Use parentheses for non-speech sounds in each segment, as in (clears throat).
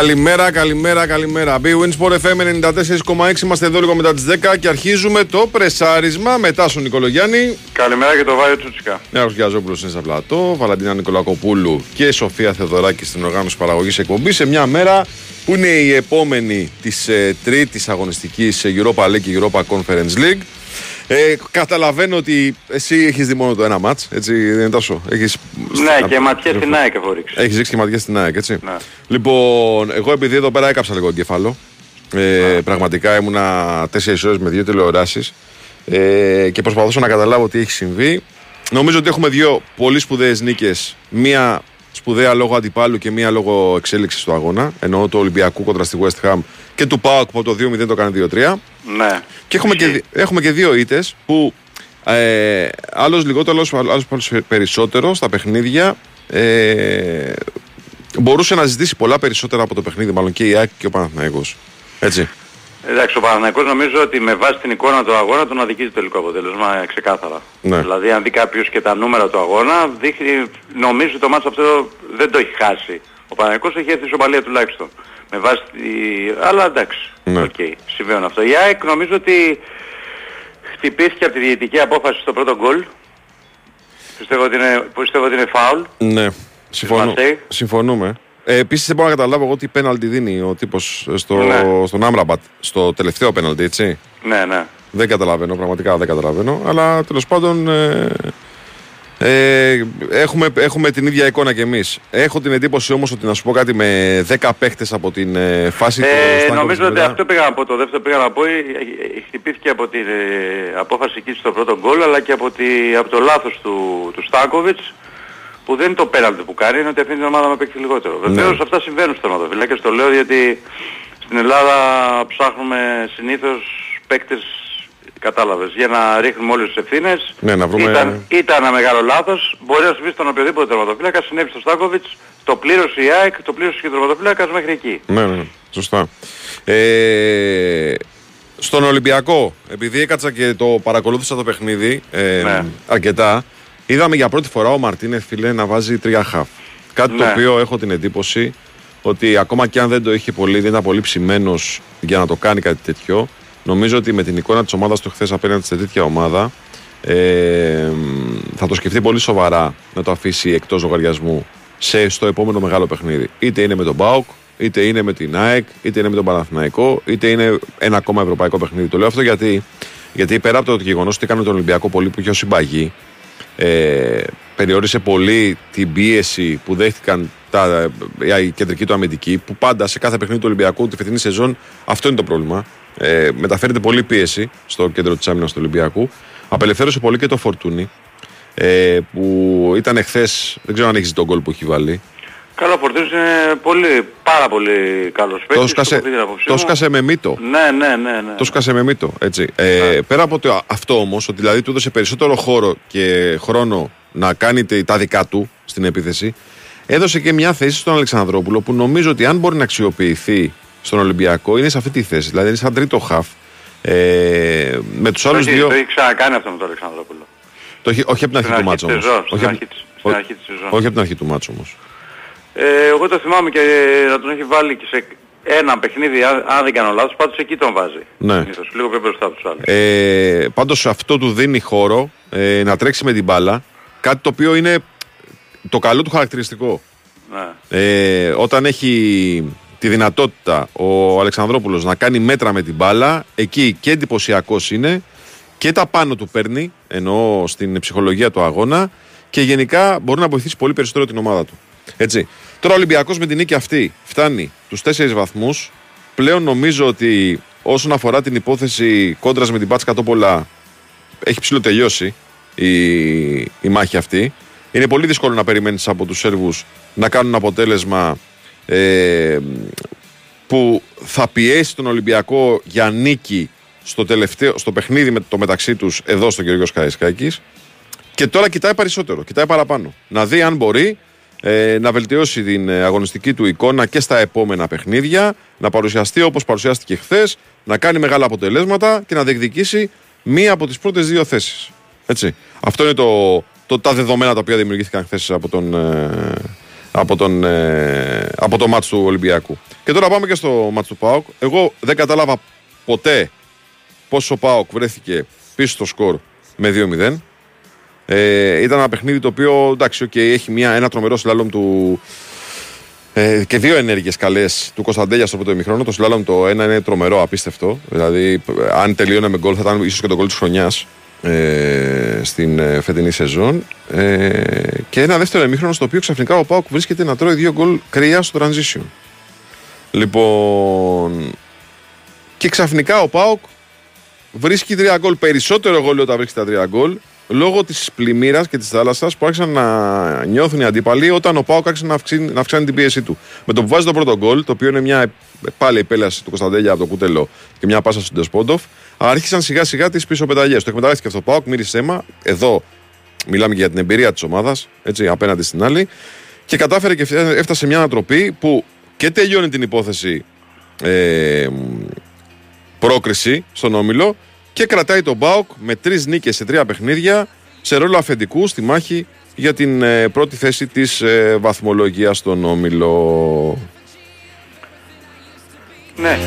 Καλημέρα, καλημέρα, καλημέρα. B-Win Sport FM 94,6. Είμαστε εδώ λίγο μετά τις 10 και αρχίζουμε το πρεσάρισμα μετά στον Νικολογιάννη. Καλημέρα και το Βάιο Τσούτσικα. Νέο Γιαζόπουλο είναι στα πλατό. Βαλαντίνα Νικολακοπούλου και Σοφία Θεδωράκη στην οργάνωση παραγωγής εκπομπής σε μια μέρα που είναι η επόμενη της ε, τρίτης αγωνιστικής Europa League και Europa Conference League. Ε, καταλαβαίνω ότι εσύ έχεις δει μόνο το ένα μάτς, έτσι δεν είναι τόσο. Έχεις... Ναι, και ματιέ στην ΑΕΚ έχω ρίξει. Έχεις ρίξει και ματιέ στην ΑΕΚ, έτσι. Ναι. Λοιπόν, εγώ επειδή εδώ πέρα έκαψα λίγο εγκέφαλο. Ε, Πραγματικά ήμουνα 4 ώρες με δύο τηλεοράσεις ε, και προσπαθούσα να καταλάβω τι έχει συμβεί. Νομίζω ότι έχουμε δύο πολύ σπουδαίες νίκες. Μία σπουδαία λόγω αντιπάλου και μία λόγω εξέλιξης του αγώνα. Εννοώ του Ολυμπιακού κοντρα στη West Ham και του Πάουκ που από το 2-0 το κάνει 2-3. Ναι. Και έχουμε και, δι- έχουμε και δύο ήττες που ε, άλλος λιγότερο, άλλος περισσότερο στα παιχνίδια ε, μπορούσε να ζητήσει πολλά περισσότερα από το παιχνίδι, μάλλον και η ΑΕΚ και ο Παναθηναϊκός. Έτσι. Εντάξει, ο Παναθηναϊκός νομίζω ότι με βάση την εικόνα του αγώνα τον αδικεί το τελικό αποτέλεσμα ε, ξεκάθαρα. Ναι. Δηλαδή αν δει κάποιος και τα νούμερα του αγώνα, δείχνει, νομίζω ότι το μάτς αυτό δεν το έχει χάσει. Ο Παναθηναϊκός έχει έρθει ισοπαλία τουλάχιστον. Με βάση τη... Αλλά εντάξει, Ναι. οκ, συμβαίνουν αυτό. Η ΑΕΚ νομίζω ότι χτυπήθηκε από τη διαιτητική απόφαση στο πρώτο γκολ. Πιστεύω ότι είναι, πιστεύω ότι είναι φάουλ. Ναι, συμφωνώ, Μαρσέη. συμφωνούμε. Ε, Επίσης δεν μπορώ να καταλάβω εγώ τι πέναλτι δίνει ο τύπος στο, Ναι. στον Άμραμπατ, στο τελευταίο πέναλτι, έτσι. Ναι, ναι. Δεν καταλαβαίνω, πραγματικά δεν καταλαβαίνω. Αλλά τέλος πάντων ε, ε, έχουμε, έχουμε την ίδια εικόνα κι εμείς. Έχω την εντύπωση όμως ότι να σου πω κάτι με 10 παίχτες από την ε, φάση του Ε, Στάνκοβιτς νομίζω ότι μετά. αυτό πήγα να πω. Το δεύτερο πήγα να πω. ε, ε, Χτυπήθηκε από την ε, απόφαση εκεί στο πρώτο γκολ αλλά και από, τη, από το λάθος του, του Στάνκοβιτς που δεν είναι το πέναλτι που κάνει, είναι ότι αφήνει την ομάδα να παίξει λιγότερο. Βεβαίως Ναι. αυτά συμβαίνουν στο τερματοφύλακες, το λέω γιατί στην Ελλάδα ψάχνουμε συνήθως παίκτες κατάλαβες, για να ρίχνουμε όλες τις ευθύνες. Ναι, να βρούμε- Ήταν, ήταν ένα μεγάλο λάθος, μπορεί να συμβεί στον οποιοδήποτε τερματοφύλακας, συνέβη στο Στάνκοβιτς, το πλήρωσε η ΑΕΚ, το πλήρωσε και ο τερματοφύλακας μέχρι εκεί. Ναι, ναι, σωστά. Ε, στον Ολυμπιακό, επειδή έκατσα και το παρακολούθησα το παιχνίδι ε, Ναι. αρκετά, είδαμε για πρώτη φορά ο Μαρτίνεθ φίλε να βάζει τρία χαφ. Κάτι το Ναι. οποίο έχω την εντύπωση ότι ακόμα και αν δεν το είχε πολύ, δεν ήταν πολύ ψημένος για να το κάνει κάτι τέτοιο. Νομίζω ότι με την εικόνα της ομάδας του χθες απέναντι σε τέτοια ομάδα ε, θα το σκεφτεί πολύ σοβαρά να το αφήσει εκτός λογαριασμού σε, στο επόμενο μεγάλο παιχνίδι. Είτε είναι με τον Μπάουκ, είτε είναι με την ΑΕΚ, είτε είναι με τον Παναθηναϊκό, είτε είναι ένα ακόμα ευρωπαϊκό παιχνίδι. Το λέω αυτό γιατί, γιατί πέρα από το γεγονός ότι έκανε τον Ολυμπιακό πολύ που είχε ω συμπαγή, ε, περιόρισε πολύ την πίεση που δέχτηκαν τα, ε, οι κεντρικοί του αμυντικοί, που πάντα σε κάθε παιχνίδι του Ολυμπιακού τη φετινή σεζόν αυτό είναι το πρόβλημα. Ε, μεταφέρεται πολύ πίεση στο κέντρο της άμυνας του Ολυμπιακού. Απελευθέρωσε πολύ και το Φορτούνι, ε, που ήταν εχθές, δεν ξέρω αν έχεις τον γκολ που έχει βάλει. Καλά, ο Φορτίνος είναι πολύ, πάρα πολύ καλός Το παίκτης. σκάσε, έχω πει την άποψή το μου. σκάσε με μύτο. Ναι, ναι, ναι. ναι. Το σκάσε με μύτο. Έτσι. Ε, πέρα από το, αυτό όμως, ότι δηλαδή του έδωσε περισσότερο χώρο και χρόνο να κάνει τε- τα δικά του στην επίθεση, έδωσε και μια θέση στον Αλεξανδρόπουλο που νομίζω ότι αν μπορεί να αξιοποιηθεί στον Ολυμπιακό είναι σε αυτή τη θέση. Δηλαδή είναι σαν τρίτο χαφ. Ε, με τους Το άλλους έχει- δύο. Το έχει ξανακάνει αυτό με τον Αλεξανδρόπουλο. Το έχει, όχι από την αρχή Στην του αρχή μάτσο της όμως. σεζόν, Όχι, στην απ- αρχή της- στην ό- αρχή της σεζόν. όχι από την αρχή του μάτσο όμως. Ε, εγώ το θυμάμαι και να τον έχει βάλει και σε ένα παιχνίδι, αν, αν δεν κάνω λάθος, πάντως εκεί τον βάζει. Ναι. Συνήθως, λίγο πιο μπροστά από τους άλλους. Ε, Πάντως αυτό του δίνει χώρο ε, να τρέξει με την μπάλα. Κάτι το οποίο είναι το καλό του χαρακτηριστικό. Ναι. Ε, όταν έχει τη δυνατότητα ο Αλεξανδρόπουλος να κάνει μέτρα με την μπάλα, εκεί και εντυπωσιακός είναι και τα πάνω του παίρνει, εννοώ στην ψυχολογία του αγώνα και γενικά μπορεί να βοηθήσει πολύ περισσότερο την ομάδα του. Έτσι. Τώρα ο Ολυμπιακός με την νίκη αυτή φτάνει τους 4 βαθμούς. Πλέον νομίζω ότι όσον αφορά την υπόθεση κόντρας με την Πάτς Κατόπολα έχει ψηλοτελειώσει η, η μάχη αυτή. Είναι πολύ δύσκολο να περιμένεις από τους Σέρβους να κάνουν αποτέλεσμα ε, που θα πιέσει τον Ολυμπιακό για νίκη στο, τελευταίο, στο παιχνίδι με το μεταξύ τους εδώ στον Γεωργιός Καραϊσκάκης και τώρα κοιτάει περισσότερο, κοιτάει παραπάνω. Να δει αν μπορεί ε, να βελτιώσει την ε, αγωνιστική του εικόνα και στα επόμενα παιχνίδια, να παρουσιαστεί όπως παρουσιάστηκε χθες, να κάνει μεγάλα αποτελέσματα και να διεκδικήσει μία από τις πρώτες δύο θέσεις. Έτσι. Αυτό είναι το, το, τα δεδομένα τα οποία δημιουργήθηκαν χθες από τον, ε, από, τον, ε, από το μάτς του Ολυμπιακού. Και τώρα πάμε και στο μάτς του ΠΑΟΚ. Εγώ δεν κατάλαβα ποτέ πόσο ο ΠΑΟΚ βρέθηκε πίσω στο σκορ με 2-0. Ε, ήταν ένα παιχνίδι το οποίο εντάξει, okay, έχει μια, ένα τρομερό σλάλομ του. Ε, και δύο ενέργειες καλές του Κωνσταντέλια στο πρώτο ημιχρόνο. Το σλάλομ το ένα είναι τρομερό, απίστευτο. Δηλαδή, αν τελείωνε με γκολ, θα ήταν ίσως και το γκολ της χρονιάς ε, στην ε, φετινή σεζόν. Ε, και ένα δεύτερο ημίχρονο στο οποίο ξαφνικά ο Πάουκ βρίσκεται να τρώει δύο γκολ κρύα στο transition. Λοιπόν. Και ξαφνικά ο Πάουκ βρίσκει τρία γκολ. Περισσότερο γκολ όταν βρίσκει τα τρία γκολ λόγω της πλημμύρας και της θάλασσας που άρχισαν να νιώθουν οι αντίπαλοι όταν ο Πάοκ άρχισε να, αυξήνει, να αυξάνει την πίεσή του. Με το που βάζει το πρώτο γκολ, το οποίο είναι μια πάλι επέλαση του Κωνσταντέλια από το κούτελο και μια πάσα στον Ντεσπόντοφ, άρχισαν σιγά σιγά τις πίσω πεταγές. Το εκμεταλλεύτηκε αυτό ο Πάοκ, μύρισε αίμα. Εδώ μιλάμε και για την εμπειρία της ομάδας, έτσι απέναντι στην άλλη. Και κατάφερε και έφτασε μια ανατροπή που και τελειώνει την υπόθεση ε, πρόκριση στον όμιλο και κρατάει τον Μπάουκ με τρεις νίκες σε τρία παιχνίδια σε ρόλο αφεντικού στη μάχη για την ε, πρώτη θέση της ε, βαθμολογίας στον Όμιλο. Ναι.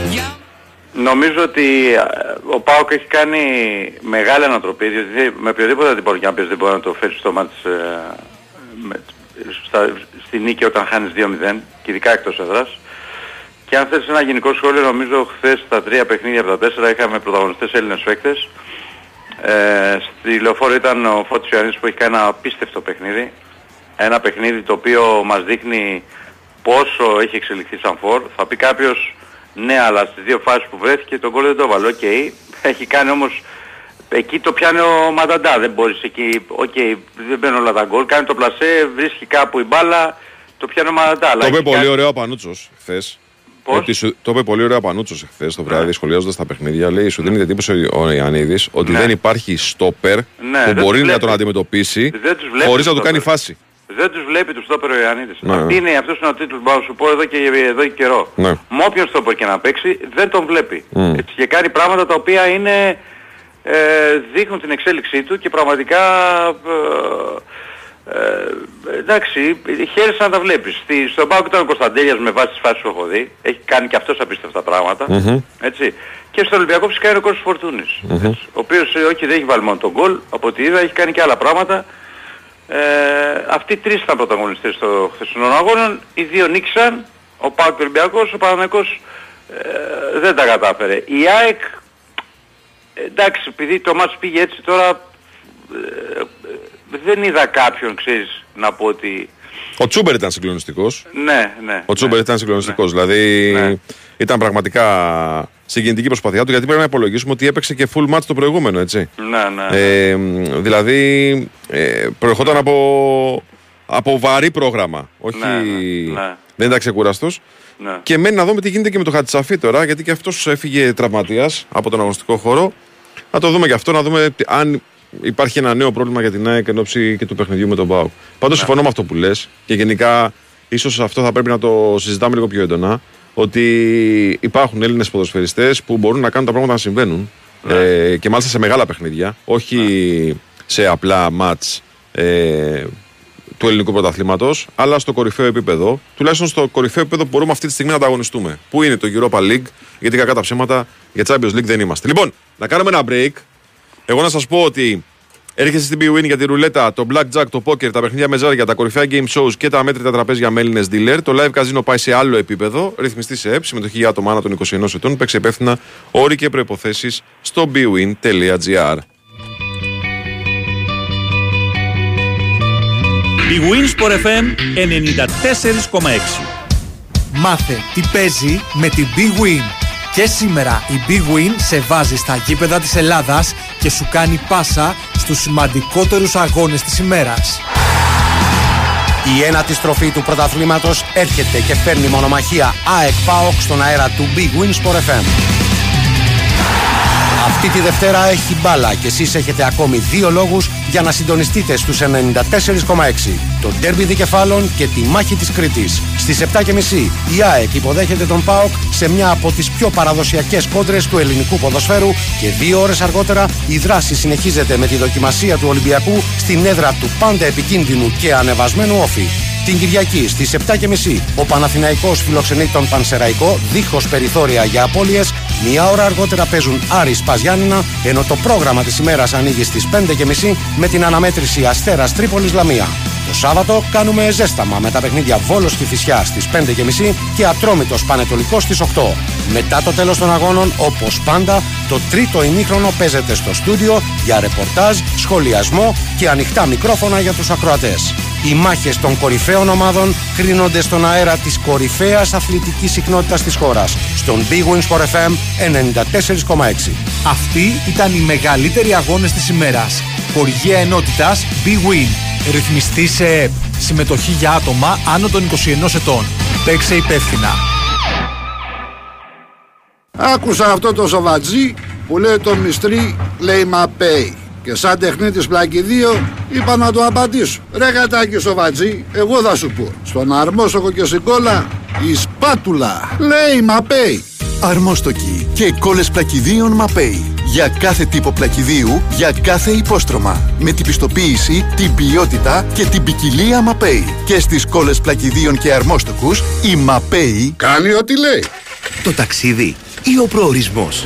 Νομίζω ότι ε, ο Πάοκ έχει κάνει μεγάλη ανατροπή, διότι με οποιοδήποτε αντιπολικό δεν μπορεί να το φέρει στο μάτς ε, στη νίκη όταν χάνεις 2-0 και ειδικά εκτός έδρας. Και αν θες ένα γενικό σχόλιο, νομίζω χθες στα τρία παιχνίδια από τα τέσσερα είχαμε πρωταγωνιστές Έλληνες παίκτες. Ε, στη λεωφόρο ήταν ο Φώτης Ιωαννής που έχει κάνει ένα απίστευτο παιχνίδι. Ένα παιχνίδι το οποίο μας δείχνει πόσο έχει εξελιχθεί σαν φόρ. Θα πει κάποιος, ναι, αλλά στις δύο φάσεις που βρέθηκε τον γκολ δεν το έβαλε. OK, okay. έχει κάνει όμως Εκεί το πιάνει ο Ματαντά, δεν μπορείς εκεί, OK, okay, δεν μπαίνουν όλα τα γκολ, κάνει το πλασέ, βρίσκει κάπου η μπάλα, το πιάνει ο Ματαντά. Το είπε πολύ κάνει... ωραίο ο Πανούτσος χθες. Ότι σου, το είπε πολύ ωραίο Πανούτσος εχθές το βράδυ, ναι. σχολιάζοντας τα παιχνίδια. Λέει: Σου δίνει εντύπωση ο Ιωαννίδης ότι ναι. δεν υπάρχει στόπερ ναι, που μπορεί να τον αντιμετωπίσει χωρίς να του κάνει φάση. Δεν τους βλέπει τους στόπερ ο Ιωαννίδης. Ναι. Αυτή είναι, αυτός είναι ο τίτλος που να σου πω εδώ και, εδώ και καιρό. Ναι. Με όποιον στόπερ και να παίξει δεν τον βλέπει. Mm. Έτσι, και κάνει πράγματα τα οποία είναι, ε, δείχνουν την εξέλιξή του και πραγματικά ε, ε, εντάξει, χαίρεσαι να τα βλέπεις. Στη, στον Πάοκ ήταν ο Κωνσταντέλιας με βάση τις φάσεις που έχω δει. Έχει κάνει και αυτός απίστευτα πράγματα. Mm-hmm. Έτσι. Και στο Ολυμπιακό φυσικά είναι ο Κώστας Φορτούνης. Mm-hmm. Ο οποίος ε, όχι δεν έχει βάλει μόνο τον γκολ, από ό,τι είδα έχει κάνει και άλλα πράγματα. Ε, αυτοί οι τρεις ήταν πρωταγωνιστές στο χθεσινό αγώνα. Οι δύο νίξαν. Ο Πάοκ και ο Ολυμπιακός, ο Παναμαϊκός ε, δεν τα κατάφερε. Η ΑΕΚ, εντάξει, επειδή το μάτς πήγε έτσι τώρα, ε, δεν είδα κάποιον, ξέρεις, να πω ότι... Ο Τσούμπερ ήταν συγκλονιστικός. Ναι, ναι. Ο Τσούμπερ ναι, ήταν συγκλονιστικός. Ναι. Δηλαδή ναι. ήταν πραγματικά συγκινητική προσπαθειά του γιατί πρέπει να υπολογίσουμε ότι έπαιξε και full match το προηγούμενο, έτσι. Ναι, ναι. Ε, δηλαδή ε, προερχόταν από, από βαρύ πρόγραμμα. Όχι, ναι, ναι, ναι. δεν ήταν ξεκουραστός. Ναι. Και μένει να δούμε τι γίνεται και με το Χατσαφή τώρα, γιατί και αυτός έφυγε τραυματίας από τον αγωνιστικό χώρο. Να το δούμε και αυτό, να δούμε αν υπάρχει ένα νέο πρόβλημα για την ΑΕΚ εν ώψη και του παιχνιδιού με τον Μπάουκ. Πάντως ναι. συμφωνώ με αυτό που λες και γενικά ίσως αυτό θα πρέπει να το συζητάμε λίγο πιο έντονα. Ότι υπάρχουν Έλληνες ποδοσφαιριστές που μπορούν να κάνουν τα πράγματα να συμβαίνουν. Ναι. Ε, και μάλιστα σε μεγάλα παιχνίδια. Όχι ναι. σε απλά ματ ε, του ελληνικού πρωταθλήματος, αλλά στο κορυφαίο επίπεδο. Τουλάχιστον στο κορυφαίο επίπεδο που μπορούμε αυτή τη στιγμή να ανταγωνιστούμε. Πού είναι το Europa League, γιατί κακά τα ψέματα για Champions League δεν είμαστε. Λοιπόν, να κάνουμε ένα break. Εγώ να σας πω ότι έρχεσαι στην BWIN για τη ρουλέτα, το blackjack, το poker, τα παιχνίδια με ζάρια, τα κορυφαία game shows και τα μέτρητα τραπέζια με Έλληνες dealer. Το live casino πάει σε άλλο επίπεδο. Ρυθμιστή σε ΕΠ, συμμετοχή για άτομα άνω των 21 ετών. Παίξει υπεύθυνα όροι και προποθέσει στο bwin.gr. Η Winsport FM 94,6 Μάθε τι παίζει με την Big Win. Και σήμερα η Big Win σε βάζει στα γήπεδα της Ελλάδας και σου κάνει πάσα στους σημαντικότερους αγώνες της ημέρας. Η ένατη στροφή του πρωταθλήματος έρχεται και φέρνει μονομαχία ΑΕΚ ΠΑΟΚ στον αέρα του Big Win Sport FM. Αυτή τη Δευτέρα έχει μπάλα και εσείς έχετε ακόμη δύο λόγους για να συντονιστείτε στους 94,6. Το ντέρμπι δικεφάλων και τη μάχη της Κρήτης. Στις 7.30 η ΑΕΚ υποδέχεται τον ΠΑΟΚ σε μια από τις πιο παραδοσιακές κόντρες του ελληνικού ποδοσφαίρου και δύο ώρες αργότερα η δράση συνεχίζεται με τη δοκιμασία του Ολυμπιακού στην έδρα του πάντα επικίνδυνου και ανεβασμένου όφη. Την Κυριακή στις 7.30 ο Παναθηναϊκός φιλοξενεί τον Πανσεραϊκό δίχως περιθώρια για απώλειες. Μία ώρα αργότερα παίζουν Άρης Παζιάννηνα ενώ το πρόγραμμα της ημέρας ανοίγει στις 5.30 με την αναμέτρηση Αστέρας Τρίπολης Λαμία. Το Σάββατο κάνουμε ζέσταμα με τα παιχνίδια Βόλος και Φυσιά στις 5.30 και Ατρόμητος Πανετολικός στις 8. Μετά το τέλος των αγώνων, όπως πάντα, το τρίτο ημίχρονο παίζεται στο στούντιο για ρεπορτάζ, σχολιασμό και ανοιχτά μικρόφωνα για τους ακροατές. Οι μάχες των κορυφαίων ομάδων κρίνονται στον αέρα της κορυφαίας αθλητικής συχνότητας της χώρας, στον Big Win Sport FM 94,6. Αυτοί ήταν οι μεγαλύτεροι αγώνες της ημέρας. Χορηγία ενότητας Big Win. Ρυθμιστή σε ΕΠ. Συμμετοχή για άτομα άνω των 21 ετών. Παίξε υπεύθυνα. Άκουσα αυτό το σοβατζί που λέει το μυστρή λέει Μαπέι. Και σαν τεχνίτης πλακιδίο είπα να το απαντήσω. Ρε κατάκι σοβατζί, εγώ θα σου πω. Στον αρμόσοκο και στην κόλλα η σπάτουλα λέει Μαπέι. Αρμόστοκοι και κόλλες πλακιδίων Μαπέι. Για κάθε τύπο πλακιδίου, για κάθε υπόστρωμα. Με την πιστοποίηση, την ποιότητα και την ποικιλία Μαπέι. Και στις κόλλες πλακιδίων και αρμόστοκους, η Μαπέι Κάνει ό,τι λέει. Το ταξίδι ή ο προορισμός.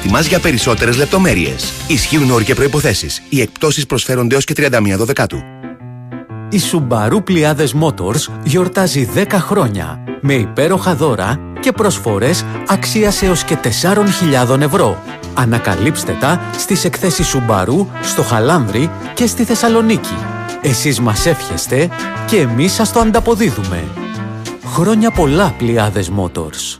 μας για περισσότερες λεπτομέρειες. Ισχύουν όροι και προϋποθέσεις. Οι εκπτώσεις προσφέρονται έως και 31 Δεκάτου. Η Subaru Pliades Motors γιορτάζει 10 χρόνια με υπέροχα δώρα και προσφορές αξίας έως και 4.000 ευρώ. Ανακαλύψτε τα στις εκθέσεις Subaru στο Χαλάνδρι και στη Θεσσαλονίκη. Εσείς μας εύχεστε και εμείς σας το ανταποδίδουμε. Χρόνια πολλά Pliades Motors.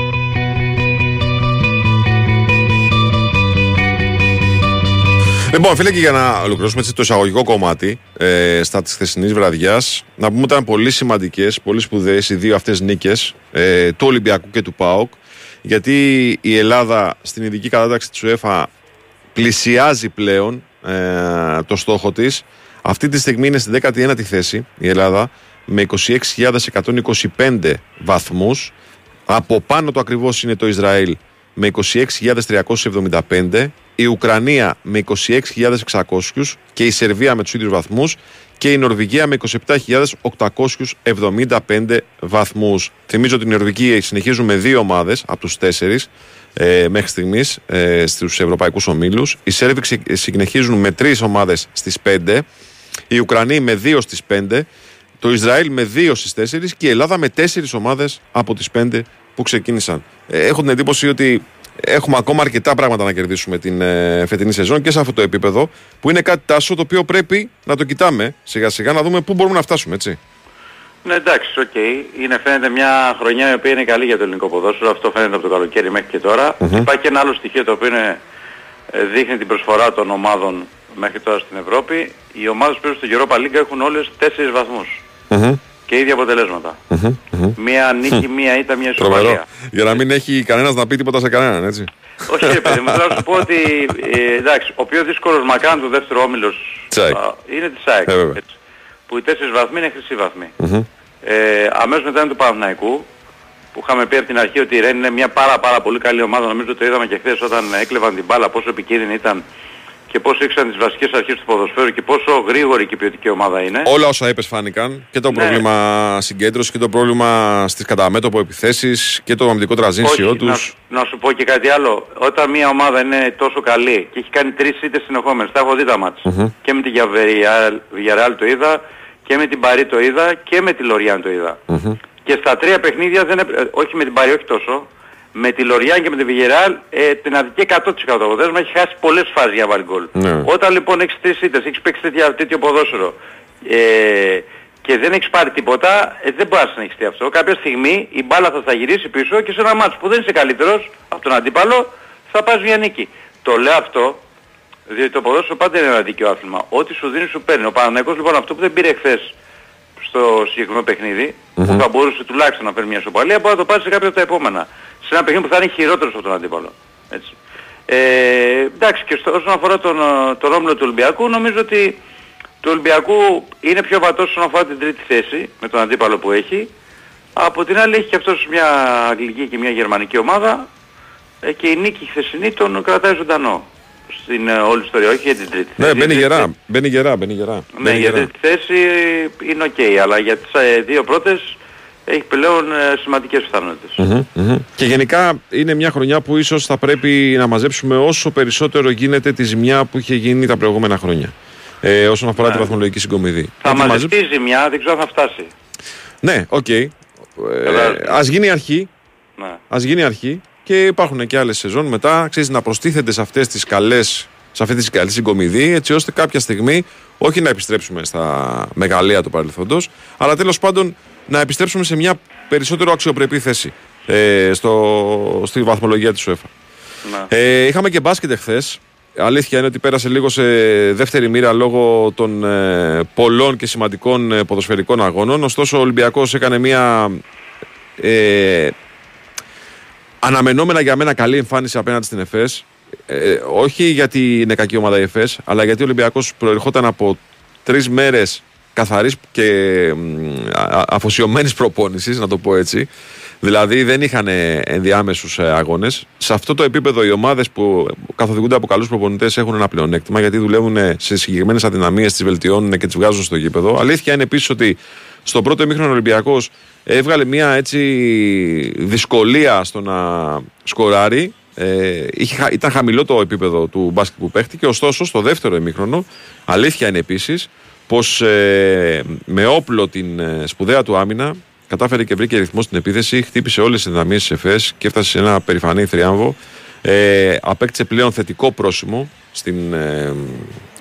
Λοιπόν, φίλε, και για να ολοκληρώσουμε έτσι το εισαγωγικό κομμάτι ε, στα της χθεσινής βραδιάς, να πούμε ότι ήταν πολύ σημαντικές, πολύ σπουδαίες οι δύο αυτές νίκες ε, του Ολυμπιακού και του ΠΑΟΚ. Γιατί η Ελλάδα στην ειδική κατάταξη της UEFA πλησιάζει πλέον ε, το στόχο της. Αυτή τη στιγμή είναι στην 19η θέση η Ελλάδα με 26.125 βαθμούς. Από πάνω το ακριβώς είναι το Ισραήλ με 26.375, η Ουκρανία με 26.600 και η Σερβία με τους ίδιους βαθμούς και η Νορβηγία με 27.875 βαθμούς. Θυμίζω ότι η Νορβηγία συνεχίζουν με δύο ομάδες από τους τέσσερις ε, μέχρι στιγμής ε, στους ευρωπαϊκούς ομίλους. Οι Σέρβοι ξε- συνεχίζουν με τρεις ομάδες στις πέντε, οι Ουκρανοί με δύο στις πέντε, το Ισραήλ με δύο στις τέσσερις και η Ελλάδα με τέσσερις ομάδες από τις πέντε που ξεκίνησαν. Ε, έχω την εντύπωση ότι έχουμε ακόμα αρκετά πράγματα να κερδίσουμε την ε, φετινή σεζόν και σε αυτό το επίπεδο που είναι κάτι τάσο το οποίο πρέπει να το κοιτάμε σιγά σιγά να δούμε πού μπορούμε να φτάσουμε έτσι. Ναι εντάξει, οκ. Είναι φαίνεται μια χρονιά η οποία είναι καλή για το ελληνικό ποδόσφαιρο. Αυτό φαίνεται από το καλοκαίρι μέχρι και τώρα. Υπάρχει και ένα άλλο στοιχείο το οποίο είναι, ε, δείχνει την προσφορά των ομάδων μέχρι τώρα στην Ευρώπη. Οι ομάδες που παίζουν στο Europa League έχουν όλες 4 βαθμούς. Και ίδια αποτελέσματα. Μία νίκη, μία ήττα, μία Τρομερό. ισοπαλία. Για να μην έχει κανένας να πει τίποτα σε κανέναν, έτσι. Όχι ρε παιδί μου, θέλω να σου πω ότι ε, εντάξει, ο πιο δύσκολος μακράν του δεύτερου όμιλος Τσάικ. α, είναι της ΑΕΚ. Ε, βέβαια. έτσι. που οι τέσσερις βαθμοί είναι χρυσή βαθμοί. Ε, αμέσως μετά είναι του Παναθηναϊκού που είχαμε πει από την αρχή ότι η Ρεν είναι μια πάρα πάρα πολύ καλή ομάδα. Νομίζω το είδαμε και χθες όταν έκλεβαν την μπάλα πόσο επικίνδυνη ήταν και πόσο ήξεραν τις βασικές αρχές του ποδοσφαίρου και πόσο γρήγορη και ποιοτική ομάδα είναι. Όλα όσα είπες φάνηκαν και το Ναι. πρόβλημα συγκέντρωσης και το πρόβλημα στις καταμέτωπο επιθέσεις και το αμυντικό τραζίνσιό Όχι, να, τους. σου- να σου πω και κάτι άλλο. Όταν μια ομάδα είναι τόσο καλή και έχει κάνει τρεις ήττες συνεχόμενες, τα έχω δει τα μάτς. Και με τη Villarreal το είδα, και με την Παρή το είδα, και με τη Λοριάν το είδα. Και στα τρία παιχνίδια, δεν έπρε- ε, όχι με την Παρή όχι τόσο, Με τη Λοριάν και με τη Βιγεράλ ε, την αδική 100% το αποτέλεσμα έχει χάσει πολλές φάσεις για να βάλει γκολ. Ναι. Όταν λοιπόν έχεις τρεις ήττες, έχεις παίξει τέτοια, τέτοιο ποδόσφαιρο ε, και δεν έχεις πάρει τίποτα, ε, δεν μπορείς να συνεχιστεί αυτό. Κάποια στιγμή η μπάλα θα στα γυρίσει πίσω και σε ένα μάτς που δεν είσαι καλύτερος από τον αντίπαλο θα πας μια νίκη. Το λέω αυτό διότι το ποδόσφαιρο πάντα είναι ένα δίκαιο άθλημα. Ό,τι σου δίνει σου παίρνει. Ο Παναγιώτης λοιπόν αυτό που δεν πήρε χθες στο συγκεκριμένο παιχνίδι, που θα μπορούσε τουλάχιστον να παίρνει μια σοπαλία, μπορεί να το πάρει σε κάποια από τα επόμενα. Σε ένα παιχνίδι που θα είναι χειρότερος από τον αντίπαλο. Έτσι. Ε, εντάξει και στο, όσον αφορά τον, ε, τον όμιλο του Ολυμπιακού, νομίζω ότι του Ολυμπιακού είναι πιο βατός όσον αφορά την τρίτη θέση με τον αντίπαλο που έχει. Από την άλλη έχει και αυτός μια αγγλική και μια γερμανική ομάδα ε, και η νίκη χθεσινή τον κρατάει ζωντανό στην ε, όλη ιστορία, όχι για την τρίτη Ναι, θέση. μπαίνει Για την γερά. Μπαίνει γερά, μπαίνει γερά. ναι, Μπαίνει για γερά. την θέση είναι οκ, αλλά για τις ε, δύο πρώτες έχει πλέον ε, σημαντικές πιθανότητες. Μμμ, μμμ. Και γενικά είναι μια χρονιά που ίσως θα πρέπει να μαζέψουμε όσο περισσότερο γίνεται τη ζημιά που είχε γίνει τα προηγούμενα χρόνια. Ε, όσον αφορά Ναι. τη βαθμολογική συγκομιδή. Θα Να τη μαζευτεί η ζημιά, δεν ξέρω αν θα φτάσει. Ναι, οκ. Ε, Κατάλαβες. ας γίνει αρχή. Ναι. Ας γίνει αρχή και υπάρχουν και άλλες σεζόν μετά, ξέρεις, να προστίθενται σε αυτές τις καλές, σε αυτή τη καλή συγκομιδή, έτσι ώστε κάποια στιγμή όχι να επιστρέψουμε στα μεγαλεία του παρελθόντος, αλλά τέλος πάντων να επιστρέψουμε σε μια περισσότερο αξιοπρεπή θέση ε, στο, στη βαθμολογία της UEFA. Ναι. Ε, είχαμε και μπάσκετ εχθές. Αλήθεια είναι ότι πέρασε λίγο σε δεύτερη μοίρα λόγω των ε, πολλών και σημαντικών ε, ποδοσφαιρικών αγώνων. Ωστόσο, ο Ολυμπιακός έκανε μια ε, αναμενόμενα για μένα καλή εμφάνιση απέναντι στην ΕΦΕΣ. Ε, όχι γιατί είναι κακή ομάδα η ΕΦΕΣ, αλλά γιατί ο Ολυμπιακός προερχόταν από τρεις μέρες καθαρής και μ, α- α- αφοσιωμένης προπόνησης, να το πω έτσι. Δηλαδή δεν είχαν ενδιάμεσους ε, αγώνες. Σε αυτό το επίπεδο οι ομάδες που καθοδηγούνται από καλούς προπονητές έχουν ένα πλεονέκτημα γιατί δουλεύουν σε συγκεκριμένες αδυναμίες, τις βελτιώνουν και τις βγάζουν στο γήπεδο. Αλήθεια είναι επίσης ότι στο πρώτο ημίχρονο ο Ολυμπιακός έβγαλε μια έτσι δυσκολία στο να σκοράρει. Ε, είχε, χα- ήταν χαμηλό το επίπεδο του μπάσκετ που παίχτηκε, ωστόσο στο δεύτερο ημίχρονο αλήθεια είναι επίσης πως ε, με όπλο την ε, σπουδαία του άμυνα κατάφερε και βρήκε ρυθμό στην επίθεση, χτύπησε όλες τις δυναμίες της ΕΦΕΣ και έφτασε σε ένα περηφανή θριάμβο. Ε, απέκτησε πλέον θετικό πρόσημο στην ε,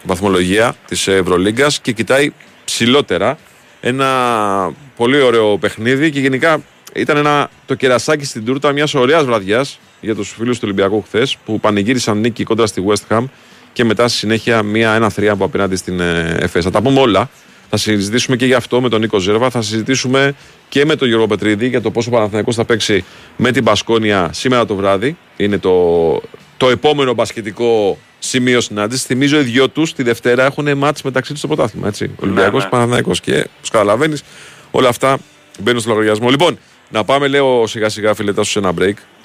βαθμολογία της Ευρωλίγκας και κοιτάει ψηλότερα ένα πολύ ωραίο παιχνίδι και γενικά ήταν ένα, το κερασάκι στην τούρτα μιας ωραίας βραδιάς για τους φίλους του Ολυμπιακού χθες που πανηγύρισαν νίκη κόντρα στη West Ham και μετά στη συνέχεια μια, ένα θριάμβο απέναντι στην ε, ΕΦΕΣ. Θα τα πούμε όλα. Θα συζητήσουμε και γι' αυτό με τον Νίκο Ζέρβα. Θα συζητήσουμε και με τον Γιώργο Πετρίδη για το πόσο ο Παναθηναϊκός θα παίξει με την Πασκόνια σήμερα το βράδυ. Είναι το, το επόμενο μπασκετικό σημείο συνάντησης. Θυμίζω οι δυο τους τη Δευτέρα έχουν μάτς μεταξύ τους στο πρωτάθλημα. Έτσι. Ολυμπιακός ναι. Παναθηναϊκός. Και όπω καταλαβαίνει, όλα αυτά μπαίνουν στο λογαριασμό. Λοιπόν, να πάμε, λέω σιγά σιγά φιλετά σου σε ένα break Βεβαίως.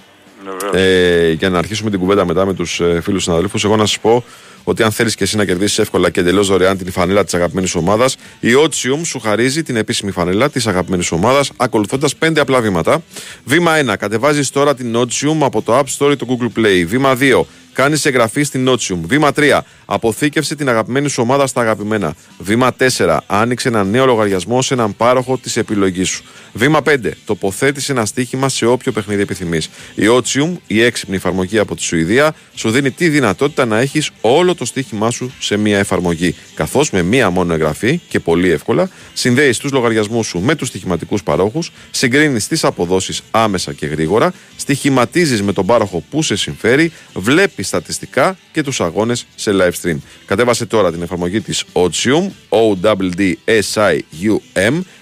Ε, για να αρχίσουμε την κουβέντα μετά με τους ε, φίλους συναδέλφους. Εγώ να σας πω ότι αν θέλεις και εσύ να κερδίσεις εύκολα και εντελώς δωρεάν την φανέλα της αγαπημένης ομάδας, η Otium σου χαρίζει την επίσημη φανέλα της αγαπημένης ομάδας ακολουθώντας πέντε απλά βήματα. Βήμα 1. Κατεβάζεις τώρα την Otium από το App Store ή το Google Play. Βήμα 2. Κάνεις εγγραφή στην Otium. Βήμα 3. Αποθήκευσε την αγαπημένη σου ομάδα στα αγαπημένα. Βήμα 4. Άνοιξε ένα νέο λογαριασμό σε έναν πάροχο της επιλογής σου. Βήμα 5. Τοποθέτησε ένα στοίχημα σε όποιο παιχνίδι επιθυμείς. Η Otium, η έξυπνη εφαρμογή από τη Σουηδία, σου δίνει τη δυνατότητα να έχεις όλο το στοίχημά σου σε μία εφαρμογή. Καθώς με μία μόνο εγγραφή και πολύ εύκολα συνδέεις τους λογαριασμούς σου με τους στοιχηματικούς παρόχους, συγκρίνεις τις αποδόσεις άμεσα και γρήγορα, στοιχηματίζεις με τον πάροχο που σε συμφέρει, βλέπεις στατιστικά και τους αγώνες σε live stream. Κατέβασε τώρα την εφαρμογή της Otium, O-W-D-S-I-U-M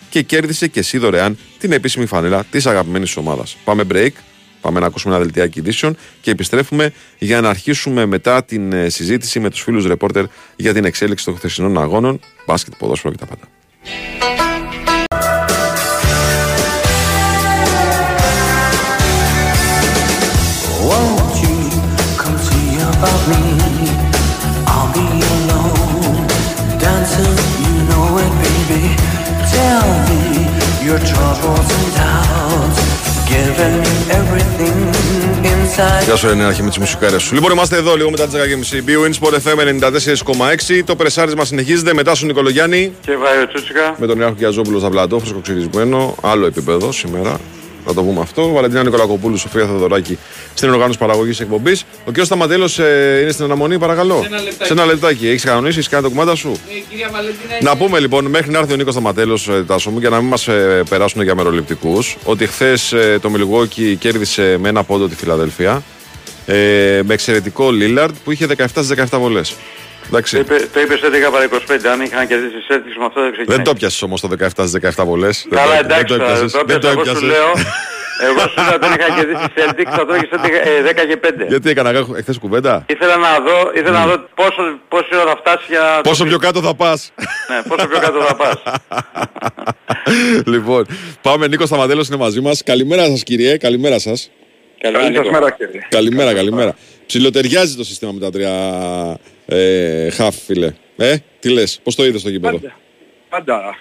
και κέρδισε και εσύ δωρεάν την επίσημη φανέλα της αγαπημένης ομάδας. Πάμε break. Πάμε να ακούσουμε ένα δελτιάκι ειδήσεων και επιστρέφουμε για να αρχίσουμε μετά την ε, συζήτηση με τους φίλους ρεπόρτερ για την εξέλιξη των χθεσινών αγώνων, μπάσκετ, ποδόσφαιρο και τα πάντα. Your troubles and doubts, giving me everything inside. Γεια σου, Ρενέ, αρχή με τις μουσικάρες σου. Λοιπόν, είμαστε εδώ λίγο μετά τις 10.30. BWIN Sport FM 94,6. Το πρεσάρισμα συνεχίζεται μετά στον Νικολογιάννη Και Βάιο Τσούτσικα. με τον Ιάκο Κιαζόπουλο στα πλατό, φρεσκοξυρισμένο. Άλλο επίπεδο σήμερα. Να το πούμε αυτό. Βαλεντίνα Νικολακοπούλου, Σοφία Θεοδωράκη στην οργάνωση παραγωγής εκπομπής. Ο κ. Σταματέλος ε, είναι στην αναμονή, παρακαλώ. Σε ένα λεπτάκι. Σε ένα λεπτάκι. Έχεις κανονίσει, έχεις κάνει το κουμάντα σου; Ε, η κυρία Βαλεντίνα Να είναι- πούμε λοιπόν, μέχρι να έρθει ο Νίκος Σταματέλος, Τάσο μου, για να μην μας περάσουν για μεροληπτικούς, ότι χθες το Μιλγόκι κέρδισε με ένα πόντο τη Φιλαδελφία. Ε, με εξαιρετικό Λίλαρντ που είχε 17 στις 17 βολές. Εντάξει. Το είπε- Το είπες 11 παρά 25, αν είχαν κερδίσει οι Celtics με αυτό δεν ξεκινάει. Δεν το πιασε όμως το 17 στι 17 βολέ. Καλά εντάξει τώρα, δεν το πιάσα, (laughs) εγώ σου λέω, εγώ σου λέω ότι αν είχαν κερδίσει οι Celtics θα τρώγεις 10 και 5. Γιατί έκανα εχθές κουβέντα; Ήθελα να δω, ήθελα να δω πόσο, πόση ώρα θα φτάσει για... Πόσο πιο κάτω θα πας. Ναι, πόσο πιο κάτω θα πας. (laughs) λοιπόν, πάμε. Νίκος Σταματέλος είναι μαζί μας. Καλημέρα σας, κύριε. Καλημέρα σας. Καλή σας μέρα κύριε. Καλημέρα, καλημέρα. Ψιλοτεριάζει το σύστημα με τα τρία ε, χαφ, φίλε. Ε, τι λες, πώς το είδες στο γήπεδο. Πάντα, πάντα α,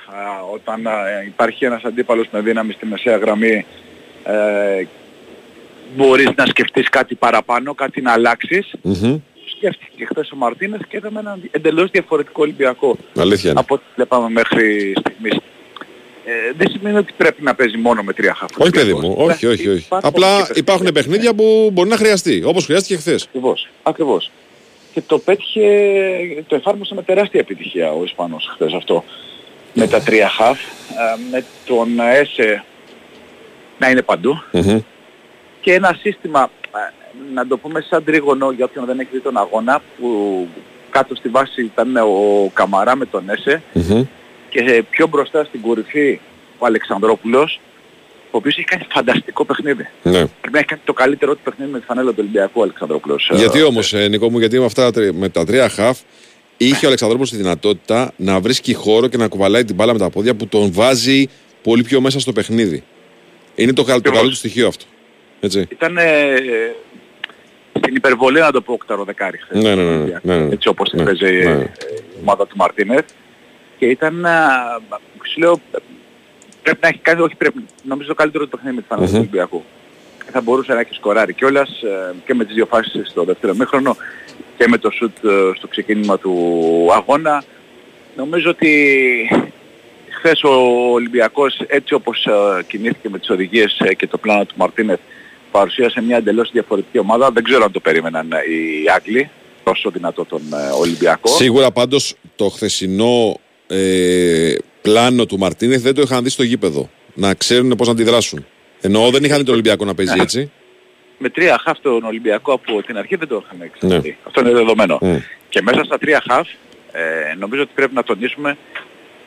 όταν α, υπάρχει ένας αντίπαλος με δύναμη στη μεσαία γραμμή ε, μπορείς να σκεφτείς κάτι παραπάνω, κάτι να αλλάξεις. Μμμ. Σκέφτηκε χθες ο Μαρτίνες και είδαμε έναν εντελώς διαφορετικό Ολυμπιακό Αλήθεια είναι. από ό,τι βλέπαμε μέχρι στιγμής. Ε, δεν σημαίνει ότι πρέπει να παίζει μόνο με τρία χαφ. Όχι, παιδί μου, όχι, όχι, όχι. Απλά υπάρχουν παιχνίδια που μπορεί να χρειαστεί, όπως χρειάστηκε χθες. Ακριβώς, ακριβώς. Και το πέτυχε, το εφάρμοσε με τεράστια επιτυχία ο Ισπανός χθες αυτό. Με τα τρία χαφ, ε, με τον Έσε να είναι παντού. Και ένα σύστημα, ε, να το πούμε σαν τρίγωνο για όποιον δεν έχει δει τον αγώνα, που κάτω στη βάση ήταν ο Καμαρά με τον Έσε και πιο μπροστά στην κορυφή ο Αλεξανδρόπουλος, ο οποίος έχει κάνει φανταστικό παιχνίδι. Ναι. Πρέπει να έχει κάνει το καλύτερο του παιχνίδι με τη φανέλα του Ολυμπιακού ο Αλεξανδρόπουλος. Γιατί Ε, όμω, Νικό μου, γιατί με, αυτά, τα τρι- με τα τρία χαφ είχε ο Αλεξανδρόπουλος τη δυνατότητα να βρίσκει χώρο και να κουβαλάει την μπάλα με τα πόδια που τον βάζει πολύ πιο μέσα στο παιχνίδι. Είναι το, καλ- το καλό του στοιχείο αυτό. Έτσι. Ήταν ε, στην υπερβολή να το πω οκτάρο δεκάρι χθες. Ναι, ναι, ναι, ναι, ναι, ναι. Έτσι όπως την Ναι, παίζει ναι. ε, η ομάδα του Μαρτίνεθ. Και ήταν, α, σου λέω, πρέπει να έχει κάνει, όχι πρέπει, νομίζω το καλύτερο του παιχνίδι με τη φανέλα του Μμμ. Ολυμπιακού. Θα μπορούσε να έχει σκοράρει κιόλας ε, και με τις δύο φάσεις στο δεύτερο μήχρονο και με το σουτ ε, στο ξεκίνημα του αγώνα. Νομίζω ότι χθες ο Ολυμπιακός έτσι όπως ε, κινήθηκε με τις οδηγίες ε, και το πλάνο του Μαρτίνεθ παρουσίασε μια εντελώς διαφορετική ομάδα. Δεν ξέρω αν το περίμεναν ε, οι Άγγλοι τόσο δυνατό τον ε, Ολυμπιακό. Σίγουρα πάντως το χθεσινό ε, πλάνο του Μαρτίνεθ δεν το είχαν δει στο γήπεδο. Να ξέρουν πώς να αντιδράσουν. Εννοώ δεν είχαν δει τον Ολυμπιακό να παίζει έτσι. Με τρία χαφ τον Ολυμπιακό από την αρχή δεν το είχαμε εξαρτηθεί. Ναι. Αυτό είναι δεδομένο. Mm. Και μέσα στα τρία χαφ ε, νομίζω ότι πρέπει να τονίσουμε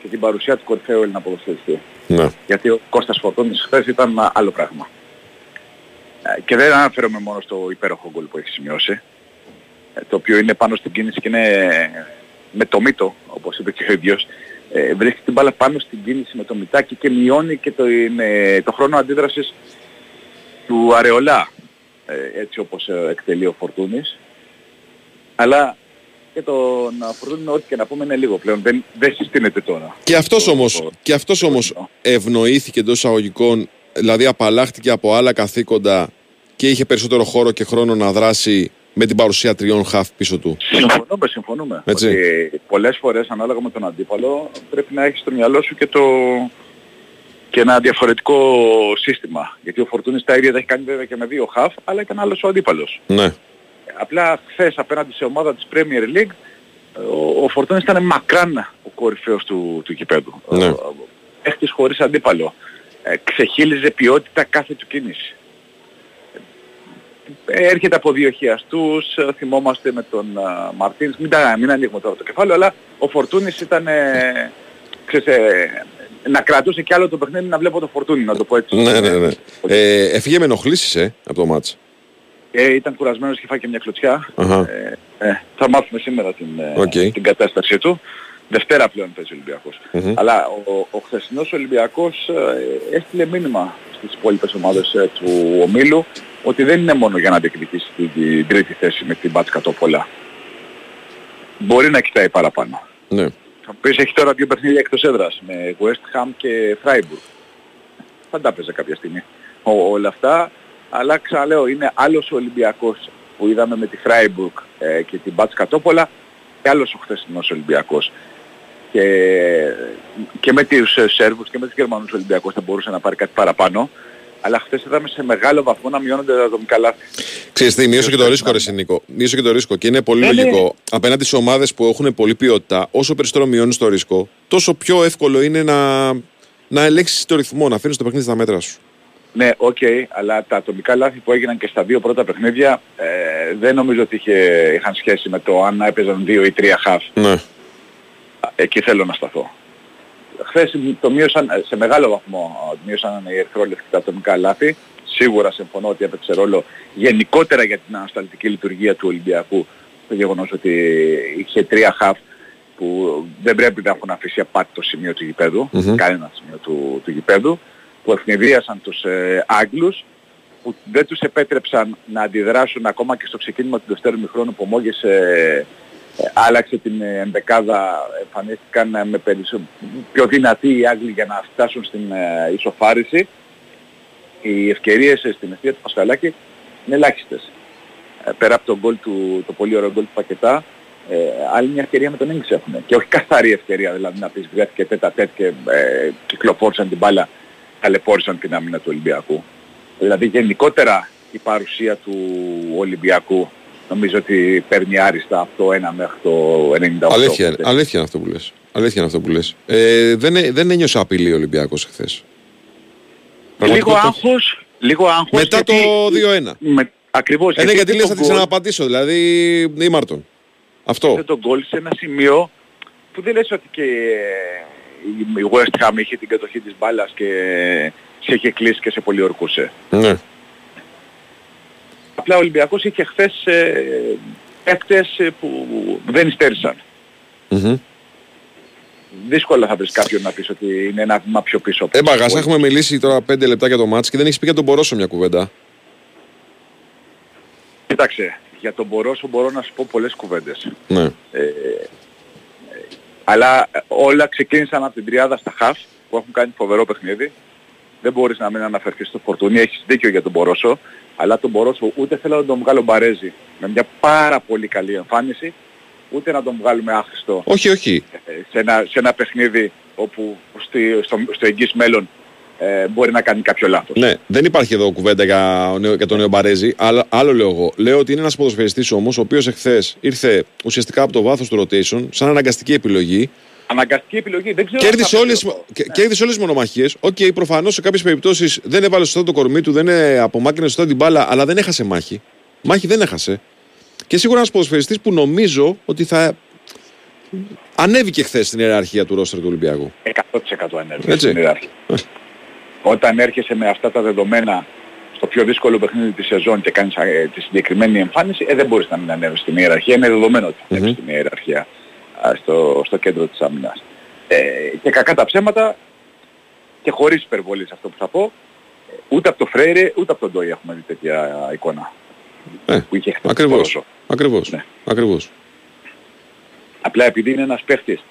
και την παρουσία του κορυφαίου Έλληνα ποδοσφαιριστή. Ναι. Γιατί ο Κώστας Φορτώνης χθες ήταν ένα άλλο πράγμα. Ε, Και δεν αναφέρομαι μόνο στο υπέροχο γκολ που έχει σημειώσει, ε, το οποίο είναι πάνω στην κίνηση και είναι με το μύτο, όπως είπε και ο ίδιος, ε, βρίσκει την μπάλα πάνω στην κίνηση με το μυτάκι και μειώνει και το, είναι, το χρόνο αντίδρασης του Αρεολά, ε, έτσι όπως ε, εκτελεί ο Φορτούνης. Αλλά και τον Φορτούνη ό,τι και να πούμε είναι λίγο πλέον, δεν, δεν συστήνεται τώρα. Και αυτός όμως, και αυτός όμως ευνοήθηκε εντός εισαγωγικών, δηλαδή απαλλάχτηκε από άλλα καθήκοντα και είχε περισσότερο χώρο και χρόνο να δράσει με την παρουσία τριών χαφ πίσω του. Συμφωνούμε, συμφωνούμε. Έτσι. Ότι πολλές φορές ανάλογα με τον αντίπαλο πρέπει να έχεις στο μυαλό σου και, το... και ένα διαφορετικό σύστημα. Γιατί ο Φορτούνης τα ίδια τα έχει κάνει βέβαια και με δύο χαφ, αλλά ήταν άλλος ο αντίπαλος. Ναι. Απλά χθες απέναντι σε ομάδα της Premier League ο, ο Φορτούνης ήταν μακράν ο κορυφαίος του, του κηπέδου. Ναι. Έχτης χωρίς αντίπαλο. Ε, ξεχύλιζε ποιότητα κάθε του κίνηση. Ε, έρχεται από δύο χιαστούς, ε, θυμόμαστε με τον ε, Μαρτίνς, μην, τα, μην ανοίγουμε τώρα το κεφάλαιο, αλλά ο Φορτούνης ήταν, ε, ξέρεις, ε, να κρατούσε κι άλλο το παιχνίδι να βλέπω το Φορτούνη, να το πω έτσι. Ναι, ναι, ναι. Ε, έφυγε με ενοχλήσεις, ε, από το μάτς. Ε, ήταν κουρασμένος και φάει και μια κλωτσιά. Αχα. Ε, ε, θα μάθουμε σήμερα την, ε, Οκ. την κατάστασή του. Δευτέρα πλέον παίζει ο Ολυμπιακός. Μμμ. Αλλά ο, ο χθεσινός Ολυμπιακός ε, έστειλε μήνυμα στις υπόλοιπες ομάδες ε, του ομίλου ότι δεν είναι μόνο για να διεκδικήσει την, την τρίτη θέση με την Μπάτσκα Τόπολα. Μπορεί να κοιτάει παραπάνω. Ναι. Θα μου πεις έχει τώρα δύο παιχνίδια εκτός έδρας με West Ham και Freiburg. Θα τα παίζε κάποια στιγμή. Ο, όλα αυτά. Αλλά ξαναλέω είναι άλλος ο Ολυμπιακός που είδαμε με τη Freiburg ε, και την Μπάτς Κατόπολα και άλλος ο χθεσινός Ολυμπιακός. Και, και με τους ε, Σέρβους και με τους Γερμανούς Ολυμπιακούς θα μπορούσε να πάρει κάτι παραπάνω. Αλλά χθες είδαμε σε μεγάλο βαθμό να μειώνονται τα ατομικά λάθη. Ξέρεις τι, μείωσε και το ρίσκο ρε Νίκο. Μείωσε και το ρίσκο και είναι πολύ Ναι, ναι. λογικό. Απέναντι σε ομάδες που έχουν πολύ ποιότητα, όσο περισσότερο μειώνεις το ρίσκο, τόσο πιο εύκολο είναι να, να ελέγξεις το ρυθμό, να φέρνεις το παιχνίδι στα μέτρα σου. Ναι, οκ, αλλά τα ατομικά λάθη που έγιναν και στα δύο πρώτα παιχνίδια ε, δεν νομίζω ότι είχε, είχαν σχέση με το αν έπαιζαν δύο ή τρία χαφ. Ναι. Εκεί θέλω να σταθώ. Χθες το μείωσαν, ε, σε μεγάλο βαθμό ε, μείωσαν οι ερυθρόλευκοι τα ατομικά λάθη. Σίγουρα συμφωνώ ότι έπαιξε ρόλο γενικότερα για την ανασταλτική λειτουργία του Ολυμπιακού το γεγονός ότι είχε τρία χαφ που δεν πρέπει να έχουν αφήσει απάτη το σημείο του γηπέδου, Μμμ. κανένα σημείο του, του γηπέδου, που ευνηδίασαν τους ε, Άγγλους, που δεν τους επέτρεψαν να αντιδράσουν ακόμα και στο ξεκίνημα του δεύτερου μηχρόνου που μόλις ε, ε, άλλαξε την ε, ενδεκάδα, εμφανίστηκαν ε, με περισσο... πιο δυνατοί οι Άγγλοι για να φτάσουν στην ε, ισοφάριση. Οι ευκαιρίες ε, στην αιστεία του Πασχαλάκη είναι ελάχιστες. Ε, πέρα από τον γκολ του, το πολύ ωραίο γκολ του Πακετά, ε, άλλη μια ευκαιρία με τον Ίνγκς έχουν. Και όχι καθαρή ευκαιρία, δηλαδή να πεις βρέθηκε τέτα τέτ και ε, κυκλοφόρησαν την μπάλα, ταλαιπώρησαν την άμυνα του Ολυμπιακού. Δηλαδή γενικότερα η παρουσία του Ολυμπιακού νομίζω ότι παίρνει άριστα από το 1 μέχρι το 98. Αλήθεια, είναι- αλήθεια είναι αυτό που λες. Αλήθεια είναι αυτό που λες. Ε, δεν, έ- δεν ένιωσε απειλή ο Ολυμπιακός χθες. Λίγο Πραγματικότητα- άγχος, λίγο άγχος. Μετά το γιατί- 2-1. Με, ακριβώς. Ε, ναι, γιατί το λες θα τη γκολ- ξαναπατήσω, δηλαδή ήμαρτον. Αυτό. Ήρθε τον γκολ σε ένα σημείο που δεν λες ότι και ε, η West Ham είχε την κατοχή της μπάλας και σε είχε κλείσει και σε πολιορκούσε. Ναι. Απλά ο Ολυμπιακός είχε χθες ε, παίκτες ε, που δεν υστέρησαν. Μμμ. Δύσκολα θα βρεις κάποιον να πεις ότι είναι ένα βήμα πιο πίσω. από Ε, τους μπαγάς, υπόλοιπους. έχουμε μιλήσει τώρα 5 λεπτά για το μάτς και δεν έχεις πει για τον Μπορόσο μια κουβέντα. Κοίταξε, για τον Μπορόσο μπορώ να σου πω πολλές κουβέντες. Ναι. Ε, ε, αλλά ε, όλα ξεκίνησαν από την τριάδα στα χαφ που έχουν κάνει φοβερό παιχνίδι. Δεν μπορείς να μην αναφερθείς στο Φορτούνι, έχεις δίκιο για τον Μπορόσο. Αλλά τον Μπορόσο ούτε θέλω να τον βγάλω μπαρέζι με μια πάρα πολύ καλή εμφάνιση, ούτε να τον βγάλουμε άχρηστο Όχι, όχι. ε, σε ένα, σε ένα παιχνίδι όπου στη, στο, στο εγγύς μέλλον ε, μπορεί να κάνει κάποιο λάθος. Ναι, δεν υπάρχει εδώ κουβέντα για, ο νέο- για τον νέο Μπαρέζη. Αλλά, άλλο λέω εγώ. Λέω ότι είναι ένας ποδοσφαιριστής όμως, ο οποίος εχθές ήρθε ουσιαστικά από το βάθος του rotation, σαν αναγκαστική επιλογή. Αναγκαστική επιλογή, δεν ξέρω Κέρδισε αν θα όλες, πει αυτό. κέρδισε όλες τις μονομαχίες. Οκ, προφανώς σε κάποιες περιπτώσεις δεν έβαλε σωστά το κορμί του, δεν ε, απομάκρυνε σωστά την μπάλα, αλλά δεν έχασε μάχη. Μάχη δεν έχασε. Και σίγουρα ένας ποδοσφαιριστής που νομίζω ότι θα ανέβηκε χθες στην ιεραρχία του ρόστερ του Ολυμπιακού. 100% ανέβηκε Έτσι. στην ιεραρχία. (laughs) Όταν έρχεσαι με αυτά τα δεδομένα στο πιο δύσκολο παιχνίδι της σεζόν και κάνεις ε, τη συγκεκριμένη εμφάνιση, ε, δεν μπορείς να μην ανέβεις στην ιεραρχία. Είναι δεδομένο ότι θα ανέβεις στην ιεραρχία α, στο, στο κέντρο της άμυνας. Ε, και κακά τα ψέματα και χωρίς υπερβολής σε αυτό που θα πω, ε, ούτε από το Φρέιρε ούτε από τον Ντόι έχουμε δει τέτοια εικόνα. Ε, που είχε χθες ακριβώς. Πορόσο. Ακριβώς. Ναι. Ακριβώς. Απλά επειδή είναι ένας παίχτης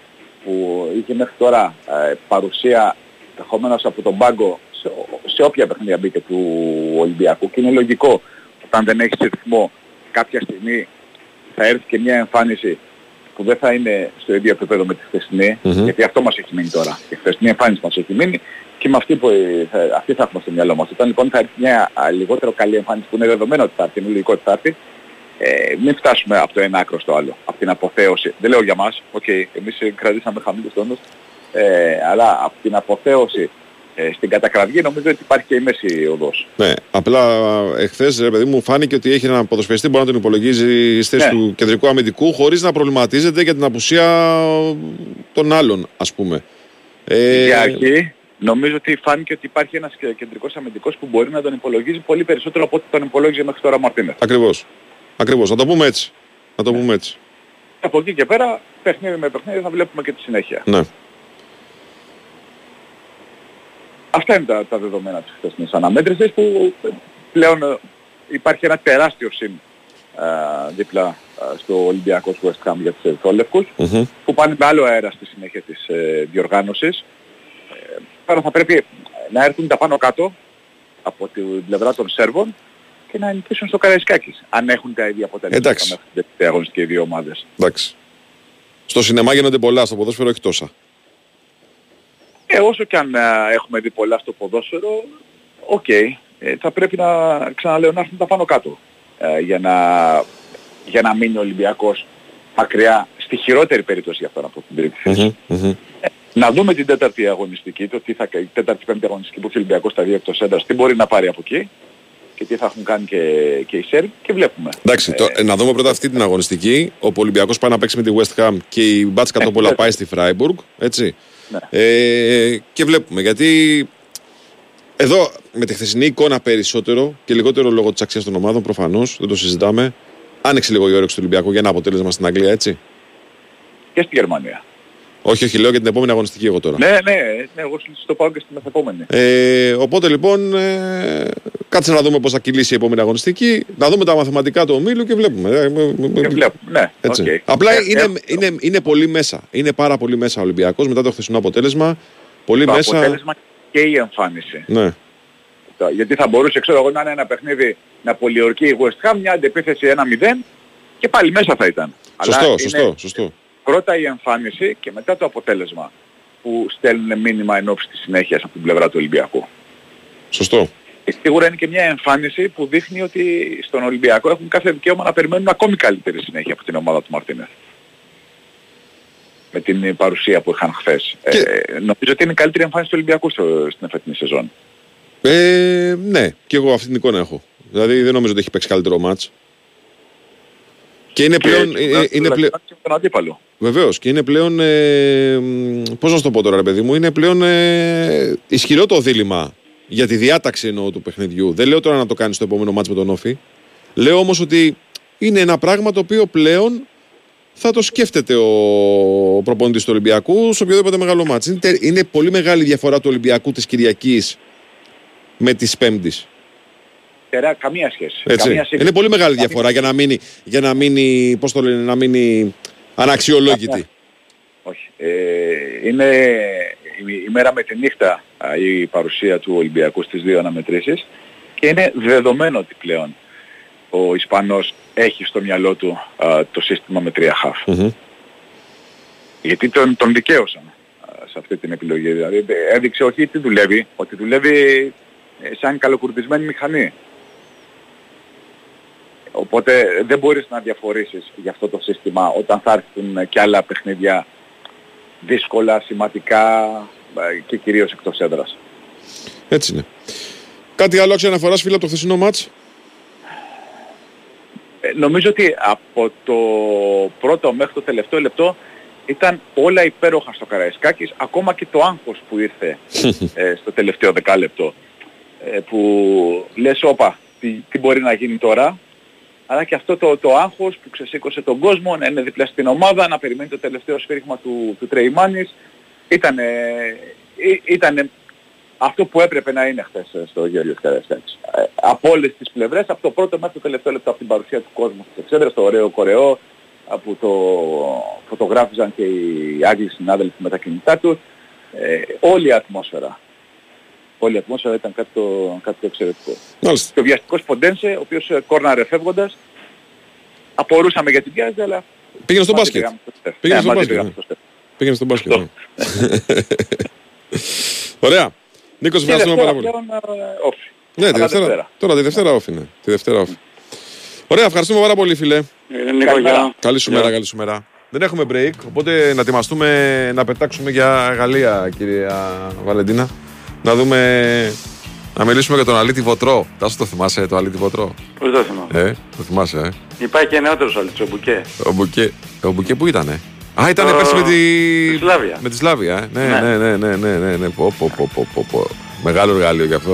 που είχε μέχρι τώρα ε, παρουσία ενδεχομένως από τον πάγκο σε, σε όποια παιχνίδια μπήκε του Ολυμπιακού και είναι λογικό όταν δεν έχεις ρυθμό κάποια στιγμή θα έρθει και μια εμφάνιση που δεν θα είναι στο ίδιο επίπεδο με τη χθεσινή Μμμ. γιατί αυτό μας έχει μείνει τώρα. Η χθεσινή εμφάνιση μας έχει μείνει και με αυτή που ε, θα, αυτή θα έχουμε στο μυαλό μας. Όταν λοιπόν θα έρθει μια α, λιγότερο καλή εμφάνιση που είναι δεδομένο ότι θα έρθει, είναι λογικό ότι θα έρθει, ε, μην φτάσουμε από το ένα άκρο στο άλλο, από την αποθέωση. Δεν λέω για μας, οκ, εμείς ε, κρατήσαμε χαμηλούς τόνους, ε, αλλά από την αποθέωση ε, στην κατακραυγή νομίζω ότι υπάρχει και η μέση οδός. Ναι, απλά εχθές, ρε παιδί μου, φάνηκε ότι έχει έναν ποδοσφαιριστή που μπορεί να τον υπολογίζει στη θέση Ναι. του κεντρικού αμυντικού χωρίς να προβληματίζεται για την απουσία των άλλων, ας πούμε. Ε, Για αρχή νομίζω ότι φάνηκε ότι υπάρχει ένας και- κεντρικός αμυντικός που μπορεί να τον υπολογίζει πολύ περισσότερο από ό,τι τον υπολόγιζε μέχρι τώρα ο Μαρτίνεθ. Ακριβώς. Ακριβώς. Να το πούμε έτσι. Να Ναι. το πούμε έτσι. Από εκεί και πέρα, παιχνίδι με παιχνίδι θα βλέπουμε και τη συνέχεια. Ναι. Αυτά είναι τα, τα δεδομένα της χθεσινής αναμέτρησης που ε, πλέον ε, υπάρχει ένα τεράστιο συν ε, δίπλα ε, στο Ολυμπιακός West Ham για τους ερυθρόλευκους Μμμ. που πάνε με άλλο αέρα στη συνέχεια της ε, διοργάνωσης. Ε, τώρα θα πρέπει να έρθουν τα πάνω κάτω από την πλευρά των Σέρβων και να νικήσουν στο Καραϊσκάκης. Αν έχουν τα ίδια αποτελέσματα Εντάξει. μέχρι την τελευταία αγωνιστική οι δύο ομάδες. Εντάξει. Στο σινεμά γίνονται πολλά, στο ποδόσφαιρο όχι τόσα. Ε, όσο και αν ε, έχουμε δει πολλά στο ποδόσφαιρο, οκ. ε, θα πρέπει να ξαναλέω να έρθουν τα πάνω κάτω ε, για, να, για να μείνει ο Ολυμπιακός μακριά στη χειρότερη περίπτωση για αυτόν από την τρίτη θέση. Ε, Να δούμε την τέταρτη αγωνιστική, το τι θα, η τέταρτη πέμπτη αγωνιστική που έχει ο Ολυμπιακός στα δύο εκτός έδρας, τι μπορεί να πάρει από εκεί και τι θα έχουν κάνει και, και οι Σέρβοι και βλέπουμε. Εντάξει, το, ε, να δούμε πρώτα αυτή την αγωνιστική. Ο Ολυμπιακός πάει να παίξει με τη West Ham και η Μπάτσκα Τόπολα βέβαια. πάει στη Φράιμπουργκ. Έτσι. Ναι. Ε, και βλέπουμε γιατί εδώ με τη χθεσινή εικόνα περισσότερο και λιγότερο λόγω της αξίας των ομάδων προφανώς, δεν το συζητάμε. Άνοιξε λίγο η όρεξη του Ολυμπιακού για ένα αποτέλεσμα στην Αγγλία, έτσι. Και στη Γερμανία. Όχι, όχι, λέω για την επόμενη αγωνιστική εγώ τώρα. Ναι, ναι, ναι, εγώ σου το πάω και στη μεθεπόμενη. Ε, οπότε λοιπόν, ε, κάτσε να δούμε πώς θα κυλήσει η επόμενη αγωνιστική, να δούμε τα μαθηματικά του ομίλου και βλέπουμε. Ε, ε, ε, Και βλέπουμε, ναι, έτσι. οκ. Απλά Ε, είναι, ε, είναι, είναι πολύ μέσα. Είναι πάρα πολύ μέσα ο Ολυμπιακός μετά το χθεσινό αποτέλεσμα. Πολύ το μέσα. αποτέλεσμα και η εμφάνιση. Ναι. Το- Γιατί θα μπορούσε, ξέρω εγώ, να είναι ένα παιχνίδι να πολιορκεί η West Ham, μια αντεπίθεση 1-0 και πάλι μέσα θα ήταν. Σωστό, είναι σωστό, σωστό. Πρώτα η εμφάνιση και μετά το αποτέλεσμα που στέλνουν μήνυμα εν ώψη της συνέχειας από την πλευρά του Ολυμπιακού. Σωστό. Και σίγουρα είναι και μια εμφάνιση που δείχνει ότι στον Ολυμπιακό έχουν κάθε δικαίωμα να περιμένουν ακόμη καλύτερη συνέχεια από την ομάδα του Μαρτίνεθ. Με την παρουσία που είχαν χθες. Ε, νομίζω ότι είναι η καλύτερη εμφάνιση του Ολυμπιακού στο, στην εφετινή σεζόν. Ε, ναι, και εγώ αυτή την εικόνα έχω. Δηλαδή δεν νομίζω ότι έχει παίξει καλύτερο μάτς. Και είναι πλέον... Και- είναι, είναι πλέον και τον αντίπαλο. Βεβαίως και είναι πλέον. Ε, Πώς να σου το πω τώρα, ρε παιδί μου, είναι πλέον ε, ισχυρό το δίλημα για τη διάταξη εννοώ του παιχνιδιού. Δεν λέω τώρα να το κάνεις στο επόμενο μάτς με τον Όφη. Λέω όμως ότι είναι ένα πράγμα το οποίο πλέον θα το σκέφτεται ο, ο προπονητής του Ολυμπιακού σε οποιοδήποτε μεγάλο μάτς. Είναι, τε- είναι πολύ μεγάλη η διαφορά του Ολυμπιακού της Κυριακής με της Πέμπτης. Τερά, καμία σχέση. Έτσι. Καμία σύγκριση. Είναι πολύ μεγάλη διαφορά για να μείνει, για να μείνει, πώς το λένε, να μείνει αναξιολόγητη. Όχι. Ε, είναι η, η μέρα με τη νύχτα α, η παρουσία του Ολυμπιακού στις δύο αναμετρήσεις και είναι δεδομένο ότι πλέον ο Ισπανός έχει στο μυαλό του α, το σύστημα με τρία χαφ. Μμμ. Γιατί τον, τον δικαίωσαν α, σε αυτή την επιλογή. Δηλαδή έδειξε όχι τι δουλεύει, ότι δουλεύει ε, σαν καλοκουρδισμένη μηχανή. Οπότε δεν μπορείς να διαφορήσεις για αυτό το σύστημα όταν θα έρθουν και άλλα παιχνίδια δύσκολα, σημαντικά ε, και κυρίως εκτός έδρας. Έτσι είναι. Κάτι άλλο άξιο αναφοράς φίλε από το χθεσινό μάτς; Ε, νομίζω ότι από το πρώτο μέχρι το τελευταίο λεπτό ήταν όλα υπέροχα στο Καραϊσκάκης, ακόμα και το άγχος που ήρθε (laughs) ε, στο τελευταίο δεκάλεπτο. Ε, που λες, όπα, τι, τι μπορεί να γίνει τώρα. Αλλά και αυτό το, το άγχος που ξεσήκωσε τον κόσμο, να είναι δίπλα στην ομάδα, να περιμένει το τελευταίο σφύριγμα του, του Τρεϊμάνης. Ήταν, ήταν αυτό που έπρεπε να είναι χθες ε, στο Γέλιος Καραϊσκάκης. Ε, από όλες τις πλευρές, από το πρώτο μέχρι το τελευταίο λεπτό, από την παρουσία του κόσμου στις εξέδρες, το ωραίο κορεό, που το φωτογράφιζαν και οι Άγγλοι συνάδελφοι με τα κινητά τους. Ε, όλη η ατμόσφαιρα. Όλη η ατμόσφαιρα ήταν κάτι το, κάτι το εξαιρετικό. Μάλιστα. Και ο βιαστικός Ποντένσε, ο οποίος ε, κόρναρε φεύγοντας, απορούσαμε για την πιάζα, αλλά... Πήγαινε στο μαζί μπάσκετ. πήγαμε στο στεφ. Πήγαινε Ναι, στο μαζί μπάσκετ, πήγαμε ναι. στο στεφ. Πήγαινε στον μπάσκετ. ναι. Ωραία. Νίκος, σε Και ευχαριστούμε πάρα πολύ. Δευτέρα πλέον, ε, όφη. Ναι, τη Αλλά Δευτέρα. Τώρα τη Δευτέρα όφη είναι. Τη Δευτέρα όφη. Ωραία, ευχαριστούμε πάρα πολύ, φίλε. Νίκο, γεια. Καλή σου μέρα, καλή σου μέρα. Δεν έχουμε break, οπότε να ετοιμαστούμε να πετάξουμε για Γαλλία, κυρία Βαλεντίνα. Να δούμε. Να μιλήσουμε για τον Αλίτη Βοτρό. Τάσο το θυμάσαι το Αλίτη Βοτρό; Πώς το θυμάμαι. Ε, το θυμάσαι, ε. Υπάρχει και νεότερος άλλος, ο Μπουκέ. Ο Μπουκέ, ο Μπουκέ που ήτανε; Α, ήταν Το- πέρσι με τη... τη Σλάβια. Με τη Σλάβια, ε. Ναι, Ναι. ναι, ναι, ναι, ναι, ναι, ναι. Πω, πω, πω, πω, πω, πω. Μεγάλο εργαλείο γι' αυτό.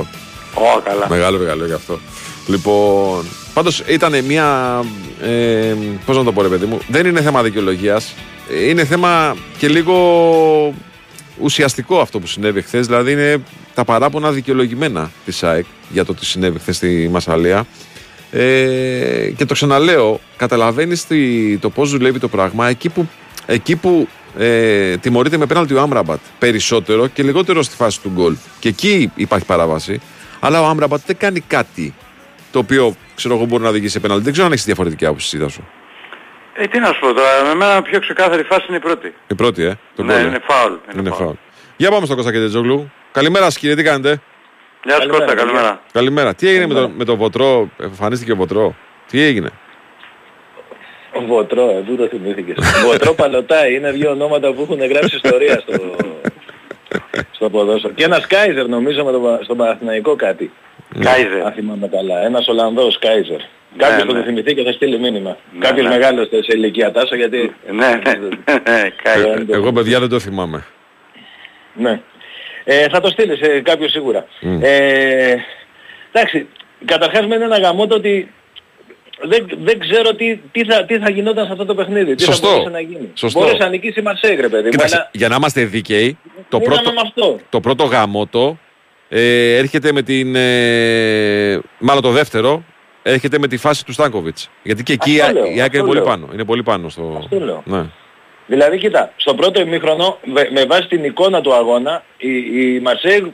Ω, καλά. Μεγάλο εργαλείο γι' αυτό. Λοιπόν, πάντως ήταν μια, ε, πώς να το πω ρε παιδί μου, δεν είναι θέμα δικαιολογίας. είναι θέμα και λίγο ουσιαστικό αυτό που συνέβη χθες. δηλαδή είναι τα παράπονα δικαιολογημένα της ΑΕΚ για το τι συνέβη χθες στη Μασαλία. Ε, και το ξαναλέω, καταλαβαίνεις το πώς δουλεύει το πράγμα εκεί που, εκεί που ε, τιμωρείται με πέναλτι ο Άμραμπατ περισσότερο και λιγότερο στη φάση του γκολ. Και εκεί υπάρχει παράβαση. Αλλά ο Άμραμπατ δεν κάνει κάτι το οποίο ξέρω εγώ μπορεί να οδηγήσει σε πέναλτι. Δεν ξέρω αν έχεις διαφορετική άποψη, είδα σου. Ε, τι να σου πω τώρα, με μένα πιο ξεκάθαρη φάση είναι η πρώτη. Η πρώτη, ε. Το ναι, γκολ, ε. είναι φάουλ. Είναι φάουλ. Για πάμε στον Κώστα Κεντετζόγλου. Καλημέρα σας, κύριε, τι κάνετε; Γεια σας Κώστα, καλημέρα. Καλημέρα. Τι έγινε με το, με το Βοτρό, εμφανίστηκε ο Βοτρό. Τι έγινε; Βοτρό, ε, πού το θυμήθηκες. Βοτρό Παλωτά είναι δύο ονόματα που έχουν γράψει ιστορία στο, στο ποδόσφαιρο. Και ένας Κάιζερ νομίζω με το, στον Παναθηναϊκό κάτι. Κάιζερ. Αν θυμάμαι καλά. Ένας Ολλανδός Κάιζερ. Κάποιος θα ναι. το θυμηθεί και θα στείλει μήνυμα. Ναι, Κάποιος ναι. μεγάλος σε ηλικία τάσο γιατί... Ναι, ναι, Κάιζερ. Εγώ παιδιά δεν το θυμάμαι. Ναι. Ε, θα το στείλεις σε κάποιος σίγουρα. Μμ. Ε, εντάξει, καταρχάς με ένα γαμότο ότι δεν, δεν ξέρω τι, τι, θα, τι θα γινόταν σε αυτό το παιχνίδι. Τι Σωστό. θα μπορούσε να γίνει. Σωστό. Μπορούσε να νικήσεις η Μαρσέγ, ρε παιδί μου. Κοίταξε, αλλά για να είμαστε δίκαιοι, το μείναμε πρώτο, με αυτό. το πρώτο γαμότο ε, έρχεται με την... Ε, μάλλον το δεύτερο, έρχεται με τη φάση του Στάνκοβιτς. Γιατί και εκεί Αυτό λέω, η Άκη αυτό είναι πολύ λέω. πάνω. Είναι πολύ πάνω στο... Αυτό λέω. Ναι. Δηλαδή, κοίτα, στο πρώτο ημίχρονο, με, με βάση την εικόνα του αγώνα, η, η Μαρσέγ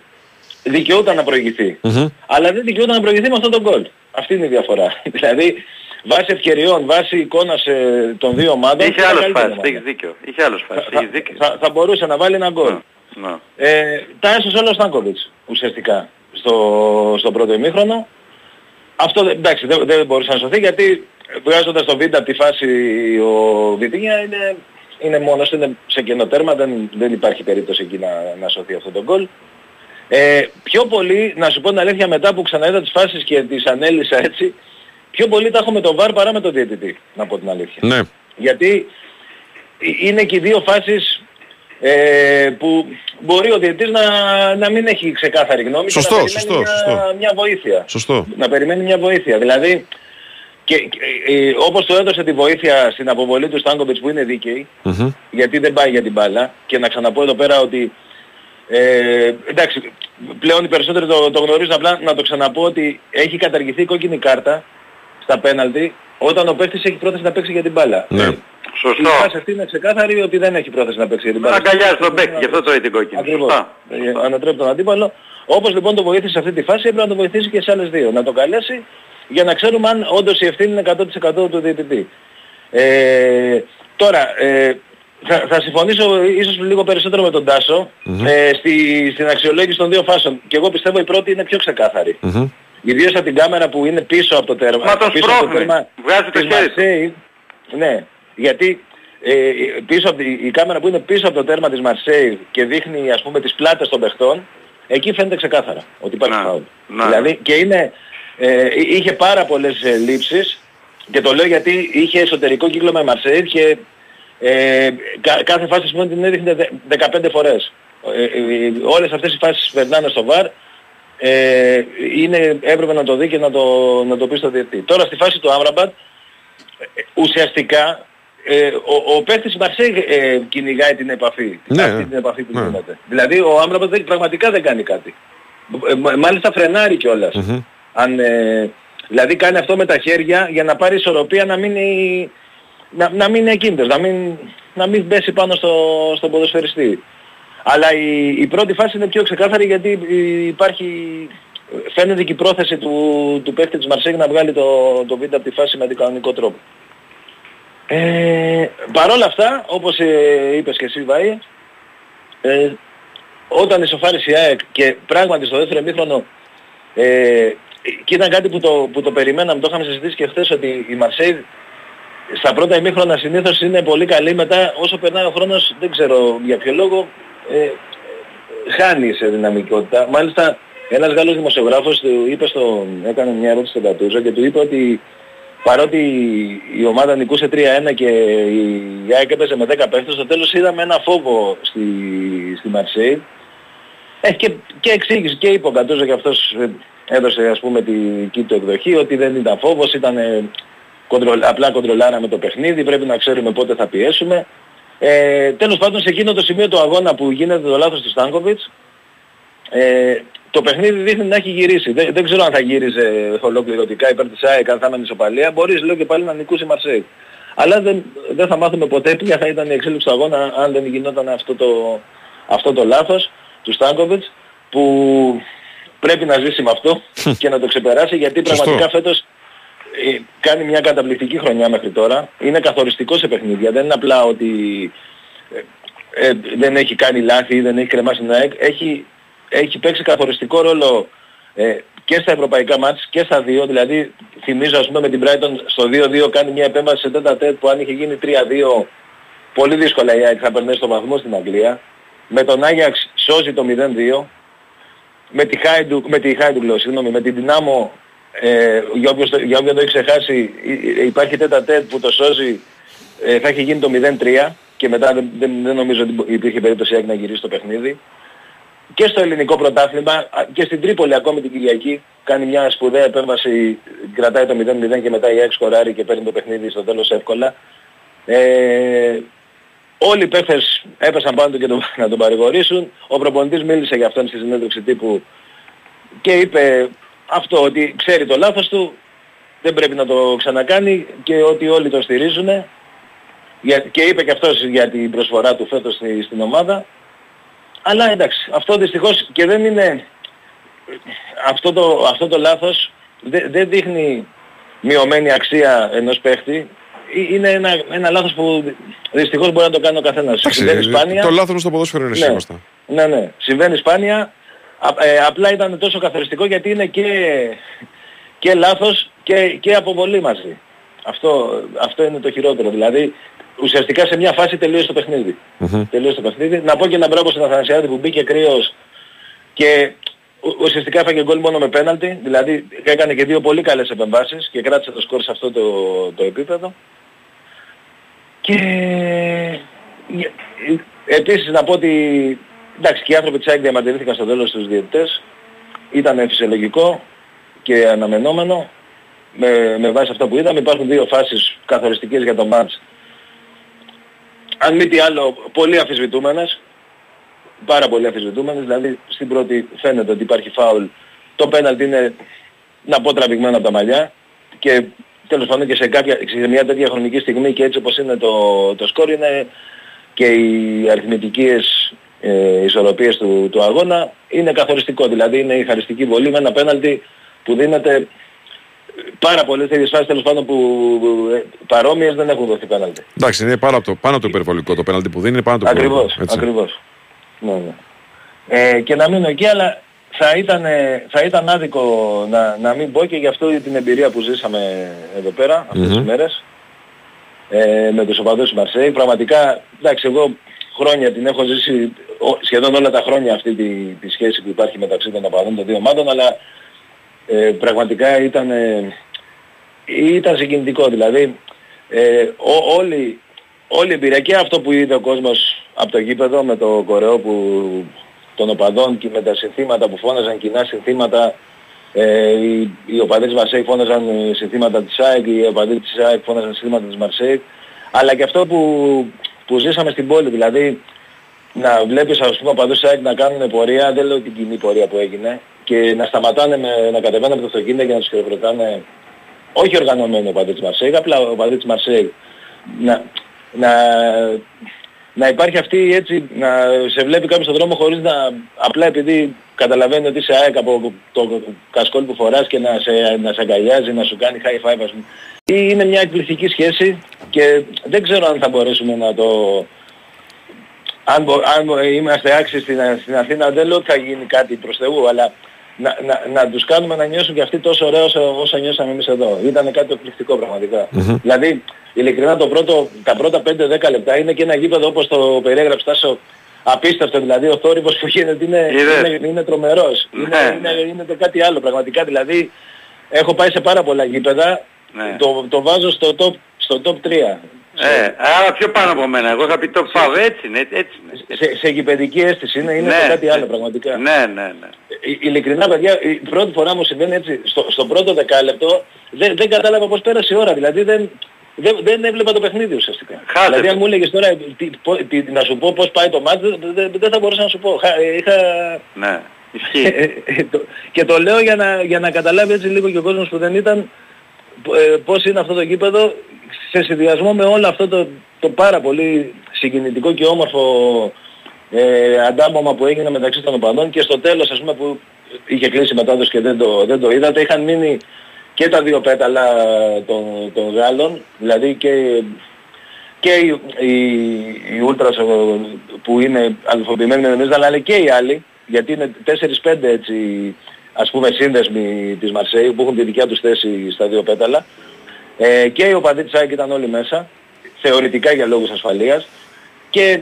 δικαιούταν να προηγηθεί. Μμμ. Αλλά δεν δικαιούταν να προηγηθεί με αυτόν τον γκολ. Αυτή είναι η διαφορά. (laughs) δηλαδή, βάσει ευκαιριών, βάσει εικόνας ε, των δύο ομάδων... Είχε ήταν άλλος καλύτερη φάση, ομάδα. έχεις δίκιο. Είχε άλλος φάση, θα, έχεις δίκιο. θα, θα μπορούσε να βάλει ένα γκολ. Ναι. Ε, τα έσωσε όλα ο Στάνκοβιτς ουσιαστικά στο, στο πρώτο ημίχρονο. Αυτό δεν- εντάξει δεν, δεν μπορούσε να σωθεί γιατί βγάζοντας τον βίντεο από τη φάση ο Βιτίνια είναι, είναι μόνος, του, είναι σε κενό τέρμα, δεν, δεν υπάρχει περίπτωση εκεί να, να σωθεί αυτό το γκολ. Ε, πιο πολύ, να σου πω την αλήθεια μετά που ξαναείδα τις φάσεις και τις ανέλησα έτσι, πιο πολύ τα έχω με τον VAR παρά με τον διαιτητή, να πω την αλήθεια. ναι. Γιατί ε, είναι και οι δύο φάσεις ε, που μπορεί ο διαιτητής να, να μην έχει ξεκάθαρη γνώμη Σωστό, και να περιμένει σωστό, μια, σωστό. μια βοήθεια. Σωστό. Να περιμένει μια βοήθεια. Δηλαδή, και, και, ε, όπως του έδωσε τη βοήθεια στην αποβολή του Στάνκοβιτς που είναι δίκαιη, Μμμ. γιατί δεν πάει για την μπάλα και να ξαναπώ εδώ πέρα ότι ε, εντάξει, πλέον οι περισσότεροι το, το γνωρίζουν απλά να το ξαναπώ ότι έχει καταργηθεί η κόκκινη κάρτα στα πέναλτι όταν ο παίκτης έχει πρόθεση να παίξει για την μπάλα. Ναι. Ε, Σωστό. η φάση αυτή είναι ξεκάθαρη ότι δεν έχει πρόθεση να παίξει για την Να μπάλα. αγκαλιάζει τον παίκτη, γι' αυτό τρώει την κόκκινη. Ακριβώς. Σωστά. Ε, Ανατρέπει τον αντίπαλο. Όπως λοιπόν το βοήθησε σε αυτή τη φάση έπρεπε να το βοηθήσει και σε άλλες δύο. Να το καλέσει για να ξέρουμε αν όντως η ευθύνη είναι 100% του διαιτητή. Ε, τώρα, ε, θα, θα συμφωνήσω ίσως λίγο περισσότερο με τον τασο ε, στη, στην αξιολόγηση των δύο φάσεων. Και εγώ πιστεύω η πρώτη είναι πιο ξεκάθαρη. Μμμ. Ιδίως από την κάμερα που είναι πίσω από το τέρμα. Μα τον πίσω από το σπρώχνει. τέρμα Βγάζει το της χέρι του. Μαρσέη. Ναι, γιατί ε, πίσω από, τη- η κάμερα που είναι πίσω από το τέρμα της Μαρσέη και δείχνει ας πούμε τις πλάτες των παιχτών, εκεί φαίνεται ξεκάθαρα ότι υπάρχει Ναι. φάουλ. Ναι. Δηλαδή και είναι, ε, είχε πάρα πολλές ε, λήψεις και το λέω γιατί είχε εσωτερικό κύκλο με Μαρσέη και ε, κα- κάθε φάση σημαίνει την έδειχνε δε- 15 φορές. Ε, ε, όλες αυτές οι φάσεις περνάνε στο VAR ε, είναι, έπρεπε να το δει και να το, να το πει στο διετή. Τώρα στη φάση του Άμραμπατ ε, ουσιαστικά ε, ο, ο παίκτης Μαρσέη ε, κυνηγάει την επαφή. Ναι, αυτή την επαφή που ναι. γίνεται. Δηλαδή ο Άμραμπατ δεν- πραγματικά δεν κάνει κάτι. Ε, μα- μάλιστα φρενάρει κιόλας. Μμμ. Αν, ε, δηλαδή κάνει αυτό με τα χέρια για να πάρει ισορροπία να μην είναι, να, να μην είναι ακίνητος, να μην, να μην πέσει πάνω στο, στον ποδοσφαιριστή. Αλλά η, η πρώτη φάση είναι πιο ξεκάθαρη γιατί υπάρχει, φαίνεται και η πρόθεση του, του παίκτη της Μαρσέγ να βγάλει το, το βίντεο από τη φάση με αντικανονικό τρόπο. Ε, Παρ' όλα αυτά, όπως ε, είπες και εσύ Βάη, ε, όταν ισοφάρισε η ΑΕΚ και πράγματι στο δεύτερο εμίχρονο ε, και ήταν κάτι που το, που το περιμέναμε, το είχαμε συζητήσει και χθες ότι η Μαρσέη στα πρώτα ημίχρονα συνήθως είναι πολύ καλή, μετά όσο περνάει ο χρόνος δεν ξέρω για ποιο λόγο ε, ε, χάνει σε δυναμικότητα. Μάλιστα ένας Γάλλος δημοσιογράφος του είπε στο, έκανε μια ερώτηση στον Κατούζο και του είπε ότι παρότι η ομάδα νικούσε 3-1 και η ΑΕΚ έπαιζε με 10 παίχτες, στο τέλος είδαμε ένα φόβο στη, στη Μαρσέη. Ε, και, και εξήγησε και είπε ο Κατούζο και αυτός ε, έδωσε ας πούμε τη δική του εκδοχή ότι δεν ήταν φόβος, ήταν ε, κοντρολ, απλά κοντρολάραμε το παιχνίδι, πρέπει να ξέρουμε πότε θα πιέσουμε. Ε, τέλος πάντων σε εκείνο το σημείο του αγώνα που γίνεται το λάθος του Στάνκοβιτς ε, το παιχνίδι δείχνει να έχει γυρίσει. Δεν, δεν ξέρω αν θα γύριζε ολοκληρωτικά υπέρ της ΑΕΚ, αν θα έμενε ισοπαλία. Μπορείς λέω και πάλι να νικούσε η Μαρσέη. Αλλά δεν, δεν θα μάθουμε ποτέ ποια θα ήταν η εξέλιξη του αγώνα αν δεν γινόταν αυτό το, αυτό το λάθος του Στάνκοβιτς που πρέπει να ζήσει με αυτό και να το ξεπεράσει γιατί Σωστό. πραγματικά φέτος ε, κάνει μια καταπληκτική χρονιά μέχρι τώρα. Είναι καθοριστικό σε παιχνίδια. Δεν είναι απλά ότι ε, ε, δεν έχει κάνει λάθη ή δεν έχει κρεμάσει την ΑΕΚ. Έχει, έχει παίξει καθοριστικό ρόλο ε, και στα ευρωπαϊκά μάτς και στα δύο, δηλαδή θυμίζω ας πούμε με την Brighton στο 2-2 κάνει μια επέμβαση σε τέτα τέτ που αν είχε γίνει 3-2 πολύ δύσκολα η ΑΕΚ θα περνάει στο βαθμό στην Αγγλία. Με τον Άγιαξ σώζει το 0-2. Με τη Χάιντουκ, με τη Χάιντουκ λέω, συγγνώμη, με την Δυνάμο ε, για, όποιος, το- για όποιον το έχει ξεχάσει ε, ε, υπάρχει τέτα τέτ που το σώζει ε, θα έχει γίνει το 0-3 και μετά δεν, δεν, δεν νομίζω ότι υπήρχε περίπτωση η ΑΕΚ να γυρίσει το παιχνίδι και στο ελληνικό πρωτάθλημα α, και στην Τρίπολη ακόμη την Κυριακή κάνει μια σπουδαία επέμβαση, κρατάει το 0-0 και μετά η ΑΕΚ σκοράρει και παίρνει το παιχνίδι στο τέλος εύκολα. Ε, όλοι οι παίχτες έπεσαν πάνω του και τον, (laughs) να τον παρηγορήσουν. Ο προπονητής μίλησε για αυτόν στη συνέντευξη τύπου και είπε αυτό ότι ξέρει το λάθος του, δεν πρέπει να το ξανακάνει και ότι όλοι το στηρίζουν. Για- Και είπε και αυτός για την προσφορά του φέτος στη- στην ομάδα. Αλλά εντάξει, αυτό δυστυχώς και δεν είναι... Αυτό το, αυτό το λάθος δεν, δεν δείχνει μειωμένη αξία ενός παίχτη. Ε- Είναι ένα, ένα λάθος που δυστυχώς μπορεί να το κάνει ο καθένας. Συμβαίνει σπάνια. Το λάθος στο ποδόσφαιρο είναι Ναι. σίγουρα. Ναι, ναι. Συμβαίνει σπάνια. Α, ε, απλά ήταν τόσο καθοριστικό γιατί είναι και, και λάθος και, και αποβολή μαζί. Αυτό, αυτό είναι το χειρότερο. Δηλαδή ουσιαστικά σε μια φάση τελείωσε το παιχνίδι. Τελείωσε το παιχνίδι. Να πω και ένα μπράβο στον Αθανασιάδη που μπήκε κρύος και ου- ουσιαστικά έφαγε γκολ μόνο με πέναλτι. Δηλαδή έκανε και δύο πολύ καλές επεμβάσεις και κράτησε το σκορ σε αυτό το, το επίπεδο. Και ε, επίσης να πω ότι εντάξει και οι άνθρωποι της ΑΕΚ διαμαρτυρήθηκαν στο τέλος στους διαιτητές. Ήταν φυσιολογικό και αναμενόμενο με, με βάση αυτά που είδαμε. Υπάρχουν δύο φάσεις καθοριστικές για το μάτς. Αν μη τι άλλο, πολύ αμφισβητούμενες. Πάρα πολύ αμφισβητούμενες. Δηλαδή στην πρώτη φαίνεται ότι υπάρχει φάουλ. Το πέναλτι είναι να πω τραβηγμένο από τα μαλλιά. Και τέλος πάντων και σε, κάποια, σε μια τέτοια χρονική στιγμή και έτσι όπως είναι το, το σκόρ είναι και οι αριθμητικές ε, ισορροπίες του, του αγώνα είναι καθοριστικό. Δηλαδή είναι η χαριστική βολή με ένα πέναλτι που δίνεται πάρα πολλές τέτοιες φάσεις τέλος πάντων που ε, παρόμοιες δεν έχουν δοθεί πέναλτι. Εντάξει, είναι πάνω από το, πάνω από το υπερβολικό το πέναλτι που δίνει, είναι πάνω από το Ακριβώς, υπερβολικό. έτσι. ακριβώς. Ναι, ναι. Ε, και να μείνω εκεί, αλλά θα ήταν, ε, θα ήταν άδικο να, να μην πω και γι' αυτό την εμπειρία που ζήσαμε εδώ πέρα αυτές τις Μμμ. μέρες ε, με τους οπαδούς του Μαρσέη. Πραγματικά, εντάξει, εγώ χρόνια την έχω ζήσει ο- σχεδόν όλα τα χρόνια αυτή τη, τη σχέση που υπάρχει μεταξύ των οπαδών των δύο ομάδων, αλλά ε, πραγματικά ήταν, ε, ήταν συγκινητικό. Δηλαδή, ε, ό, όλη, όλη η εμπειρία και αυτό που είδε ο κόσμος από το γήπεδο με το κορεό που, των οπαδών και με τα συνθήματα που φώναζαν κοινά συνθήματα ε, οι, οι οπαδοί της Μαρσέη φώναζαν ε, συνθήματα της ΑΕΚ, οι οπαδοί της ΑΕΚ φώναζαν συνθήματα της Μαρσέη. Αλλά και αυτό που, που ζήσαμε στην πόλη δηλαδή να βλέπεις ας πούμε οπαδούς της ΑΕΚ να κάνουν πορεία, δεν λέω την κοινή πορεία που έγινε και να σταματάνε με, να κατεβαίνουν από το αυτοκίνητο και να τους χειροκροτάνε όχι οργανωμένοι οπαδοί της Μαρσέη, απλά οπαδοί της Μαρσέη να, να, να υπάρχει αυτή έτσι, να σε βλέπει κάποιος στον δρόμο χωρίς να, απλά επειδή καταλαβαίνει ότι είσαι ΑΕΚ από το κασκόλ που φοράς και να σε, να σε αγκαλιάζει, να σου κάνει high five ας πούμε. Ή Είναι μια εκπληκτική σχέση και δεν ξέρω αν θα μπορέσουμε να το... Αν, μπο- αν μπο- είμαστε άξιοι στην, στην Αθήνα δεν λέω ότι θα γίνει κάτι προς Θεού, αλλά να, να, να τους κάνουμε να νιώσουν και αυτοί τόσο ωραία όσο, όσο νιώσαμε εμείς εδώ. Ήταν κάτι εκπληκτικό πραγματικά. Δηλαδή, ειλικρινά το πρώτο, τα πρώτα 5-10 λεπτά είναι και ένα γήπεδο όπως το περιέγραψε Τάσο, απίστευτο δηλαδή ο θόρυβος που γίνεται είναι, Είδες. είναι, είναι τρομερός. Ναι, Είναι, είναι, είναι, το κάτι άλλο πραγματικά δηλαδή. Έχω πάει σε πάρα πολλά γήπεδα, Ναι. το, το βάζω στο top, στο top 3. Ε, άρα πιο πάνω από μένα. Εγώ θα πει το πάω. Έτσι είναι, έτσι είναι. Σε, σε γηπαιδική αίσθηση είναι, είναι Ναι, το κάτι ναι. άλλο πραγματικά. Ναι, ναι, ναι. Ε, ειλικρινά παιδιά, η πρώτη φορά μου συμβαίνει έτσι, στο, στο πρώτο δεκάλεπτο δεν, δεν κατάλαβα πώς πέρασε η ώρα, δηλαδή δεν, δεν, δεν έβλεπα το παιχνίδι ουσιαστικά. Χάζεται. Δηλαδή αν μου έλεγες τώρα τι, πο- τι- να σου πω πώς πάει το μάτς, δεν, δεν, δεν θα μπορούσα να σου πω. Χα- Είχα... Ναι. Ισχύει. Ε, ε, το- και το λέω για να, για να καταλάβει έτσι λίγο και ο κόσμος που δεν ήταν ε, πώς είναι αυτό το γήπεδο σε συνδυασμό με όλο αυτό το, το πάρα πολύ συγκινητικό και όμορφο ε, αντάμωμα που έγινε μεταξύ των οπαδών και στο τέλος ας πούμε που είχε κλείσει η μετάδοση και δεν το, δεν το είδατε είχαν μείνει και τα δύο πέταλα των, των Γάλλων δηλαδή και, και οι, οι, οι Ultras ε, που είναι αλφαβημένοι με εμείς αλλά και οι άλλοι γιατί είναι 4-5 έτσι ας πούμε σύνδεσμοι της Μαρσέη που έχουν τη δικιά τους θέση στα δύο πέταλα. Ε, και οι οπαδοί της ΑΕΚ ήταν όλοι μέσα, θεωρητικά για λόγους ασφαλείας. Και ε,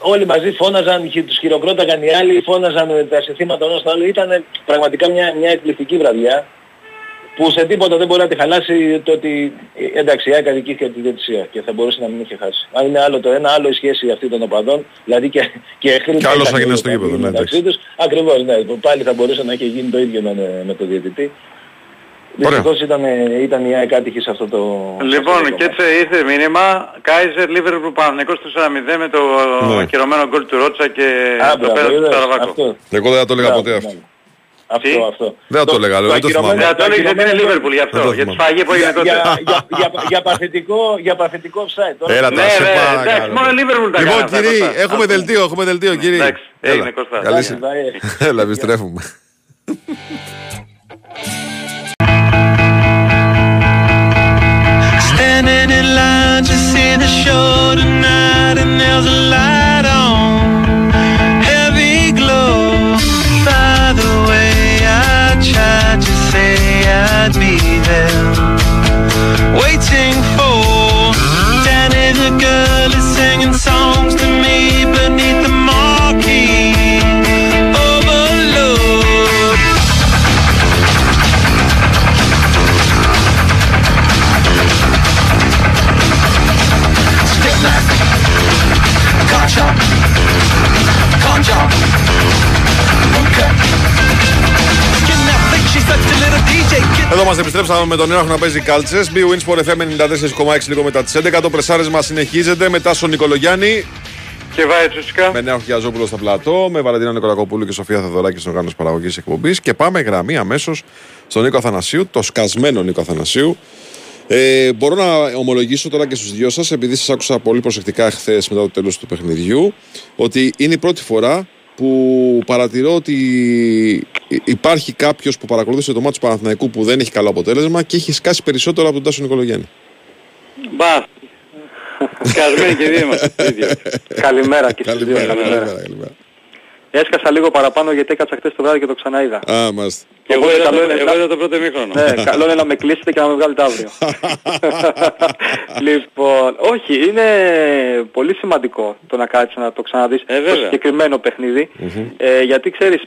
όλοι μαζί φώναζαν, χει- τους χειροκρόταγαν οι άλλοι, φώναζαν ε, τα συνθήματα ενός του άλλου. Ήταν πραγματικά μια, μια εκπληκτική βραδιά που σε τίποτα δεν μπορεί να τη χαλάσει το ότι ε, εντάξει η ΑΕΚ αδικήθηκε από τη διαιτησία και θα μπορούσε να μην είχε χάσει. Αν είναι άλλο το ένα, άλλο η σχέση αυτή των οπαδών, δηλαδή και, και εχθροί Κι άλλος ήταν θα γίνει οι στο οπαδοί γήπεδο, ναι, μεταξύ τους. Ακριβώς, ναι. Πάλι θα μπορούσε να είχε γίνει το ίδιο με, με το διαιτητή. Δυστυχώς ήταν, ε, ήταν η ΑΕΚ άτυχη σε αυτό το... Λοιπόν, και έτσι ήρθε μήνυμα Κάιζερ Λίβερπουλ Παναθηναϊκός 4-0 με το Ναι. ακυρωμένο γκολ του Ρότσα και Α, το μπράβο, πέρα του είδες, Σαραβάκο. αυτό. Εγώ δεν θα το έλεγα Μπράβο, ποτέ ναι. αυτό. Αυτό, αυτό. Δεν θα το έλεγα, δεν το ακυρωμένο- θυμάμαι. Δεν το έλεγες γιατί είναι ακυρωμένο- Λίβερπουλ γι' Δεν το αυτό, για τη θυμάμαι. σφαγή που έγινε τότε. για, για, για, για, παθητικό, για παθητικό offside. Τώρα, Έλα Ναι, τώρα, σε ναι, εντάξει, παρακαλώ. μόνο Λίβερπουλ τα Λοιπόν, κάνει αυτά, κύριοι, Κώστα. έχουμε δελτίο, έχουμε δελτίο, κύριοι. Εντάξει, έγινε, Έλα. Κώστα. Καλή Εντάξει, σε- bye. Έλα, επιστρέφουμε. (laughs) Standing in line to see the show tonight, and there's a light on, heavy glow. By the way, I tried to say I'd be there, waiting for Danny the girl Εδώ μας επιστρέψαμε με τον Νέο να παίζει κάλτσες. Μπει Winsport FM 94,6 λίγο μετά τις 11. Το πρεσάρισμα συνεχίζεται μετά στον Νικολογιάννη. Και βάει Τσουσικά. Με Νέο Χιαζόπουλο στο πλατό, με Βαλαντίνα Νικολακοπούλου και Σοφία Θεοδωράκη στην οργάνωση παραγωγής εκπομπής. Και πάμε γραμμή αμέσως στον Νίκο Αθανασίου, το σκασμένο Νίκο Αθανασίου. Ε, μπορώ να ομολογήσω τώρα και στους δυο σας, επειδή σας άκουσα πολύ προσεκτικά χθες μετά το τέλος του παιχνιδιού, ότι είναι η πρώτη φορά που παρατηρώ ότι υπάρχει κάποιος που παρακολούθησε το μάτι του Παναθηναϊκού που δεν έχει καλό αποτέλεσμα και έχει σκάσει περισσότερο από τον Τάσο Νικολογιάννη. Μπα. Σκασμένοι και δύο είμαστε. ίδιο. Καλημέρα και στους δύο. Καλημέρα, Καλημέρα. καλημέρα, καλημέρα. Έσκασα λίγο παραπάνω γιατί έκατσα χθες το βράδυ και το ξαναείδα. Α, μάλιστα. Και εγώ Οπότε είδα καλό το- είναι εγώ να- είδα το πρώτο ημίχρονο. Ναι, καλό είναι να με κλείσετε και να με βγάλετε αύριο. (laughs) λοιπόν, όχι, είναι πολύ σημαντικό το να κάτσεις να το ξαναδείς Ε, το βέβαια. συγκεκριμένο παιχνίδι. Ε, γιατί ξέρεις,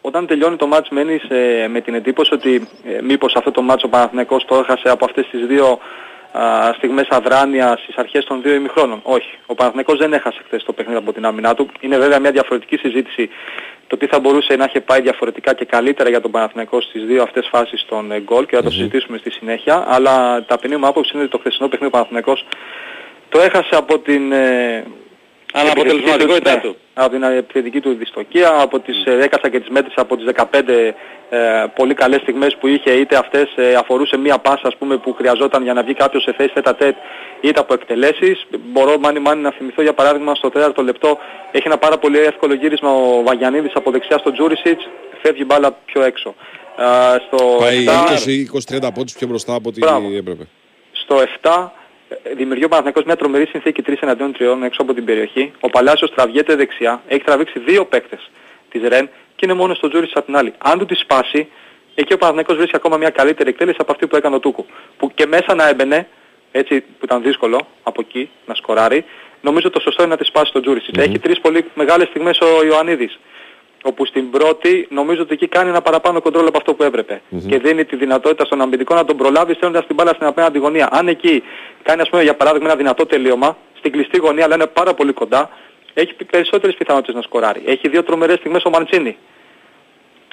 όταν τελειώνει το μάτς μένεις ε, με την εντύπωση ότι ε, μήπως αυτό το μάτς ο Παναθηναϊκός το έχασε από αυτές τις δύο α, στιγμές αδράνεια στις αρχές των δύο ημιχρόνων. Όχι. Ο Παναθηναϊκός δεν έχασε χθες το παιχνίδι από την άμυνά του. Είναι βέβαια μια διαφορετική συζήτηση το τι θα μπορούσε να έχει πάει διαφορετικά και καλύτερα για τον Παναθηναϊκό στις δύο αυτές φάσεις των ε, γκολ και θα το συζητήσουμε στη συνέχεια. Αλλά ταπεινή μου άποψη είναι ότι το χθεσινό παιχνίδι ο Παναθηναϊκός το έχασε από την ε, Αναποτελεσματικότητά ναι, του. από την επιθετική του δυστοκία, από τις ε, έκασα και τις μέτρησα από τις 15 ε, πολύ καλές στιγμές που είχε, είτε αυτές ε, αφορούσε μία πάσα ας πούμε που χρειαζόταν για να βγει κάποιος σε θέση τέτα τέτ, είτε από εκτελέσεις. Μπορώ μάνι μάνι να θυμηθώ για παράδειγμα στο τέταρτο λεπτό έχει ένα πάρα πολύ εύκολο γύρισμα ο Βαγιανίδης από δεξιά στο Τζούρισιτς, φεύγει μπάλα πιο έξω. Α, στο Πάει 7, 20-30 πόντους πιο μπροστά από ό,τι Μπράβο. έπρεπε. στο 7 ε, δημιουργεί ο Παναθηναϊκός μια τρομερή συνθήκη 3 εναντίον 3 έξω από την περιοχή. Ο Παλάσιος τραβιέται δεξιά, έχει τραβήξει δύο παίκτες της ΡΕΝ και είναι μόνος στο Τζούρις απ' την άλλη. Αν του τη σπάσει, εκεί ο Παναθηναϊκός βρίσκει ακόμα μια καλύτερη εκτέλεση από αυτή που έκανε ο Τούκου. Που και μέσα να έμπαινε, έτσι που ήταν δύσκολο από εκεί να σκοράρει, νομίζω το σωστό είναι να τη σπάσει τον Τζούρις. Έχει τρεις πολύ μεγάλες στιγμές ο Ιωαννίδης όπου στην πρώτη νομίζω ότι εκεί κάνει ένα παραπάνω κοντρόλ από αυτό που έπρεπε. Και δίνει τη δυνατότητα στον αμυντικό να τον προλάβει στέλνοντας την μπάλα στην απέναντι γωνία. Αν εκεί κάνει ας πούμε για παράδειγμα ένα δυνατό τελείωμα, στην κλειστή γωνία αλλά είναι πάρα πολύ κοντά, έχει περισσότερες πιθανότητες να σκοράρει. Έχει δύο τρομερές στιγμές ο Μαντσίνι.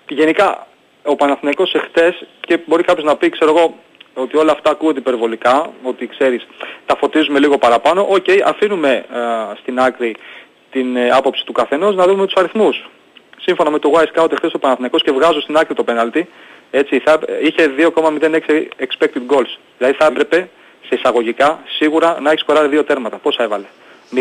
Γενικά ο Παναθηναϊκός εχθές και μπορεί κάποιος να πει ξέρω εγώ ότι όλα αυτά ακούγονται υπερβολικά, ότι ξέρεις τα φωτίζουμε λίγο παραπάνω. Οκ, αφήνουμε ε, στην άκρη την ε, άποψη του καθενός να δούμε τους αριθμούς. Σύμφωνα με το Y Scout εχθές ο Παναθηναϊκός και βγάζω στην άκρη το πέναλτι, έτσι, θα, είχε 2,06 expected goals. Δηλαδή θα έπρεπε σε εισαγωγικά σίγουρα να έχει σκοράρει δύο τέρματα. Πόσα έβαλε; 0.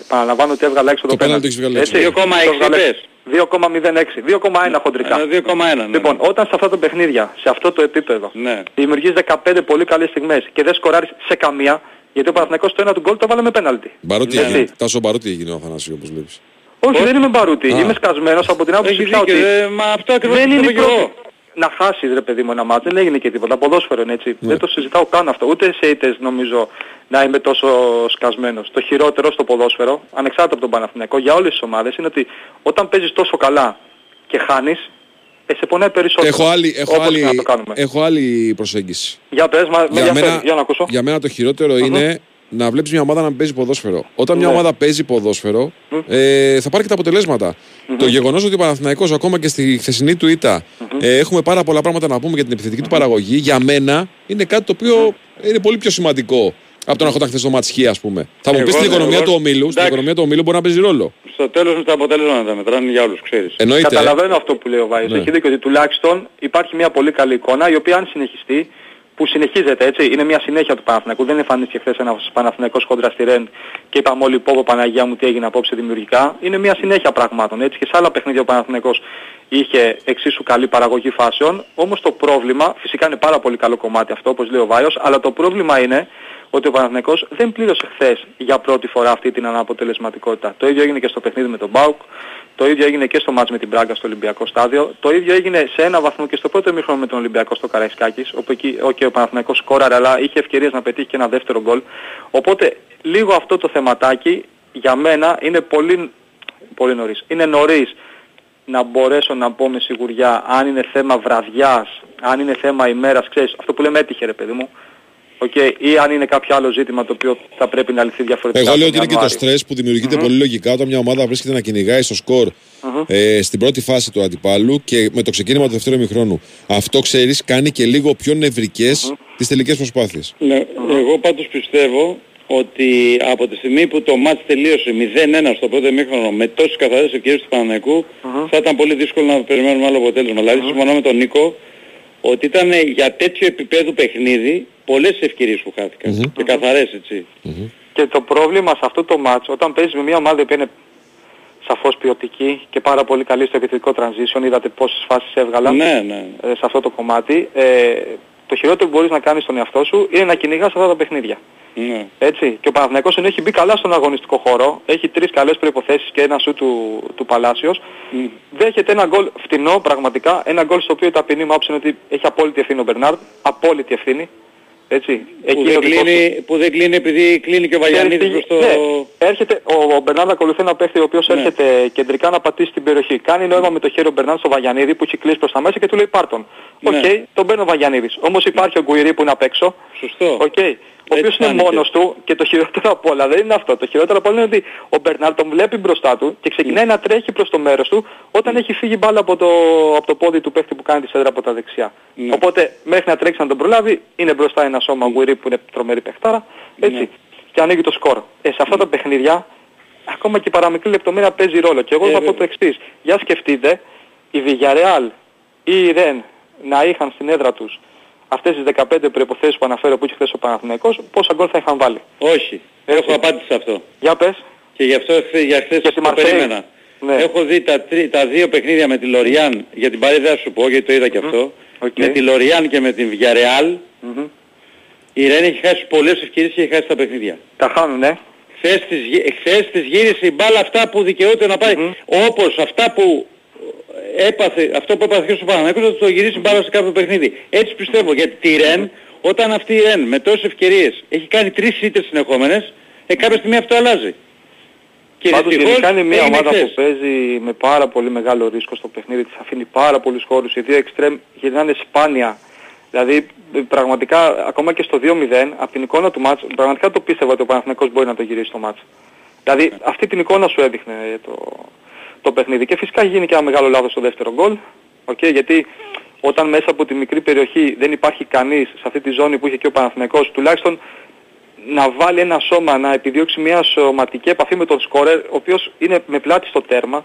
Επαναλαμβάνω ότι έβγαλε έξω το, Το πέναλτι έχεις βγάλει έξω; 2,6 το έβγαλε είπες. 2,06. 2,1 χοντρικά. Ε, 2,1 ναι. Λοιπόν, όταν σε αυτά τα παιχνίδια, σε αυτό το επίπεδο, Ναι. δημιουργείς 15 πολύ καλές στιγμές και δεν σκοράρεις σε καμία, γιατί ο Παναθηναϊκός το ένα του γκολ το βάλε με πέναλτι. Μπαρότι Ναι. έγινε. Τάσο Μπαρότι έγινε ο Αθανασίου όπως βλέπεις. Όχι, δεν είμαι μπαρούτη. Είμαι σκασμένος από την άποψη Έχεις πια ότι δίκιο, ε, μα αυτό ακριβώς δεν είναι πιστεύω η και πρώτη. Να χάσεις ρε παιδί μου ένα μάτς, δεν έγινε και τίποτα. Ποδόσφαιρο είναι έτσι. Ναι. Δεν το συζητάω καν αυτό. Ούτε σε ήττες νομίζω να είμαι τόσο σκασμένος. Το χειρότερο στο ποδόσφαιρο, ανεξάρτητα από τον Παναθηναϊκό, για όλες τις ομάδες, είναι ότι όταν παίζεις τόσο καλά και χάνεις, ε, σε πονάει περισσότερο. Έχω άλλη, έχω, Όπως άλλη, και να το κάνουμε. έχω άλλη προσέγγιση. Για πες, μα, με Για ενδιαφέρει. μένα, Για να ακούσω. για μένα το χειροτερο είναι να βλέπεις μια ομάδα να παίζει ποδόσφαιρο. Όταν μια Ναι. ομάδα παίζει ποδόσφαιρο, ε, θα πάρει και τα αποτελέσματα. Το γεγονός ότι ο Παναθηναϊκός ακόμα και στη χθεσινή του ήττα ε, έχουμε πάρα πολλά πράγματα να πούμε για την επιθετική του παραγωγή, για μένα είναι κάτι το οποίο είναι πολύ πιο σημαντικό από το να έχω χθες το μάτσχι, ας πούμε. Θα μου πεις Εγώ- στην οικονομία εγώ- του ομίλου, στην οικονομία του ομίλου μπορεί να παίζει ρόλο. Στο τέλος με τα αποτελέσματα μετράνε για όλους, ξέρεις. Εννοείται. Καταλαβαίνω αυτό που λέει ο Βάιος. Ναι. Έχει δίκιο ότι τουλάχιστον υπάρχει μια πολύ καλή εικόνα η οποία αν συνεχιστεί που συνεχίζεται έτσι, είναι μια συνέχεια του Παναθηναϊκού. Δεν εμφανίστηκε χθες ένας Παναθηναϊκός κόντρα στη Ρεν και είπαμε όλοι πω πω Παναγία μου τι έγινε απόψε δημιουργικά. Είναι μια συνέχεια πραγμάτων έτσι και σε άλλα παιχνίδια ο Παναθηναϊκός είχε εξίσου καλή παραγωγή φάσεων. Όμως το πρόβλημα, φυσικά είναι πάρα πολύ καλό κομμάτι αυτό όπως λέει ο Βάιος, αλλά το πρόβλημα είναι ότι ο Παναθηναϊκός δεν πλήρωσε χθες για πρώτη φορά αυτή την αναποτελεσματικότητα. Το ίδιο έγινε και στο παιχνίδι με τον Μπάουκ, το ίδιο έγινε και στο μάτς με την Μπράγκα στο Ολυμπιακό στάδιο, το ίδιο έγινε σε ένα βαθμό και στο πρώτο ημίχρονο με τον Ολυμπιακό στο Καραϊσκάκης, όπου εκεί okay, ο Παναθηναϊκός σκόραρε αλλά είχε ευκαιρίες να πετύχει και ένα δεύτερο γκολ. Οπότε λίγο αυτό το θεματάκι για μένα είναι πολύ, πολύ νωρίς. Είναι νωρίς να μπορέσω να πω με σιγουριά αν είναι θέμα βραδιάς, αν είναι θέμα ημέρας, ξέρεις, αυτό που λέμε έτυχε ρε παιδί μου, okay, ή αν είναι κάποιο άλλο ζήτημα το οποίο θα πρέπει να λυθεί διαφορετικά. Εγώ λέω τον ότι είναι και το Ιανουάριο. στρες που δημιουργείται πολύ λογικά όταν μια ομάδα βρίσκεται να κυνηγάει στο σκορ Μμμ. ε, στην πρώτη φάση του αντιπάλου και με το ξεκίνημα του δεύτερου ημιχρόνου. Αυτό ξέρεις, κάνει και λίγο πιο νευρικές τις τελικές προσπάθειες. Ναι, εγώ πάντως πιστεύω ότι από τη στιγμή που το μάτς τελείωσε 0-1 στο πρώτο ημίχρονο με τόσες καθαρές ευκαιρίες του Παναναϊκού θα ήταν πολύ δύσκολο να περιμένουμε άλλο αποτέλεσμα. Δηλαδή συμφωνώ με τον Νίκο ότι ήταν για τέτοιο επίπεδο παιχνίδι πολλές ευκαιρίες που χάθηκαν και καθαρές έτσι. Και το πρόβλημα σε αυτό το μάτς, όταν παίζεις με μια ομάδα που είναι σαφώς ποιοτική και πάρα πολύ καλή στο επιθετικό transition, είδατε πόσες φάσεις έβγαλα Ναι, ναι. ε, σε αυτό το κομμάτι, ε, το χειρότερο που μπορείς να κάνεις στον εαυτό σου είναι να κυνηγάς αυτά τα παιχνίδια. Ναι. Έτσι. Και ο Παναθηναϊκός ενώ έχει μπει καλά στον αγωνιστικό χώρο, έχει τρεις καλές προϋποθέσεις και ένα σου του, του Παλάσιος, δέχεται ένα γκολ φτηνό πραγματικά, ένα γκολ στο οποίο η ταπεινή μου άποψη είναι ότι έχει απόλυτη ευθύνη ο Μπερνάρντ, απόλυτη ευθύνη. Έτσι. Που Εκεί δεν, είναι ο δικός του- κλείνει, που δεν κλείνει επειδή κλείνει και ο Βαγιανίδης προς το... ναι, έρχεται, ο, ο Μπερνάρντ ακολουθεί ένα παίχτη ο οποίος Ναι. έρχεται κεντρικά να πατήσει την περιοχή. Κάνει νόημα με το χέρι ο Μπερνάρντ στο Βαγιανίδη που έχει κλείσει προς τα μέσα και του λέει πάρτον. Οκ, Ναι. τον παίρνει ο Βαγιανίδης. Όμως υπάρχει ο Γκουιρί που είναι απ' έξω. Σωστό. Οκ. Ο οποίος είναι φάνηκε. μόνος του και το χειρότερο απ' όλα δεν είναι αυτό. Το χειρότερο απ' όλα είναι ότι ο Μπερνάρ τον βλέπει μπροστά του και ξεκινάει να τρέχει προς το μέρος του όταν έχει φύγει μπάλα από το, από το πόδι του παίχτη που κάνει τη σέντρα από τα δεξιά. Οπότε μέχρι να τρέξει να τον προλάβει είναι μπροστά ένα σώμα Γκουιρί που είναι τρομερή παιχτάρα. Έτσι. Και ανοίγει το σκορ. Ε, σε αυτά τα παιχνίδια ακόμα και η παραμικρή λεπτομέρεια παίζει ρόλο. Και εγώ Ε, θα πω το εξής. Για σκεφτείτε η Villarreal ή η Ρεν να είχαν στην έδρα τους αυτές τις 15 προϋποθέσεις που αναφέρω που είχε χθες ο Παναθηναϊκός, πόσα γκολ θα είχαν βάλει. Όχι. Έχω απάντηση σε αυτό. Για πες. Και γι' αυτό χθε- για χθες Για τη το Μαρσέη. περίμενα. Ναι. Έχω δει τα, τρι- τα δύο παιχνίδια με τη Λοριάν, για την Παρί δεν θα σου πω γιατί το είδα και αυτό. Οκ. Με τη Λοριάν και με την Villarreal, Μμμ. η Ρεν έχει χάσει πολλές ευκαιρίες και έχει χάσει τα παιχνίδια. Τα χάνουν, ναι. Χθες της, γυ- χθες της γύρισε η μπάλα αυτά που δικαιούται να πάει. Όπως αυτά που έπαθε, αυτό που έπαθε και στο Παναγιώτο θα το γυρίσει η μπάλα σε κάποιο παιχνίδι. Έτσι πιστεύω γιατί τη Ρεν, όταν αυτή η Ρεν με τόσες ευκαιρίες έχει κάνει τρεις ήττες συνεχόμενες, ε, κάποια στιγμή αυτό αλλάζει. Και Πάντως δυστυχώς γενικά είναι μια έγινε ομάδα χθες. που παίζει με πάρα πολύ μεγάλο ρίσκο στο παιχνίδι της, αφήνει πάρα πολλούς χώρους, οι δύο εξτρέμ γυρνάνε σπάνια. Δηλαδή ε, πραγματικά ακόμα και στο 2-0 από την εικόνα του μάτς πραγματικά το πίστευα ότι ο Παναθηναϊκός μπορεί να το γυρίσει το μάτς. Δηλαδή αυτή την εικόνα σου έδειχνε ε, το, το παιχνίδι και φυσικά γίνει και ένα μεγάλο λάθος στο δεύτερο γκολ. Okay, γιατί όταν μέσα από τη μικρή περιοχή δεν υπάρχει κανείς σε αυτή τη ζώνη που είχε και ο Παναθηναϊκός τουλάχιστον να βάλει ένα σώμα να επιδιώξει μια σωματική επαφή με τον σκόρερ ο οποίος είναι με πλάτη στο τέρμα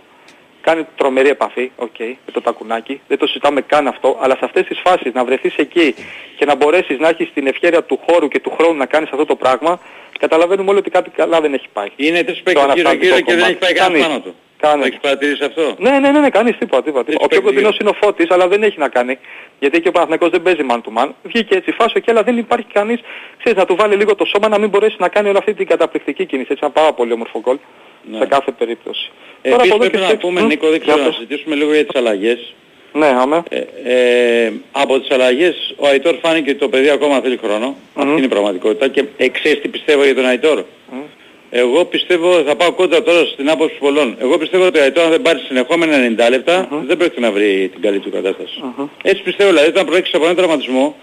κάνει τρομερή επαφή, οκ, με το τακουνάκι, δεν το συζητάμε καν αυτό, αλλά σε αυτές τις φάσεις να βρεθείς εκεί και να μπορέσεις να έχεις την ευχέρεια του χώρου και του χρόνου να κάνεις αυτό το πράγμα, καταλαβαίνουμε όλοι ότι κάτι καλά δεν έχει πάει. Είναι τρεις Το παίκτες γύρω ανασταλτικό γύρω και δεν κομμάτι. έχει πάει κανένας Κανείς. πάνω του. Κανείς. Το έχεις παρατηρήσει αυτό; Ναι, ναι, ναι, ναι, κανείς τίποτα, τίποτα. τίποτα. Ο πιο κοντινός είναι ο Φώτης, αλλά δεν έχει να κάνει. Γιατί και ο Παναθηναϊκός δεν παίζει man to man. Βγήκε έτσι φάση και αλλά δεν υπάρχει κανείς, ξέρεις, να του βάλει λίγο το σώμα να μην μπορέσει να κάνει όλη αυτή την καταπληκτική κίνηση. Έτσι ένα πάρα πολύ όμορφο γκολ. σε κάθε περίπτωση. Τώρα Επίσης από εδώ πρέπει και να στο- πούμε Μμ, Νίκο, δεν για ξέρω να πες. συζητήσουμε λίγο για τις αλλαγές. Ναι, αμέ. Ε, ε, από τις αλλαγές ο Αϊτόρ φάνηκε ότι το παιδί ακόμα θέλει χρόνο. Αυτή είναι η πραγματικότητα. Και ε, ξέρεις τι πιστεύω για τον Αϊτόρ. Εγώ πιστεύω, θα πάω κόντρα τώρα στην άποψη πολλών. Εγώ πιστεύω ότι ο Αϊτόρ αν δεν πάρεις συνεχόμενα 90 λεπτά δεν πρόκειται να βρει την καλή του κατάσταση. Έτσι πιστεύω, δηλαδή όταν προέξεις από έναν τραυματισμό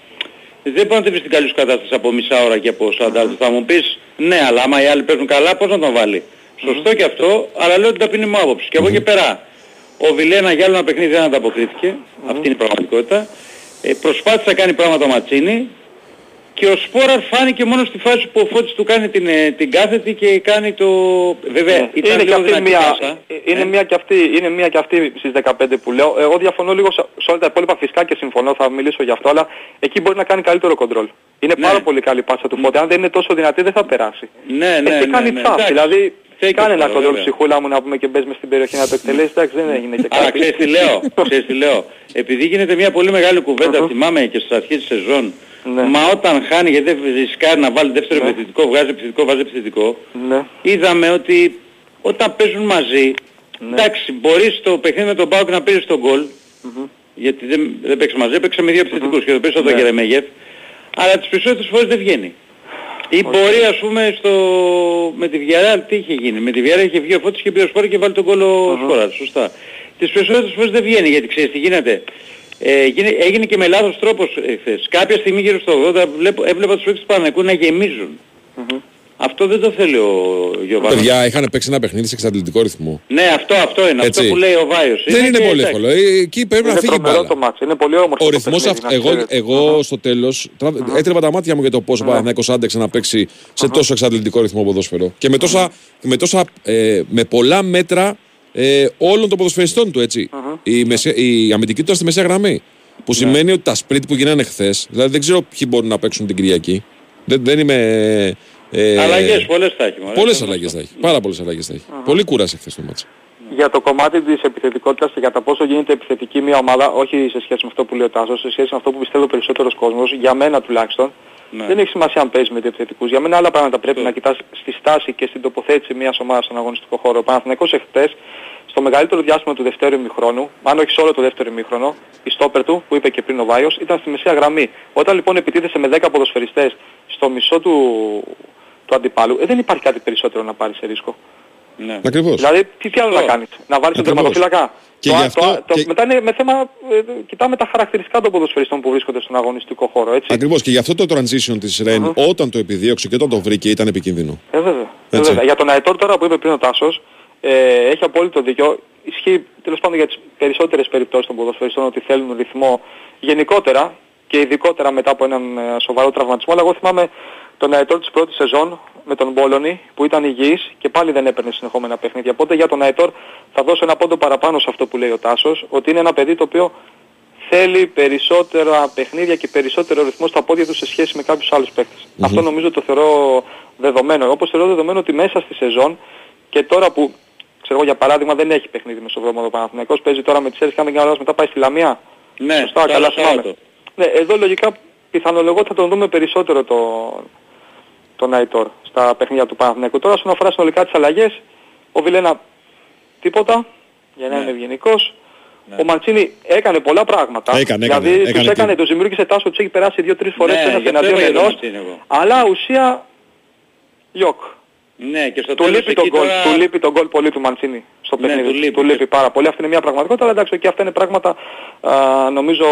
δεν μπορεί να την βρεις στην καλή σου κατάσταση από μισά ώρα και από 40 λεπτά. Θα μου πεις ναι, αλλά άμα οι άλλοι παίζουν καλά πώς να τον βάλει; Σωστό και αυτό, αλλά λέω την ταπεινή μου άποψη. Και από εκεί πέρα ο Βιλένα για άλλο ένα παιχνίδι δεν ανταποκρίθηκε. Αυτή είναι η πραγματικότητα. Ε, προσπάθησε να κάνει πράγματα ο Ματσίνη και ο Σπόραρ φάνηκε μόνο στη φάση που ο Φώτης του κάνει την, ε, την κάθετη και κάνει το... Βέβαια, ήταν είναι και λίγο αυτή δυνατή μια, πάσα. είναι, μια και αυτή, είναι μια και αυτή στις 15 που λέω. Εγώ διαφωνώ λίγο σε, σε όλα τα υπόλοιπα φυσικά και συμφωνώ, θα μιλήσω γι' αυτό, αλλά εκεί μπορεί να κάνει καλύτερο κοντρόλ. Είναι πάρα πολύ καλή η πάσα του Φώτη. Αν δεν είναι τόσο δυνατή δεν θα περάσει. Ναι, ναι, Εκεί ναι, κάνει ναι, τσάπ. εντάξει. Δηλαδή Θέλει κάνε ένα αυτό, κοντρόλ βέβαια. ψυχούλα μου να πούμε και μπες μες στην περιοχή να το εκτελέσεις. Εντάξει δεν έγινε και κάτι. Αλλά ξέρεις τι λέω, ξέρεις τι λέω. Επειδή γίνεται μια πολύ μεγάλη κουβέντα, θυμάμαι και στις αρχές της σεζόν, Ναι. μα όταν χάνει γιατί δεν ρισκάρει να βάλει δεύτερο επιθετικό, βγάζει επιθετικό, βάζει επιθετικό, Ναι. είδαμε ότι όταν παίζουν μαζί, εντάξει, μπορείς το παιχνίδι με τον Πάουκ να παίζεις τον γκολ, γιατί δεν, δεν παίξε μαζί, έπαιξε με δύο επιθετικούς και το παίξε τον Ναι. Γερεμέγεφ, αλλά τις περισσότερες φορές δεν βγαίνει. Ή μπορεί ας πούμε στο... με τη Villarreal τι είχε γίνει. Με τη Villarreal είχε βγει ο Φώτης και πει ο Σπόρα και βάλει τον κόλλο Σπόρας. Σωστά. Τις περισσότερες φορές δεν βγαίνει γιατί ξέρεις τι γίνεται. Ε, γίνει- έγινε και με λάθος τρόπος ε, χθες. Κάποια στιγμή γύρω στο 80 βλέπω, έβλεπα τους παίκτες του Παναγικού να γεμίζουν. Αυτό δεν το θέλει ο Γιωβάνος. Παιδιά είχαν παίξει ένα παιχνίδι σε εξαντλητικό ρυθμό. Ναι, αυτό, αυτό είναι. Έτσι. Αυτό που λέει ο Βάιος. Δεν είναι και πολύ εντάξει. εύκολο. Ε, Εκεί πρέπει να Είναι φύγει η τρομερό μπάλα. το μάτς. Είναι πολύ όμορφο Ο το ρυθμός παιχνίδι, αυτός. να Εγώ, ξέρετε. εγώ στο τέλος τρα- έτρεπα τα μάτια μου για το πόσο ο Παναθηναϊκός άντεξε να παίξει σε τόσο εξαντλητικό ρυθμό ποδόσφαιρο. Και με τόσα, με, τόσα ε, με πολλά μέτρα ε, όλων των ποδοσφαιριστών του έτσι. Η, μεσαία- η αμυντική του ήταν στη μεσαία γραμμή. Που σημαίνει ότι τα σπρίτ που γίνανε χθες, δηλαδή δεν ξέρω ποιοι μπορούν να παίξουν την Κυριακή. Δεν, δεν είμαι. Ε, Αλλαγές πολλές θα έχει. μωρέ. Πολλές αλλαγές θα έχει. Πάρα πολλές αλλαγές θα έχει. Πολύ κούρασε χθες το μάτσο. για το κομμάτι της επιθετικότητας και για το πόσο γίνεται επιθετική μια ομάδα, όχι σε σχέση με αυτό που λέει ο Τάσος, σε σχέση με αυτό που πιστεύει ο περισσότερος κόσμος, για μένα τουλάχιστον, Ναι. δεν έχει σημασία αν παίζεις με δύο επιθετικούς. Για μένα άλλα πράγματα πρέπει να κοιτάς στη στάση και στην τοποθέτηση μιας ομάδας στον αγωνιστικό χώρο. Ο Παναθηναϊκός εχθές, στο μεγαλύτερο διάστημα του δευτέρου ημιχρόνου, αν όχι σε όλο το δεύτερο ημιχρόνο, η στόπερ του, που είπε και πριν ο Βάιος, ήταν στη μεσαία γραμμή. Όταν λοιπόν επιτίθεσε με 10 ποδοσφαιριστές στο μισό του, του αντιπάλου, ε, δεν υπάρχει κάτι περισσότερο να πάρει σε ρίσκο. Ναι. Ακριβώς. Δηλαδή, τι, τι άλλο να κάνεις, να βάλεις τον Ακριβώς. τερματοφύλακα; Και το, γι' αυτό- το, το, και- μετά είναι με θέμα, ε, κοιτάμε τα χαρακτηριστικά των ποδοσφαιριστών που βρίσκονται στον αγωνιστικό χώρο, έτσι. Ακριβώς και γι' αυτό το transition της Ρεν, όταν το επιδίωξε και όταν το βρήκε, ήταν επικίνδυνο. Ε, βέβαια. Ε, Έτσι. βέβαια. Για τον Αετόρ τώρα που είπε πριν ο Τάσος, ε, έχει απόλυτο δίκιο. Ισχύει τέλος πάντων για τις περισσότερες περιπτώσεις των ποδοσφαιριστών ότι θέλουν ρυθμό γενικότερα και ειδικότερα μετά από έναν ε, σοβαρό τραυματισμό. Αλλά εγώ θυμάμαι τον Αετόρ της πρώτης σεζόν με τον Μπόλωνη που ήταν υγιής και πάλι δεν έπαιρνε συνεχόμενα παιχνίδια. Οπότε για τον Αετόρ θα δώσω ένα πόντο παραπάνω σε αυτό που λέει ο Τάσος, ότι είναι ένα παιδί το οποίο θέλει περισσότερα παιχνίδια και περισσότερο ρυθμό στα πόδια του σε σχέση με κάποιους άλλους παίκτες. Αυτό νομίζω το θεωρώ δεδομένο. Όπως θεωρώ δεδομένο ότι μέσα στη σεζόν και τώρα που, ξέρω εγώ για παράδειγμα δεν έχει παιχνίδι μεσοβδόμαδο ο Παναθηναϊκός, παίζει τώρα με τις Σέρες και αν δεν κάνω λάθος μετά πάει στη Λαμία. Ναι, Σωστά, το καλά άλλο θυμάμαι. Σάββατο. Ναι, εδώ λογικά πιθανολογώ θα τον δούμε περισσότερο το, τον Αϊτόρ στα παιχνίδια του Παναθηναϊκού. Τώρα όσον αφορά συνολικά τις αλλαγές, ο Βιλένα τίποτα, για να Ναι. είναι ευγενικός. Ο Μαντσίνη έκανε πολλά πράγματα. Έκανε, έκανε, δηλαδή έκανε τους έκανε, και- τους δημιούργησε τάσο, τους έχει περάσει δύο-τρεις φορές Ναι, ένας γι' αυτό εναντίον είπα για τον ενός. Μαντσίνη εγώ. Αλλά ουσία, γιοκ. Ναι, και στο Του τέλος λείπει, τον εκεί γκολ, τώρα... του λείπει τον γκολ πολύ του Μαντσίνη στο Ναι, παιχνίδι. του λείπει. του λείπει πάρα πολύ. Αυτή είναι μια πραγματικότητα, αλλά εντάξει, και αυτά είναι πράγματα α, νομίζω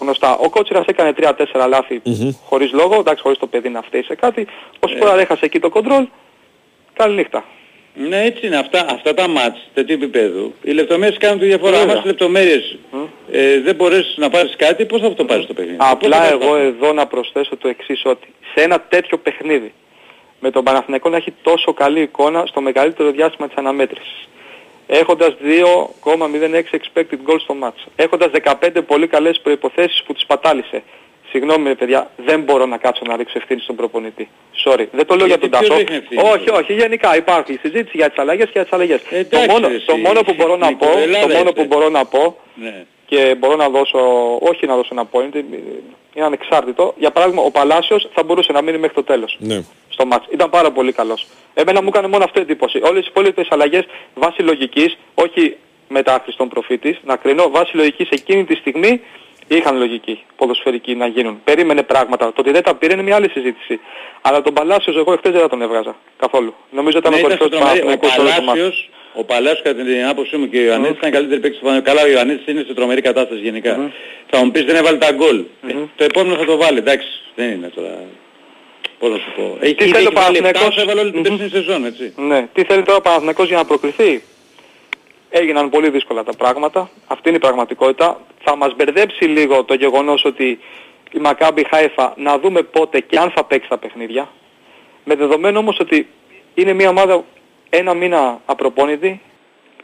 γνωστά. Ο Κότσιρας έκανε 3-4 λάθη χωρίς λόγο, εντάξει, χωρίς το παιδί να φταίει σε κάτι. Ο Σπόρα έχασε εκεί το κοντρόλ. Καληνύχτα. Ναι, έτσι είναι. Αυτά, αυτά τα μάτς τέτοιου επίπεδου. Οι λεπτομέρειες κάνουν τη διαφορά. Βέβαια. Αν στις λεπτομέρειες ε, δεν μπορέσεις να πάρεις κάτι, πώς θα το πάρεις το παιχνίδι; Πώς θα Απλά πάρεις εγώ το- εδώ να προσθέσω το εξής ότι σε ένα τέτοιο παιχνίδι με τον Παναθηναϊκό να έχει τόσο καλή εικόνα στο μεγαλύτερο διάστημα της αναμέτρησης. Έχοντας 2,06 expected goals στο match. Έχοντας 15 πολύ καλές προϋποθέσεις που τις πατάλησε. Συγγνώμη ρε παιδιά, δεν μπορώ να κάτσω να ρίξω ευθύνη στον προπονητή. Sorry. Δεν το λέω για Γιατί τον ποιος Τάσο. ρίχνεις ευθύνη, Όχι, όχι, γενικά υπάρχει συζήτηση για τις αλλαγές και για τις αλλαγές. το, εντάξει, μόνο, ρε, το εσύ, μόνο που μπορώ να Νίκο, πω, Ελλάδα το μόνο είστε. που μπορώ να πω Ναι. και μπορώ να δώσω, όχι να δώσω ένα point, είναι ανεξάρτητο. Για παράδειγμα, ο Παλάσιος θα μπορούσε να μείνει μέχρι το τέλος. Ναι. Στο μάτς. Ήταν πάρα πολύ καλός. Εμένα μου έκανε μόνο αυτή εντύπωση. Όλες οι υπόλοιπες αλλαγές βάσει λογικής, όχι μετά Χριστόν Προφήτης, να κρίνω, βάσει λογικής εκείνη τη στιγμή είχαν λογική ποδοσφαιρική να γίνουν. Περίμενε πράγματα. Το ότι δεν τα πήρε είναι μια άλλη συζήτηση. Αλλά τον Παλάσιος εγώ εχθές δεν θα τον έβγαζα καθόλου. Νομίζω ήταν Ναι, ο ήταν κορυφαίος του στο τρομερή. Ο Παναθηναϊκού σε όλο το μάτς. Παλάσιος, ο Παλάσιος κατά την άποψή μου και ο Ιωαννίδης ήταν καλύτερη παίκτης του Παναθηναϊκού. Καλά ο Ιωαννίδης είναι σε τρομερή κατάσταση γενικά. Θα μου πεις δεν έβαλε τα γκολ. Ε, το επόμενο θα το βάλει. Εντάξει, δεν είναι τώρα... Πώς να σου πω. Έχει Τι ήδη θέλει ο έχει βάλει Παναθηναϊκός; 7, έβαλε όλη την περσινή σεζόν, έτσι. Ναι. Τι θέλει τώρα ο Παναθηναϊκός για να προκριθεί; Έγιναν πολύ δύσκολα τα πράγματα. Αυτή είναι η πραγματικότητα. Θα μας μπερδέψει λίγο το γεγονός ότι η Μακάμπι Χάιφα να δούμε πότε και αν θα παίξει τα παιχνίδια. Με δεδομένο όμως ότι είναι μια ομάδα ένα μήνα απροπόνητη.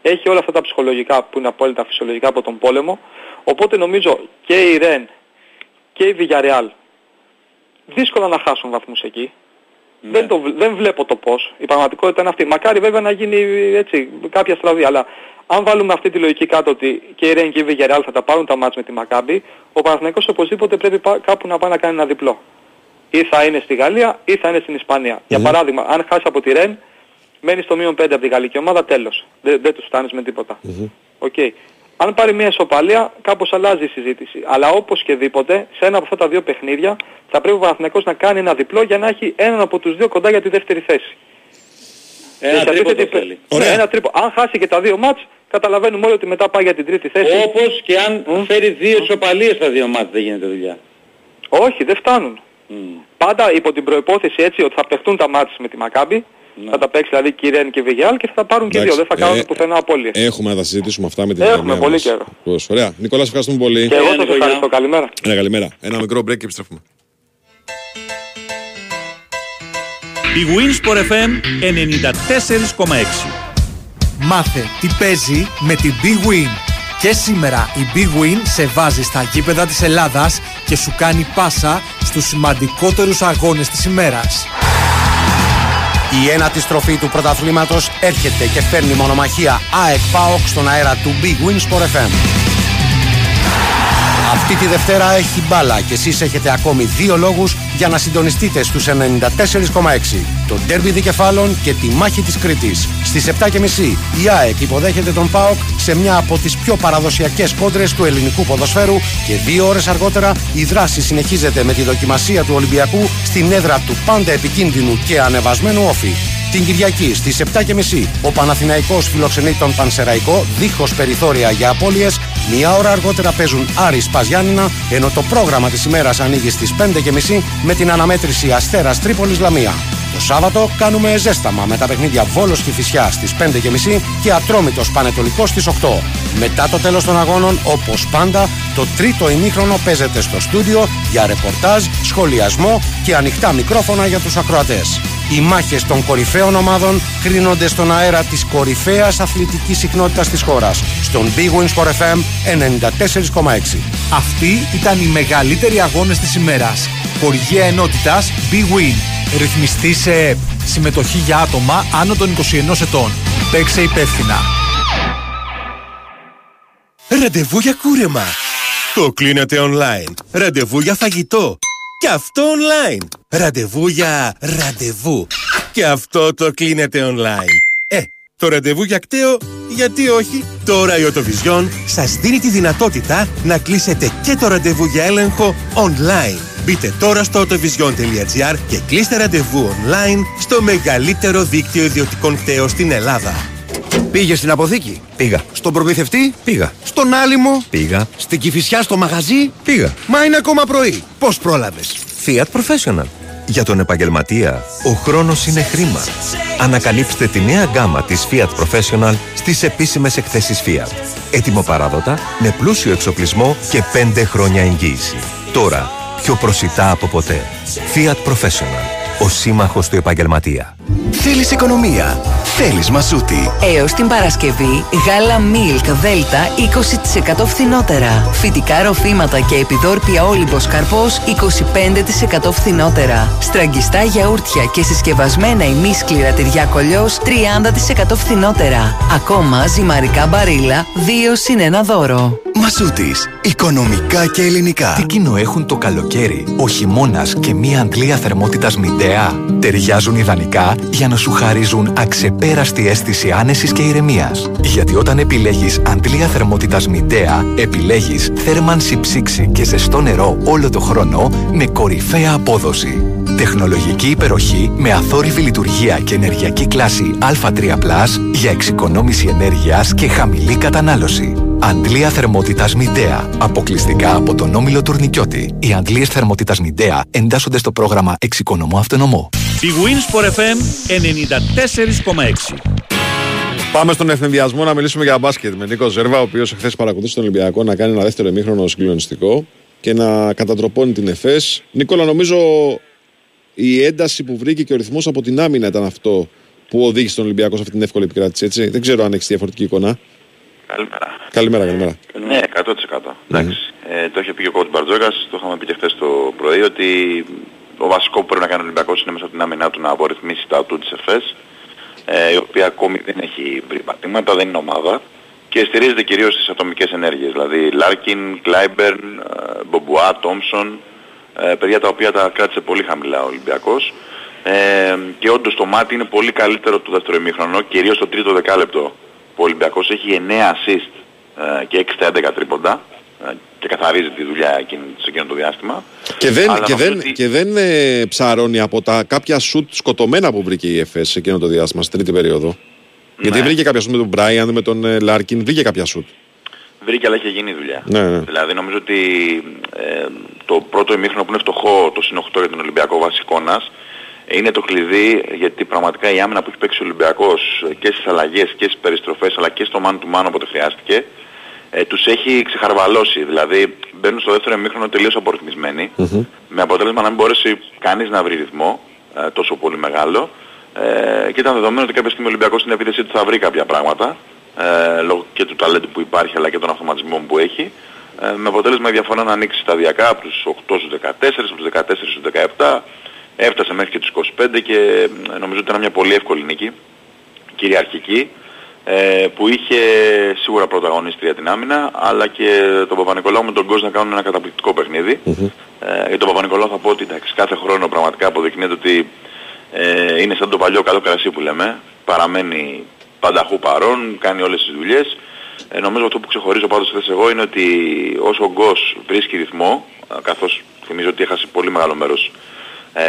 Έχει όλα αυτά τα ψυχολογικά που είναι απόλυτα φυσιολογικά από τον πόλεμο. Οπότε νομίζω και η Ρεν και η Villarreal δύσκολα να χάσουν βαθμούς εκεί. Δεν, το, β- δεν βλέπω το πώς. Η πραγματικότητα είναι αυτή. Μακάρι βέβαια να γίνει έτσι κάποια στραβή. Αλλά αν βάλουμε αυτή τη λογική κάτω ότι και η Ρεν και η Villarreal θα τα πάρουν τα ματς με τη Μακάμπη, ο Παναθηναϊκός οπωσδήποτε πρέπει πά- κάπου να πάει να κάνει ένα διπλό. Ή θα είναι στη Γαλλία ή θα είναι στην Ισπανία. Για παράδειγμα, αν χάσει από τη Ρεν, μένει στο μείον 5 από τη γαλλική ομάδα, τέλος. Δεν, δεν τους φτάνεις με τίποτα. Οκ. Αν πάρει μια ισοπαλία, κάπως αλλάζει η συζήτηση. Αλλά οπωσδήποτε, σε ένα από αυτά τα δύο παιχνίδια, θα πρέπει ο Παναθηναϊκός να κάνει ένα διπλό για να έχει έναν από τους δύο κοντά για τη δεύτερη θέση. Ένα Και σε τρίποντο αντίθετη- θέλει. Ναι, ένα τρίπο. Αν χάσει και τα δύο μάτς, καταλαβαίνουμε όλοι ότι μετά πάει για την τρίτη θέση. Όπως και αν φέρει δύο ισοπαλίες στα δύο μάτια δεν γίνεται δουλειά. Όχι, δεν φτάνουν. Πάντα υπό την προϋπόθεση έτσι ότι θα παιχτούν τα μάτς με τη Μακάμπη, θα τα παίξει δηλαδή και η Ρεν και η Βιγιάλ και θα τα πάρουν και Εντάξει, δύο. Δεν θα κάνουν ε, πουθενά απώλειες. Έχουμε να τα συζητήσουμε αυτά με την Έχουμε Ιταλία πολύ μας. καιρό. Πώς, Ωραία. Νικόλα, σε ευχαριστούμε πολύ. Και εγώ σας ευχαριστώ. Καλημέρα. Ένα καλημέρα. Ένα μικρό break και επιστρέφουμε. Η Winsport FM 94,6. Μάθε τι παίζει με την Big Win. Και σήμερα η Big Win σε βάζει στα γήπεδα της Ελλάδας και σου κάνει πάσα στους σημαντικότερους αγώνες της ημέρας. Η ένατη στροφή του πρωταθλήματος έρχεται και φέρνει μονομαχία ΑΕΚ ΠΑΟΚ στον αέρα του Big Win Sport FM. Αυτή τη Δευτέρα έχει μπάλα και εσείς έχετε ακόμη δύο λόγους για να συντονιστείτε στους 94,6. Το ντέρμπι δικεφάλων και τη μάχη της Κρήτης. Στις 7.30 η ΑΕΚ υποδέχεται τον ΠΑΟΚ σε μια από τις πιο παραδοσιακές κόντρες του ελληνικού ποδοσφαίρου και δύο ώρες αργότερα η δράση συνεχίζεται με τη δοκιμασία του Ολυμπιακού στην έδρα του πάντα επικίνδυνου και ανεβασμένου όφη. Την Κυριακή στις 7.30 ο Παναθηναϊκός φιλοξενεί τον Πανσεραϊκό δίχως περιθώρια για απώλειες. Μία ώρα αργότερα παίζουν Άρης Παζιάννηνα ενώ το πρόγραμμα της ημέρας ανοίγει στις 5.30 με την αναμέτρηση Αστέρας Τρίπολης Λαμία. Το Σάββατο κάνουμε ζέσταμα με τα παιχνίδια Βόλος και Φυσιά στις 5.30 και Ατρόμητος Πανετολικός στις 8. Μετά το τέλος των αγώνων, όπως πάντα, το τρίτο ημίχρονο παίζεται στο στούντιο για ρεπορτάζ, σχολιασμό και ανοιχτά μικρόφωνα για τους ακροατές. Οι μάχες των κορυφαίων ομάδων κρίνονται στον αέρα της κορυφαίας αθλητικής συχνότητας της χώρας, στον Big Win Sport FM 94,6. Αυτοί ήταν οι μεγαλύτεροι αγώνες της ημέρας. Χοργία ενότητας Big Win. Ρυθμιστή σε ΕΠ. Συμμετοχή για άτομα άνω των 21 ετών. Παίξε υπεύθυνα. Ραντεβού για κούρεμα. Το κλείνετε online. Ραντεβού για φαγητό. Και αυτό online. Ραντεβού για ραντεβού. Και αυτό το κλείνετε online. Ε, το ραντεβού για κταίο, γιατί όχι; Τώρα η Οτοβιζιόν σας δίνει τη δυνατότητα να κλείσετε και το ραντεβού για έλεγχο online. Μπείτε τώρα στο autovision.gr και κλείστε ραντεβού online στο μεγαλύτερο δίκτυο ιδιωτικών κταίων στην Ελλάδα. Πήγε στην αποθήκη; Πήγα. Στον προμηθευτή; Πήγα. Στον άλυμο; Πήγα. Στην Κηφισιά στο μαγαζί; Πήγα. Μα είναι ακόμα πρωί. Πώς πρόλαβες; Fiat Professional. Για τον επαγγελματία, ο χρόνος είναι χρήμα. Ανακαλύψτε τη νέα γκάμα της Fiat Professional στις επίσημες εκθέσεις Fiat. Έτοιμο παράδοτα, με πλούσιο εξοπλισμό και 5 χρόνια εγγύηση. Τώρα, πιο προσιτά από ποτέ. Fiat Professional. Ο σύμμαχος του επαγγελματία. Θέλεις οικονομία. θέλεις Μασούτη. Έως την Παρασκευή, γάλα Milk Δέλτα 20% φθηνότερα. Φυτικά ροφήματα και επιδόρπια Όλυμπος Καρπός 25% φθηνότερα. Στραγγιστά γιαούρτια και συσκευασμένα ημίσκληρα τυριά κολλιός 30% φθηνότερα. Ακόμα ζυμαρικά μπαρίλα 2 συν 1 δώρο. Μασούτης. Οικονομικά και ελληνικά. Τι κοινό έχουν το καλοκαίρι, ο χειμώνας και μία αντλία θερμότητας Μιντέα. Ταιριάζουν ιδανικά για να σου χαρίζουν αξεπέραστη αίσθηση άνεσης και ηρεμίας. Γιατί όταν επιλέγεις αντλία θερμότητας Μιντέα, επιλέγεις θέρμανση ψήξη και ζεστό νερό όλο το χρόνο με κορυφαία απόδοση. Τεχνολογική υπεροχή με αθόρυβη λειτουργία και ενεργειακή κλάση Α3+, για εξοικονόμηση ενέργειας και χαμηλή κατανάλωση. Αντλία θερμότητας Μιντέα. Αποκλειστικά από τον Όμιλο Τουρνικιώτη. Οι αντλίες θερμότητας Μιντέα εντάσσονται στο πρόγραμμα Εξοικονομώ Αυτονομώ. Η Wins for FM 94,6. Πάμε στον εφημβιασμό να μιλήσουμε για μπάσκετ με Νίκο Ζέρβα, ο οποίος εχθές παρακολούθησε τον Ολυμπιακό να κάνει ένα δεύτερο εμίχρονο συγκλονιστικό και να κατατροπώνει την ΕΦΕΣ. Νίκολα, νομίζω η ένταση που βρήκε και ο ρυθμός από την άμυνα ήταν αυτό που οδήγησε τον Ολυμπιακό σε αυτή την εύκολη επικράτηση. Έτσι; Δεν ξέρω αν έχεις διαφορετική εικόνα. Καλημέρα. Καλημέρα, καλημέρα. Ναι, 100%. Εντάξει. Ε, το είχε πει και ο coach Μπαρτζόκας, το είχαμε πει και χθες το πρωί, ότι το βασικό που πρέπει να κάνει ο Ολυμπιακός είναι μέσα από την άμυνά του να απορρυθμίσει τα ατού της ΕΦΕΣ, ε, η οποία ακόμη δεν έχει βρει πατήματα, δεν είναι ομάδα και στηρίζεται κυρίως στις ατομικές ενέργειες, δηλαδή Λάρκιν, Κλάιμπερν, ε, Μπομπουά, Τόμσον, ε, παιδιά τα οποία τα κράτησε πολύ χαμηλά ο Ολυμπιακός. Ε, και όντως το ματς είναι πολύ καλύτερο το δεύτερο ημίχρονο, κυρίως στο τρίτο δεκάλεπτο που ο Ολυμπιακός έχει 9 assist ε, και 6 στα 11 τρίποντα ε, και καθαρίζει τη δουλειά εκείνη, σε εκείνο το διάστημα. Και δεν, Αλλά και νομίζω δεν, ότι- και δεν ε, ψαρώνει από τα κάποια σουτ σκοτωμένα που βρήκε η ΕΦΕΣ σε εκείνο το διάστημα, στην τρίτη περίοδο. Γιατί Ναι. βρήκε κάποια σουτ με τον Μπράιαν, με τον ε, Λάρκιν, βρήκε κάποια σουτ. Βρήκε αλλά είχε γίνει η δουλειά. Ναι, ναι. Δηλαδή νομίζω ότι ε, το πρώτο ημίχρονο που είναι φτωχό, το συν 8 για τον Ολυμπιακό βάση εικόνας, είναι το κλειδί γιατί πραγματικά η άμυνα που έχει παίξει ο Ολυμπιακός ε, και στις αλλαγές και στις περιστροφές αλλά και στο man to man όποτε χρειάστηκε ε, τους έχει ξεχαρβαλώσει. Δηλαδή μπαίνουν στο δεύτερο ημίχρονο τελείως απορριθμισμένοι με αποτέλεσμα να μην μπορέσει κανείς να βρει ρυθμό ε, τόσο πολύ μεγάλο. Ε, και ήταν δεδομένο ότι κάποια στιγμή ο Ολυμπιακός στην επίθεση του θα βρει κάποια πράγματα ε, λόγω και του ταλέντου που υπάρχει αλλά και των αυτοματισμών που έχει. Ε, με αποτέλεσμα η διαφορά να ανοίξει σταδιακά από τους 8 στους 14, από τους 14 στους 17 έφτασε μέχρι και τους 25 και ε, νομίζω ότι ήταν μια πολύ εύκολη νίκη κυριαρχική ε, που είχε σίγουρα πρωταγωνίστρια την άμυνα αλλά και τον Παπα-Νικολάου με τον Κος να κάνουν ένα καταπληκτικό παιχνίδι. Ε, για τον Παπα-Νικολάου θα πω ότι εντάξει, κάθε χρόνο πραγματικά αποδεικνύεται ότι ε, είναι σαν το παλιό καλό κρασί που λέμε. Παραμένει πανταχού παρόν, κάνει όλες τις δουλειές. Ε, νομίζω αυτό που ξεχωρίζω πάντως χθες εγώ είναι ότι όσο ο Γκος βρίσκει ρυθμό, ε, καθώς θυμίζω ότι έχασε πολύ μεγάλο μέρος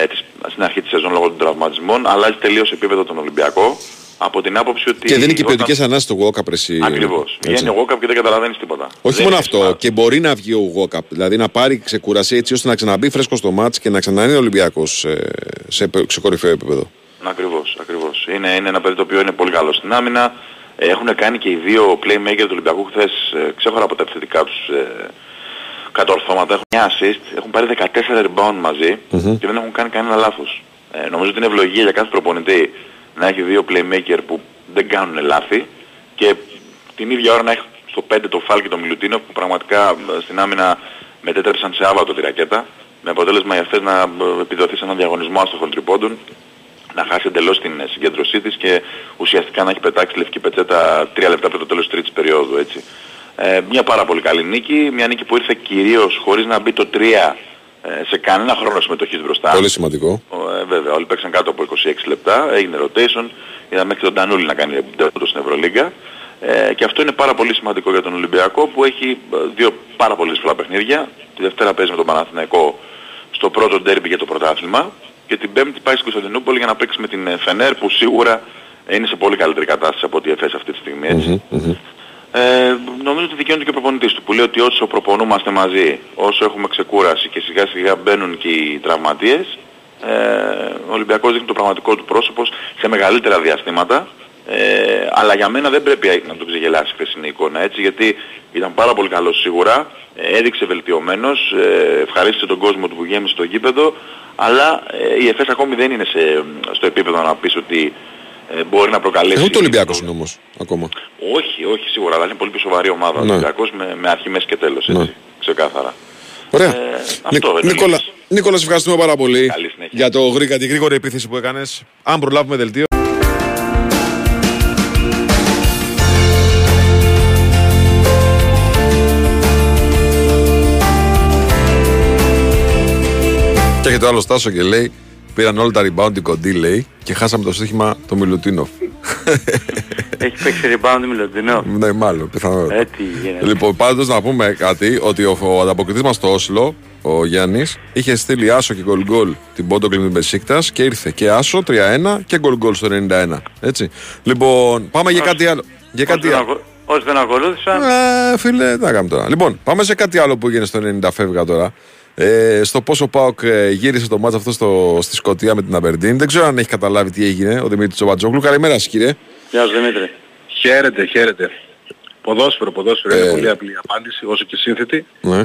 ε, της, στην αρχή της σεζόν λόγω των τραυματισμών, αλλάζει τελείως επίπεδο τον Ολυμπιακό από την άποψη ότι... Και δίνει και όταν- ποιοτικές ανάσεις στο Γουόκαπ. εσύ. Ακριβώς. Έτσι. Βγαίνει ο Γόκαπ και δεν καταλαβαίνεις τίποτα. Όχι Δεν μόνο είναι αυτό, και μπορεί να βγει ο Γουόκαπ. Δηλαδή να πάρει ξεκουρασία έτσι ώστε να ξαναμπεί φρέσκο στο μάτς και να ξαναείνει ο Ολυμπιακός σε, σε, σε κορυφαίο επίπεδο. Ακριβώς, ακριβώς. Είναι, είναι ένα παιδί το οποίο είναι πολύ καλό στην άμυνα. Ε, Έχουν κάνει και οι δύο playmaker του Ολυμπιακού χθες ε, ξέχωρα από τα επιθετικά τους ε, κατορθώματα. Έχουν μια assist, έχουν πάρει 14 rebound μαζί και δεν έχουν κάνει κανένα λάθος. Ε, νομίζω ότι είναι ευλογία για κάθε προπονητή να έχει δύο playmaker που δεν κάνουν λάθη και την ίδια ώρα να έχει στο 5 το Φάλ και το Μιλουτίνο που πραγματικά ε, στην άμυνα μετέτρεψαν σε άβατο τη ρακέτα με αποτέλεσμα οι αυτές να ε, επιδοθεί σε έναν διαγωνισμό άστοχων τριπώντων να χάσει εντελώς την ε, συγκέντρωσή της και ουσιαστικά να έχει πετάξει λευκή πετσέτα τρία λεπτά πριν το τέλος της τρίτης περίοδου έτσι. Ε, μια πάρα πολύ καλή νίκη, μια νίκη που ήρθε κυρίως χωρίς να μπει το 3 ε, σε κανένα χρόνο συμμετοχής μπροστά. Πολύ σημαντικό. Ε, βέβαια, όλοι παίξαν κάτω από 26 λεπτά, έγινε rotation, είδαμε μέχρι τον Τανούλη να κάνει δέοντο στην Ευρωλίγκα. Ε, και αυτό είναι πάρα πολύ σημαντικό για τον Ολυμπιακό που έχει ε, δύο πάρα πολύ δύσκολα παιχνίδια. Τη Δευτέρα παίζει με τον Παναθηναϊκό στο πρώτο ντέρμπι για το πρωτάθλημα και την Πέμπτη πάει στην Κωνσταντινούπολη για να παίξει με την ε, Φενέρ που σίγουρα είναι σε πολύ καλύτερη κατάσταση από ό,τι εφές αυτή τη στιγμή. Έτσι. Ε, νομίζω ότι δικαιώνεται και ο προπονητής του που λέει ότι όσο προπονούμαστε μαζί, όσο έχουμε ξεκούραση και σιγά σιγά μπαίνουν και οι τραυματίες, ε, ο Ολυμπιακός δείχνει το πραγματικό του πρόσωπος σε μεγαλύτερα διαστήματα, ε, αλλά για μένα δεν πρέπει να τον ξεγελάσει η χθεσινή εικόνα έτσι, γιατί ήταν πάρα πολύ καλός σίγουρα, ε, έδειξε βελτιωμένος, ε, ευχαρίστησε τον κόσμο του που γέμισε το γήπεδο, αλλά ε, η ΕΦΕΣ ακόμη δεν είναι σε, στο επίπεδο να πεις ότι ε, μπορεί να προκαλέσει. Ούτε ο Ολυμπιακός είναι όμως ακόμα; Όχι, όχι σίγουρα, αλλά είναι πολύ πιο σοβαρή ομάδα. Ο Ναι. Ολυμπιακός με, με αρχή, μέση και τέλος, έτσι, Ναι. ξεκάθαρα. Ωραία. Ε, αυτό Νι- δεν Νίκολα, Νίκολα, σε ευχαριστούμε πάρα πολύ Καλή συνέχεια. για το γρήγορα, τη γρήγορη επίθεση που έκανες. Αν προλάβουμε δελτίο. Και έχει το άλλος Στάσο και λέει Πήραν όλα τα rebound την κοντή λέει και χάσαμε το στοίχημα το Μιλουτίνοφ. Έχει παίξει rebound Μιλοντινό. ναι, μάλλον, πιθανό. Ε, τι γίνεται. Λοιπόν, πάντως να πούμε κάτι, ότι ο, ο ανταποκριτής μας στο Όσλο, ο Γιάννης, είχε στείλει άσο και γκολ γκολ την Πόντο Κλίν Μπεσίκτας και ήρθε και άσο 3-1 και γκολ γκολ στο 91. Έτσι. Λοιπόν, πάμε για κάτι άλλο. Για κάτι Όσοι δεν άλλο. ακολου- Όσοι δεν ακολούθησαν, Ε, φίλε, τι να κάνουμε τώρα. Λοιπόν, πάμε σε κάτι άλλο που έγινε στο 90 φεύγα τώρα. Ε, στο πόσο Πάοκ ε, γύρισε το μάτς αυτό στο, στη Σκωτία με την Αμπερντίν. Δεν ξέρω αν έχει καταλάβει τι έγινε ο Δημήτρης Τσοβατζόγλου. Καλημέρα σας κύριε. Γεια σου Δημήτρη. Χαίρετε, χαίρετε. Ποδόσφαιρο, ποδόσφαιρο. Ε. Είναι πολύ απλή η απάντηση, όσο και σύνθετη. Ναι.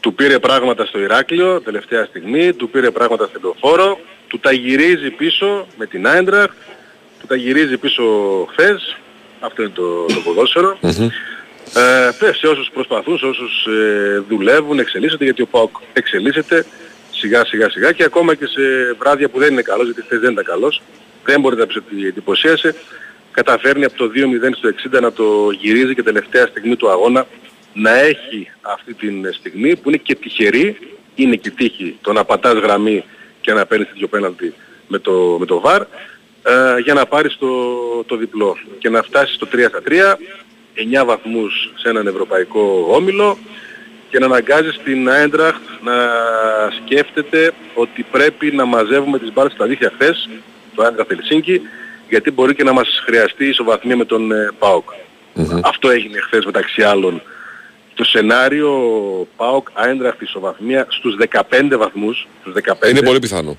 Του πήρε πράγματα στο Ηράκλειο τελευταία στιγμή, του πήρε πράγματα στο Λεωφόρο, του τα γυρίζει πίσω με την Άιντραχ, του τα γυρίζει πίσω χθες. Αυτό είναι το, το ποδόσφαιρο. Ε, πες, σε όσους προσπαθούν, σε όσους ε, δουλεύουν, εξελίσσονται, γιατί ο ΠΑΟΚ εξελίσσεται σιγά σιγά σιγά και ακόμα και σε βράδια που δεν είναι καλός, γιατί χθες δεν ήταν καλός, δεν μπορείτε να πεις ότι εντυπωσίασε, καταφέρνει από το 2-0 στο 60 να το γυρίζει και τελευταία στιγμή του αγώνα να έχει αυτή την στιγμή που είναι και τυχερή, είναι και τύχη το να πατάς γραμμή και να παίρνεις τέτοιο πέναλτι με το, με το VAR ε, για να πάρεις το, το διπλό και να φτάσεις στο 3 στα 3, 9 βαθμούς σε έναν ευρωπαϊκό όμιλο και να αναγκάζεις την Άιντραχτ να σκέφτεται ότι πρέπει να μαζεύουμε τις μπάλες στα δίχτυα χθες, το Άιντραχτ Ελσίνκι, γιατί μπορεί και να μας χρειαστεί ισοβαθμία με τον ε, ΠΑΟΚ. Αυτό έγινε χθες μεταξύ άλλων. Το σενάριο ΠΑΟΚ Άιντραχτ ισοβαθμία στους 15 βαθμούς, στους 15, Είναι πολύ πιθανό.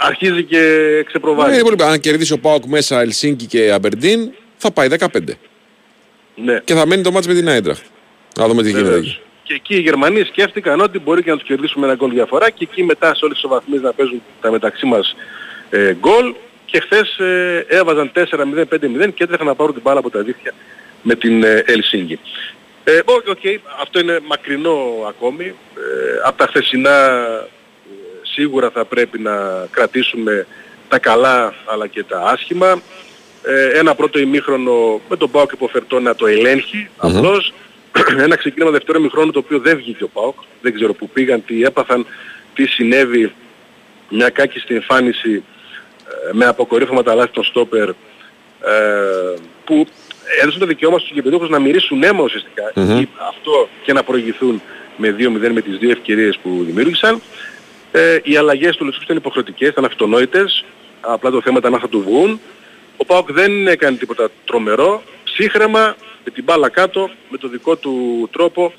αρχίζει και ξεπροβάλλει. Ναι, είναι πολύ πιθανό. Αν κερδίσει ο ΠΑΟΚ μέσα Ελσίνκι και Αμπερντίν, θα πάει 15. Ναι. Και θα μένει το ματς με την Άιντραχτ. Να δούμε τι γίνεται Βεβαίως. εκεί. Και εκεί οι Γερμανοί σκέφτηκαν ότι μπορεί και να τους κερδίσουμε ένα γκολ διαφορά και εκεί μετά σε όλες τις ισοβαθμίες να παίζουν τα μεταξύ μας ε, γκολ και χθες ε, έβαζαν 4-0, 5-0 και έτρεχαν να πάρουν την μπάλα από τα δίχτυα με την ε, Ελσίνκι. Ε, OK, OK, αυτό είναι μακρινό ακόμη. Ε, από τα χθεσινά ε, σίγουρα θα πρέπει να κρατήσουμε τα καλά αλλά και τα άσχημα. Ε, ένα πρώτο ημίχρονο με τον Πάοκ υποφερτό να το ελέγχει απλώς. (clears throat) ένα ξεκίνημα δεύτερο ημίχρονο το οποίο δεν βγήκε ο Πάοκ. Δεν ξέρω που πήγαν, τι έπαθαν, τι συνέβη. Μια κάκιστη εμφάνιση ε, με αποκορύφωματα λάθη των στόπερ ε, που έδωσαν το δικαίωμα στους γηπεδούχους να μυρίσουν αίμα ουσιαστικά Μμμ. ή αυτό και να προηγηθούν με 2-0 με τις δύο ευκαιρίες που δημιούργησαν. Ε, οι αλλαγές του Λουτσούκ ήταν υποχρεωτικές, ήταν αυτονόητες. Απλά το θέμα ήταν αν θα του βγουν. Ο Πάοκ δεν έκανε τίποτα τρομερό. Ψύχρεμα, με την μπάλα κάτω, με το δικό του τρόπο.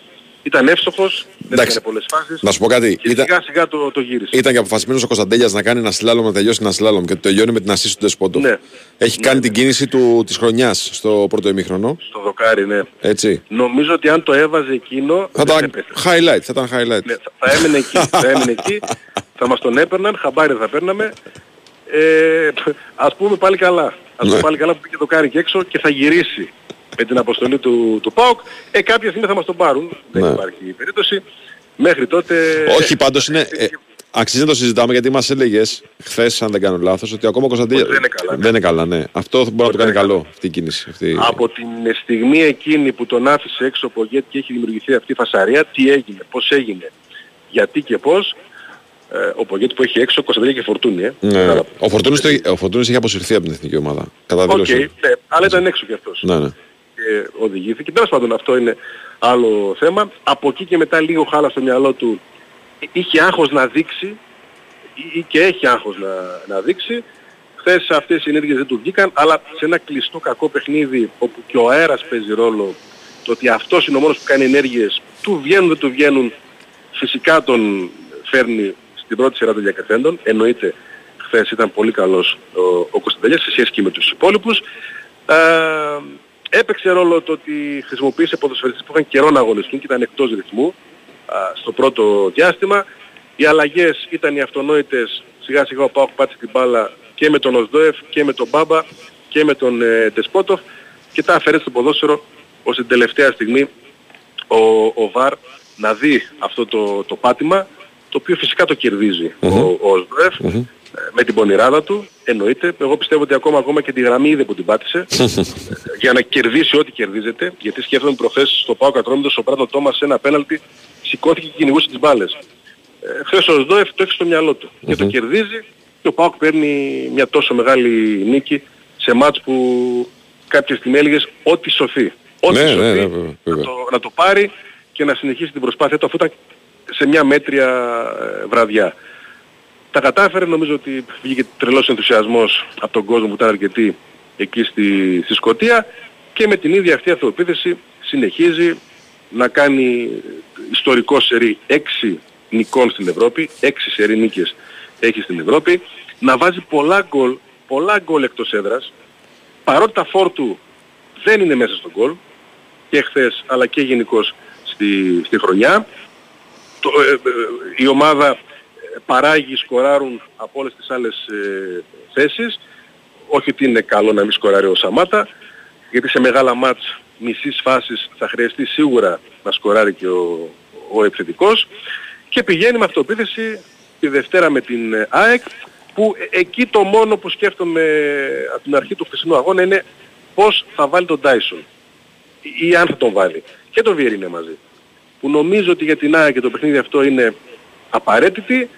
Ήταν εύστοχος, δεν Εντάξει. έκανε πολλές φάσεις. Να σου πω κάτι. Και Ήταν, σιγά σιγά το, το γύρισε. ήταν και αποφασισμένος ο Κωνσταντέλιας να κάνει ένα σλάλομ, να τελειώσει ένα σλάλομ και το τελειώνει με την ασίστ του Δεσπότοφ. Ναι. Έχει κάνει την κίνηση του, της χρονιάς στο πρώτο ημίχρονο. Στο δοκάρι, ναι. Έτσι. Νομίζω ότι αν το έβαζε εκείνο Θα δεν ήταν έπεσε. highlight, θα ήταν highlight. Ναι, θα, θα έμενε εκεί, θα έμενε εκεί, (laughs) θα μας τον έπαιρναν, χαμπάρι θα παίρναμε. Ε, ας πούμε πάλι καλά. Ας πούμε Ναι. πάλι καλά που πήγε το κάρι και έξω και θα γυρίσει με την αποστολή του, του ΠΑΟΚ. Ε, κάποια στιγμή θα μας τον πάρουν. Δεν Ναι. υπάρχει περίπτωση. Μέχρι τότε... Όχι, πάντως είναι. Ε, αξίζει να το συζητάμε γιατί μας έλεγες χθες, αν δεν κάνω λάθος, ότι ακόμα ο Κωνσταντέλια. δεν είναι καλά, ναι. Δεν είναι καλά, ναι. Αυτό μπορεί να το κάνει καλό αυτή η κίνηση. Αυτή... Από την στιγμή εκείνη που τον άφησε έξω ο Πογέτ και έχει δημιουργηθεί αυτή η φασαρία, τι έγινε, πώς έγινε, γιατί και πώς, ε, ο Πογέτ που έχει έξω, Κωνσταντέλια και Φορτούνη, ε. Ναι. Ο Φορτούνης, το- ο Φορτούνης έχει αποσυρθεί από την εθνική ομάδα. Κατά Οκ, δήλωση. ναι, αλλά ήταν έξω κι αυτός. Ναι, ναι. Και οδηγήθηκε. Τέλος πάντων αυτό είναι άλλο θέμα. Από εκεί και μετά λίγο χάλα στο μυαλό του είχε άγχος να δείξει ή και έχει άγχος να, να δείξει. Χθες αυτές οι ενέργειες δεν του βγήκαν, αλλά σε ένα κλειστό κακό παιχνίδι όπου και ο αέρας παίζει ρόλο, το ότι αυτός είναι ο μόνος που κάνει ενέργειες, του βγαίνουν δεν του βγαίνουν, φυσικά τον φέρνει στην πρώτη σειρά των διακριθέντων. Εννοείται χθες ήταν πολύ καλός ο, ο Κωνσταντέλιας σε σχέση και με τους υπόλοιπους. Ε, έπαιξε ρόλο το ότι χρησιμοποίησε ποδοσφαιριστές που είχαν καιρό να αγωνιστούν και ήταν εκτός ρυθμού α, στο πρώτο διάστημα. Οι αλλαγές ήταν οι αυτονόητες, σιγά σιγά ο Πάοκ πάτησε την μπάλα και με τον Οσδόεφ και με τον Μπάμπα και με τον ε, Τεσπότοφ και τα αφαιρέσει στο ποδόσφαιρο ώστε την τελευταία στιγμή ο, ο Βαρ να δει αυτό το, το πάτημα το οποίο φυσικά το κερδιζει ο, ο Οσδόεφ ε, με την πονηράδα του, εννοείται. Εγώ πιστεύω ότι ακόμα, ακόμα και τη γραμμή είδε που την πάτησε (laughs) για να κερδίσει ό,τι κερδίζεται. Γιατί σκέφτομαι προχθές στο Πάο Κατρόμητος ο Πράτο Τόμας σε ένα πέναλτι σηκώθηκε και κυνηγούσε τις μπάλες. Ε, χθες ο Σδόεφ το έχει στο μυαλό του και το κερδίζει και ο Πάοκ παίρνει μια τόσο μεγάλη νίκη σε μάτς που κάποια στιγμή έλεγες ό,τι σωθεί. Ό,τι Ναι, σωθεί ναι, ναι, βέβαια, βέβαια. το, να το πάρει και να συνεχίσει την προσπάθεια του αφού ήταν σε μια μέτρια ε, βραδιά. Τα κατάφερε, νομίζω ότι βγήκε τρελός ενθουσιασμός από τον κόσμο που ήταν αρκετοί εκεί στη, στη Σκωτία και με την ίδια αυτή αυτοεπίθεση συνεχίζει να κάνει ιστορικό σερί 6 νικών στην Ευρώπη, 6 σερί νίκες έχει στην Ευρώπη, να βάζει πολλά γκολ, πολλά γκολ εκτός έδρας, παρότι τα φόρτου δεν είναι μέσα στον γκολ, και χθες αλλά και γενικώς στη, στη χρονιά. Το, ε, ε, η ομάδα ε, παράγει, σκοράρουν από όλες τις άλλες ε, θέσεις. Όχι ότι είναι καλό να μην σκοράρει ο Σαμάτα, γιατί σε μεγάλα μάτς μισής φάσης θα χρειαστεί σίγουρα να σκοράρει και ο, ο επιθετικός. Και πηγαίνει με αυτοπίθεση τη Δευτέρα με την ε, ΑΕΚ, που ε, εκεί το μόνο που σκέφτομαι από την αρχή του χθεσινού αγώνα είναι πώς θα βάλει τον Τάισον ή αν θα τον βάλει. Και τον Βιερίνε μαζί. Που νομίζω ότι για την ΑΕΚ και το παιχνίδι αυτό είναι απαραίτητη.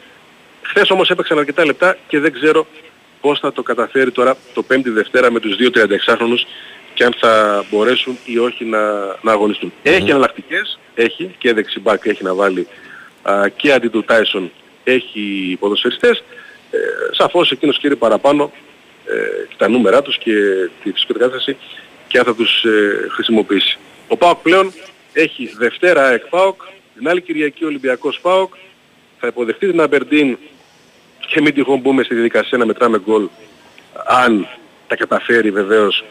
Χθες όμως έπαιξαν αρκετά λεπτά και δεν ξέρω πώς θα το καταφέρει τώρα το 5η Δευτέρα με τους δύο 36χρονους και αν θα μπορέσουν ή όχι να, να αγωνιστούν. Έχει εναλλακτικές, έχει και δεξιμπάκ έχει να βάλει α, και αντί του Τάισον έχει ποδοσφαιριστές. Ε, σαφώς εκείνος κύριε παραπάνω ε, τα νούμερα τους και τη φυσική κατάσταση και αν θα τους ε, χρησιμοποιήσει. Ο ΠΑΟΚ πλέον έχει Δευτέρα ΑΕΚ ΠΑΟΚ, την άλλη Κυριακή Ολυμπιακός ΠΑΟΚ, θα υποδεχτεί την Αμπερντίν και μην τυχόν μπούμε στη διαδικασία να μετράμε γκολ αν τα καταφέρει βεβαίως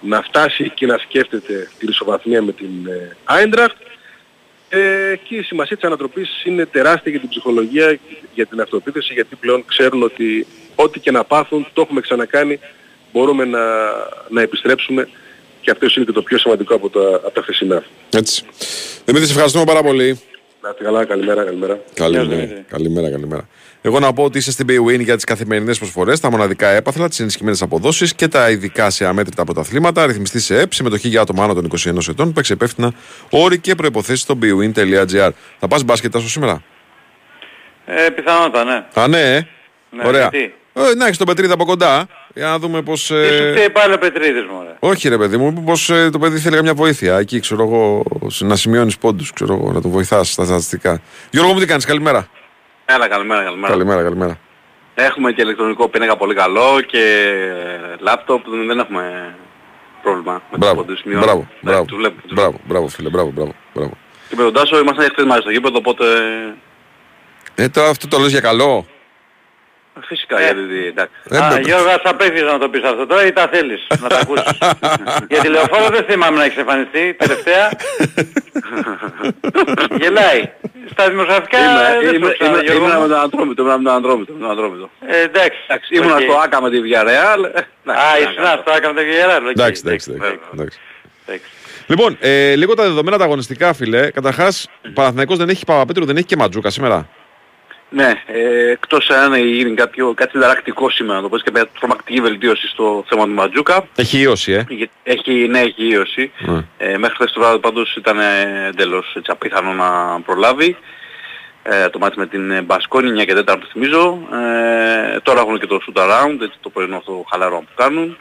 να φτάσει εκεί να σκέφτεται τη ισοβαθμία με την Άιντραχτ. Ε, και η σημασία της ανατροπής είναι τεράστια για την ψυχολογία, για την αυτοεπίθεση, γιατί πλέον ξέρουν ότι ό,τι και να πάθουν, το έχουμε ξανακάνει, μπορούμε να, να επιστρέψουμε και αυτός είναι και το πιο σημαντικό από τα, από τα χθεσινά. Έτσι. Δημήτρη, σε ευχαριστούμε πάρα πολύ. Να είστε καλά, καλημέρα, καλημέρα. Καλημέρα, καλημέρα, καλημέρα. Εγώ να πω ότι είσαι στην Paywin για τις καθημερινές προσφορές, τα μοναδικά έπαθλα, τις ενισχυμένες αποδόσεις και τα ειδικά σε αμέτρητα πρωταθλήματα. Ρυθμιστή σε ΕΠ, συμμετοχή για άτομα άνω των 21 ετών. Παίξε υπεύθυνα όροι και προποθέσει στο bwin.gr. Θα πας μπάσκετ άσο σήμερα; Ε, πιθανότατα, ναι. Α, ναι, ε. Ναι, Ωραία. γιατί; Ε, να έχεις τον Πετρίδα από κοντά. Για να δούμε πώς. Τι σου φταίει πάλι ο Πετρίδης μου, ρε. Όχι, ρε παιδί μου, πώς το παιδί θέλει καμιά βοήθεια. Εκεί ξέρω εγώ, να σημειώνεις πόντους, ξέρω εγώ, να τον βοηθάς στα στατιστικά. Γιώργο μου, τι κάνεις, καλημέρα. Έλα, καλημέρα, καλημέρα. Καλημέρα, καλημέρα. Έχουμε και ηλεκτρονικό πίνακα πολύ καλό και λάπτοπ δεν έχουμε πρόβλημα με τους Μπράβο, πόντους. Μειώνουμε. μπράβο, Ναι, μπράβο, τους βλέπουμε, τους μπράβο, μπράβο, φίλε, μπράβο, μπράβο, μπράβο. Και με τον Τάσο ήμασταν χθες μαζί στο γήπεδο, οπότε Ε, τώρα αυτό το λες για καλό; Φυσικά γιατί εντάξει. Ε, Α, μπράβο. Γιώργο, ας απέφυγες να το πεις αυτό τώρα ή τα θέλεις να τα ακούσεις. (laughs) Γιατί λεωφόρο δεν θυμάμαι να έχεις εμφανιστεί τελευταία. (laughs) Γελάει. Στα δημοσιογραφικά Είμαι, δεν είμαι, το ξέρω, είμαι, Γιώργο ήμουνα μου. με τον Αντρόμητο, ήμουνα με τον Αντρόμητο, με τον Αντρόμητο. Ε, εντάξει. Εντάξει, ήμουνα Οκ. στο Άκα με τη Villarreal. ε, Α, ήσουν στο Άκα με το Γεράλ. Εντάξει, εντάξει, εντάξει, εντάξει. Λοιπόν, ε, λίγο τα δεδομένα τα αγωνιστικά, φίλε. Καταρχάς, Παναθηναϊκός δεν έχει Παπαπέτρου, δεν έχει και Ματζούκα σήμερα. Ναι, ε, εκτός αν γίνει κάποιο, κάτι συνταρακτικό σήμερα, να το πω και μια τρομακτική βελτίωση στο θέμα του Ματζούκα. Έχει ίωση, ε. Γιατί Έχει, ναι, έχει ίωση. Ναι. Ε, μέχρι χθες το βράδυ πάντως ήταν ε, εντελώς έτσι, απίθανο να προλάβει. Ε, το μάτι με την Μπασκόνη 9 και 4 το θυμίζω. Ε, τώρα έχουν και το shoot around, έτσι, το πρωινό αυτό χαλαρό που κάνουν.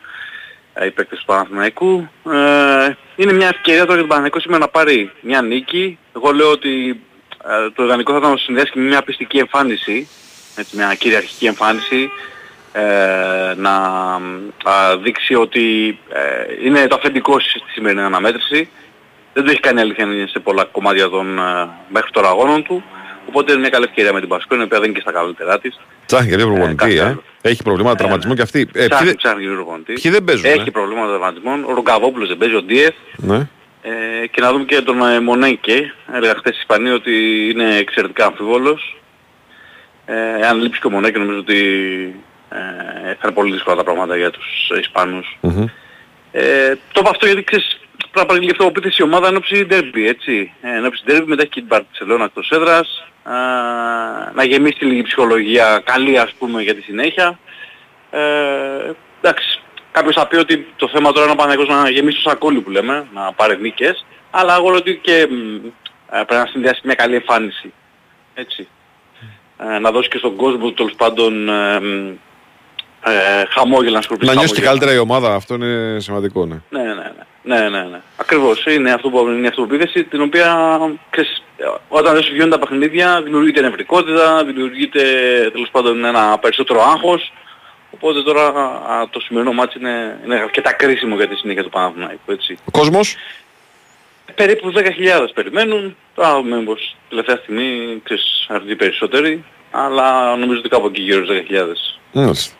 Ε, οι παίκτες του Παναθηναϊκού. Ε, είναι μια ευκαιρία τώρα για τον Παναθηναϊκό σήμερα να πάρει μια νίκη. Εγώ λέω ότι ε, το ιδανικό θα ήταν να το συνδέσεις και με μια πιστική εμφάνιση. Έτσι, μια κυριαρχική εμφάνιση. Ε, να α, δείξει ότι ε, είναι το αφεντικό στη σημερινή αναμέτρηση. Δεν το έχει κάνει αλήθεια είναι σε πολλά κομμάτια των ε, μέχρι τώρα αγώνων του. Οπότε είναι μια καλή ευκαιρία με την Πασκόνη, η οποία δεν είναι και στα καλύτερά της. Ψάχνει και δύο προπονητή, κάτι ε. άλλο. Έχει προβλήματα τραυματισμού και αυτή. Ε, ποιοι, ψάχνει, δεν- ψάχνει και προπονητή. ποιοι δεν παίζουν, Έχει ε; προβλήματα τραυματισμών. Ο Ρογκαβόπουλος δεν παίζει, ο Ντίεφ. ναι. Ε, και να δούμε και τον ε, Μονέκε. Έλεγα χθες στη Ισπανία ότι είναι εξαιρετικά αμφιβόλος. Ε, αν λείψει και ο Μονέκε νομίζω ότι Ε, θα είναι πολύ δύσκολα τα πράγματα για τους Ισπανούς. Ε, το είπα αυτό γιατί ξέρεις, πρέπει να παραγγείλει αυτό που η ομάδα ενώψη derby, έτσι. Ε, ενώψη derby μετά έχει και την Barcelona εκτός έδρας. Α, να γεμίσει λίγη ψυχολογία καλή ας πούμε για τη συνέχεια. Ε, εντάξει, κάποιος θα πει ότι το θέμα τώρα είναι ο Παναγιώτης να γεμίσει το σακόλι που λέμε, να πάρει νίκες. Αλλά εγώ λέω ότι και μ, ε, πρέπει να συνδυάσει μια καλή εμφάνιση. Έτσι. Ε, να δώσει και στον κόσμο τέλος πάντων ε, μ, ε, χαμόγελα, να σκορπίσει Να νιώσει και χαμόγελα. καλύτερα η ομάδα, αυτό είναι σημαντικό, ναι. Ναι, ναι, ναι. Ναι, ναι, ναι. Ακριβώς. Είναι, αυτό που, είναι η αυτοπεποίθηση την οποία ξέρεις, όταν δεν σου βγαίνουν τα παιχνίδια δημιουργείται νευρικότητα, δημιουργείται τέλος πάντων ένα περισσότερο άγχος. Οπότε τώρα α, το σημερινό μάτι είναι, είναι αρκετά κρίσιμο για τη συνέχεια του Παναθηναϊκού, έτσι. Ο κόσμος, Περίπου 10.000 περιμένουν. Τώρα μήπως τελευταία στιγμή ξέρεις, έρθουν οι περισσότεροι. Αλλά νομίζω ότι κάπου εκεί γύρω στους 10.000. Μάλιστα.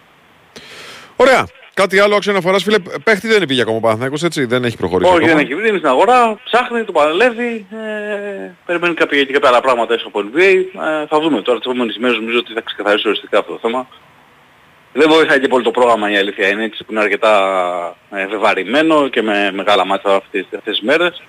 Ωραία. Κάτι άλλο άξιο αναφοράς, φίλε. Παίχτη δεν πήγε ακόμα ο Παναθηναϊκός, έτσι. Δεν έχει προχωρήσει. Όχι, δεν ακόμα. έχει βρει, είναι στην αγορά, ψάχνει, το παραλεύει, ε, περιμένει κάποια, και κάποια άλλα πράγματα έξω από NBA. Ε, θα δούμε τώρα τις επόμενες ημέρες νομίζω ότι θα ξεκαθαρίσει οριστικά αυτό το θέμα. Δεν βοηθάει και πολύ το πρόγραμμα η αλήθεια είναι έτσι που είναι αρκετά ε, βεβαρημένο και με μεγάλα μάτια αυτές, αυτές τις μέρες.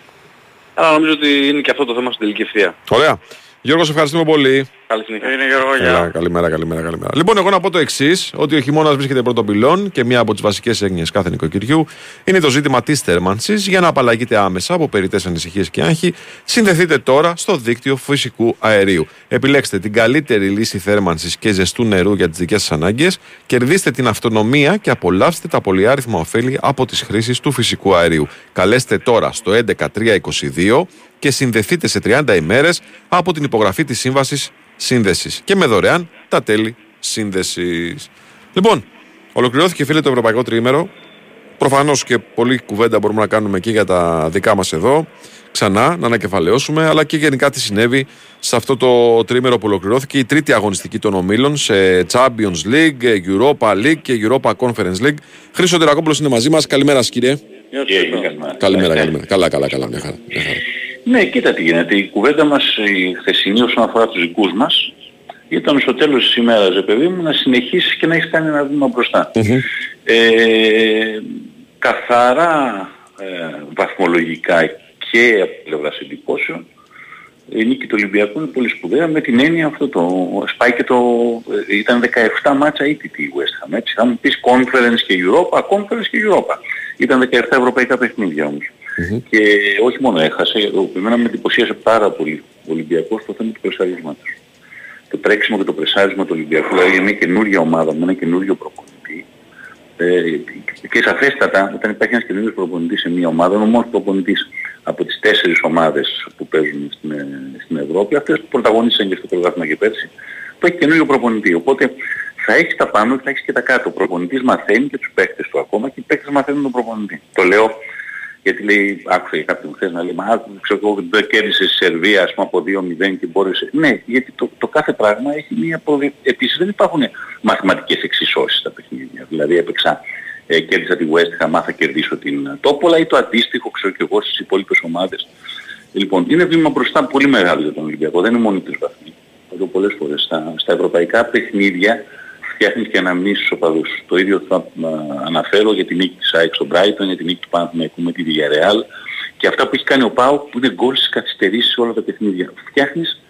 Αλλά νομίζω ότι είναι και αυτό το θέμα στην τελική ευθεία. Ωραία. Γιώργος, σε ευχαριστούμε πολύ. Καλή συνέχεια. Είναι Γιώργο, Καλά, καλημέρα, καλημέρα, καλημέρα. Λοιπόν, εγώ να πω το εξής: Ότι ο χειμώνας βρίσκεται πρώτον πυλών και μία από τις βασικές έγνοιε κάθε νοικοκυριού είναι το ζήτημα της θέρμανσης. Για να απαλλαγείτε άμεσα από περιττές ανησυχίες και άγχη, συνδεθείτε τώρα στο δίκτυο φυσικού αερίου. Επιλέξτε την καλύτερη λύση θέρμανσης και ζεστού νερού για τις δικές σας ανάγκες, κερδίστε την αυτονομία και απολαύστε τα πολυάριθμα ωφέλη από τις χρήσεις του φυσικού αερίου. Καλέστε τώρα στο 11322 και συνδεθείτε σε 30 ημέρες από την υπογραφή της σύμβασης σύνδεσης και με δωρεάν τα τέλη σύνδεσης. Λοιπόν, ολοκληρώθηκε φίλε το Ευρωπαϊκό Τρίμερο. Προφανώς και πολλή κουβέντα μπορούμε να κάνουμε και για τα δικά μας εδώ. Ξανά να ανακεφαλαιώσουμε, αλλά και γενικά τι συνέβη σε αυτό το τρίμερο που ολοκληρώθηκε η τρίτη αγωνιστική των ομίλων σε Champions League, Europa League και Europa Conference League. Χρήσο Τερακόπουλος είναι μαζί μας. Καλημέρα σας κύριε. Καλημέρα, καλημέρα. Καλά, καλά, καλά. Μια χαρά. Μια χαρά. Ναι, κοίτα τι γίνεται. Η κουβέντα μας η χθεσινή όσον αφορά τους δικούς μας ήταν στο τέλος της ημέρας, ρε παιδί μου, να συνεχίσεις και να έχεις κάνει ένα βήμα μπροστά. Ε, καθαρά ε, βαθμολογικά και από πλευράς εντυπώσεων η νίκη του Ολυμπιακού είναι πολύ σπουδαία με την έννοια αυτό το σπάει και το ε, ήταν 17 μάτσα ήττητη η West Ham έτσι. Θα μου πεις Conference και Europa Conference και Europa. Ήταν 17 ευρωπαϊκά παιχνίδια όμως. Και όχι μόνο έχασε εμένα με εντυπωσίασε πάρα πολύ ο Ολυμπιακός στο θέμα του πρεσαρίσματος το τρέξιμο και το πρεσάρισμα του Ολυμπιακού δηλαδή είναι μια καινούργια ομάδα με ένα καινούργιο προπονητή ε, και σαφέστατα όταν υπάρχει ένας καινούργιος προπονητής σε μια ομάδα, είναι ο μόνος προπονητής από τις τέσσερις ομάδες που παίζουν στην, ε, στην Ευρώπη, αυτές που πρωταγωνίστησαν και στο πρωτάθλημα και πέρσι, που έχει καινούργιο προπονητή. Οπότε θα έχεις τα πάνω και θα έχεις και τα κάτω. Ο προπονητής μαθαίνει και τους παίκτες του ακόμα και οι παίκτες μαθαίνουν τον προπονητή. Το λέω γιατί λέει, άκουσα για κάποιον χθες να λέει, μα άκου, ξέρω εγώ, δεν κέρδισε στη Σερβία, ας πούμε, από 2-0 και μπόρεσε. Ναι, γιατί το, το κάθε πράγμα έχει μία προδι... Επίσης δεν υπάρχουν μαθηματικές εξισώσεις στα παιχνίδια. Δηλαδή έπαιξα, ε, κέρδισα τη West Ham, θα κερδίσω την Τόπολα ή το αντίστοιχο, ξέρω και εγώ, στις υπόλοιπες ομάδες. Λοιπόν, είναι βήμα μπροστά πολύ μεγάλο για τον Ολυμπιακό, δεν είναι μόνο τρεις βαθμοί. Θα το πολλές φορές. Στα, στα ευρωπαϊκά παιχνίδια φτιάχνεις και αναμνήσεις στους οπαδούς. Το ίδιο θα α, αναφέρω για την νίκη της ΑΕΚ στον Brighton, για την νίκη του Παναθηναϊκού με τη Villarreal και αυτά που έχει κάνει ο Πάου που είναι γκολ στις καθυστερήσεις σε όλα τα παιχνίδια. Φτιάχνεις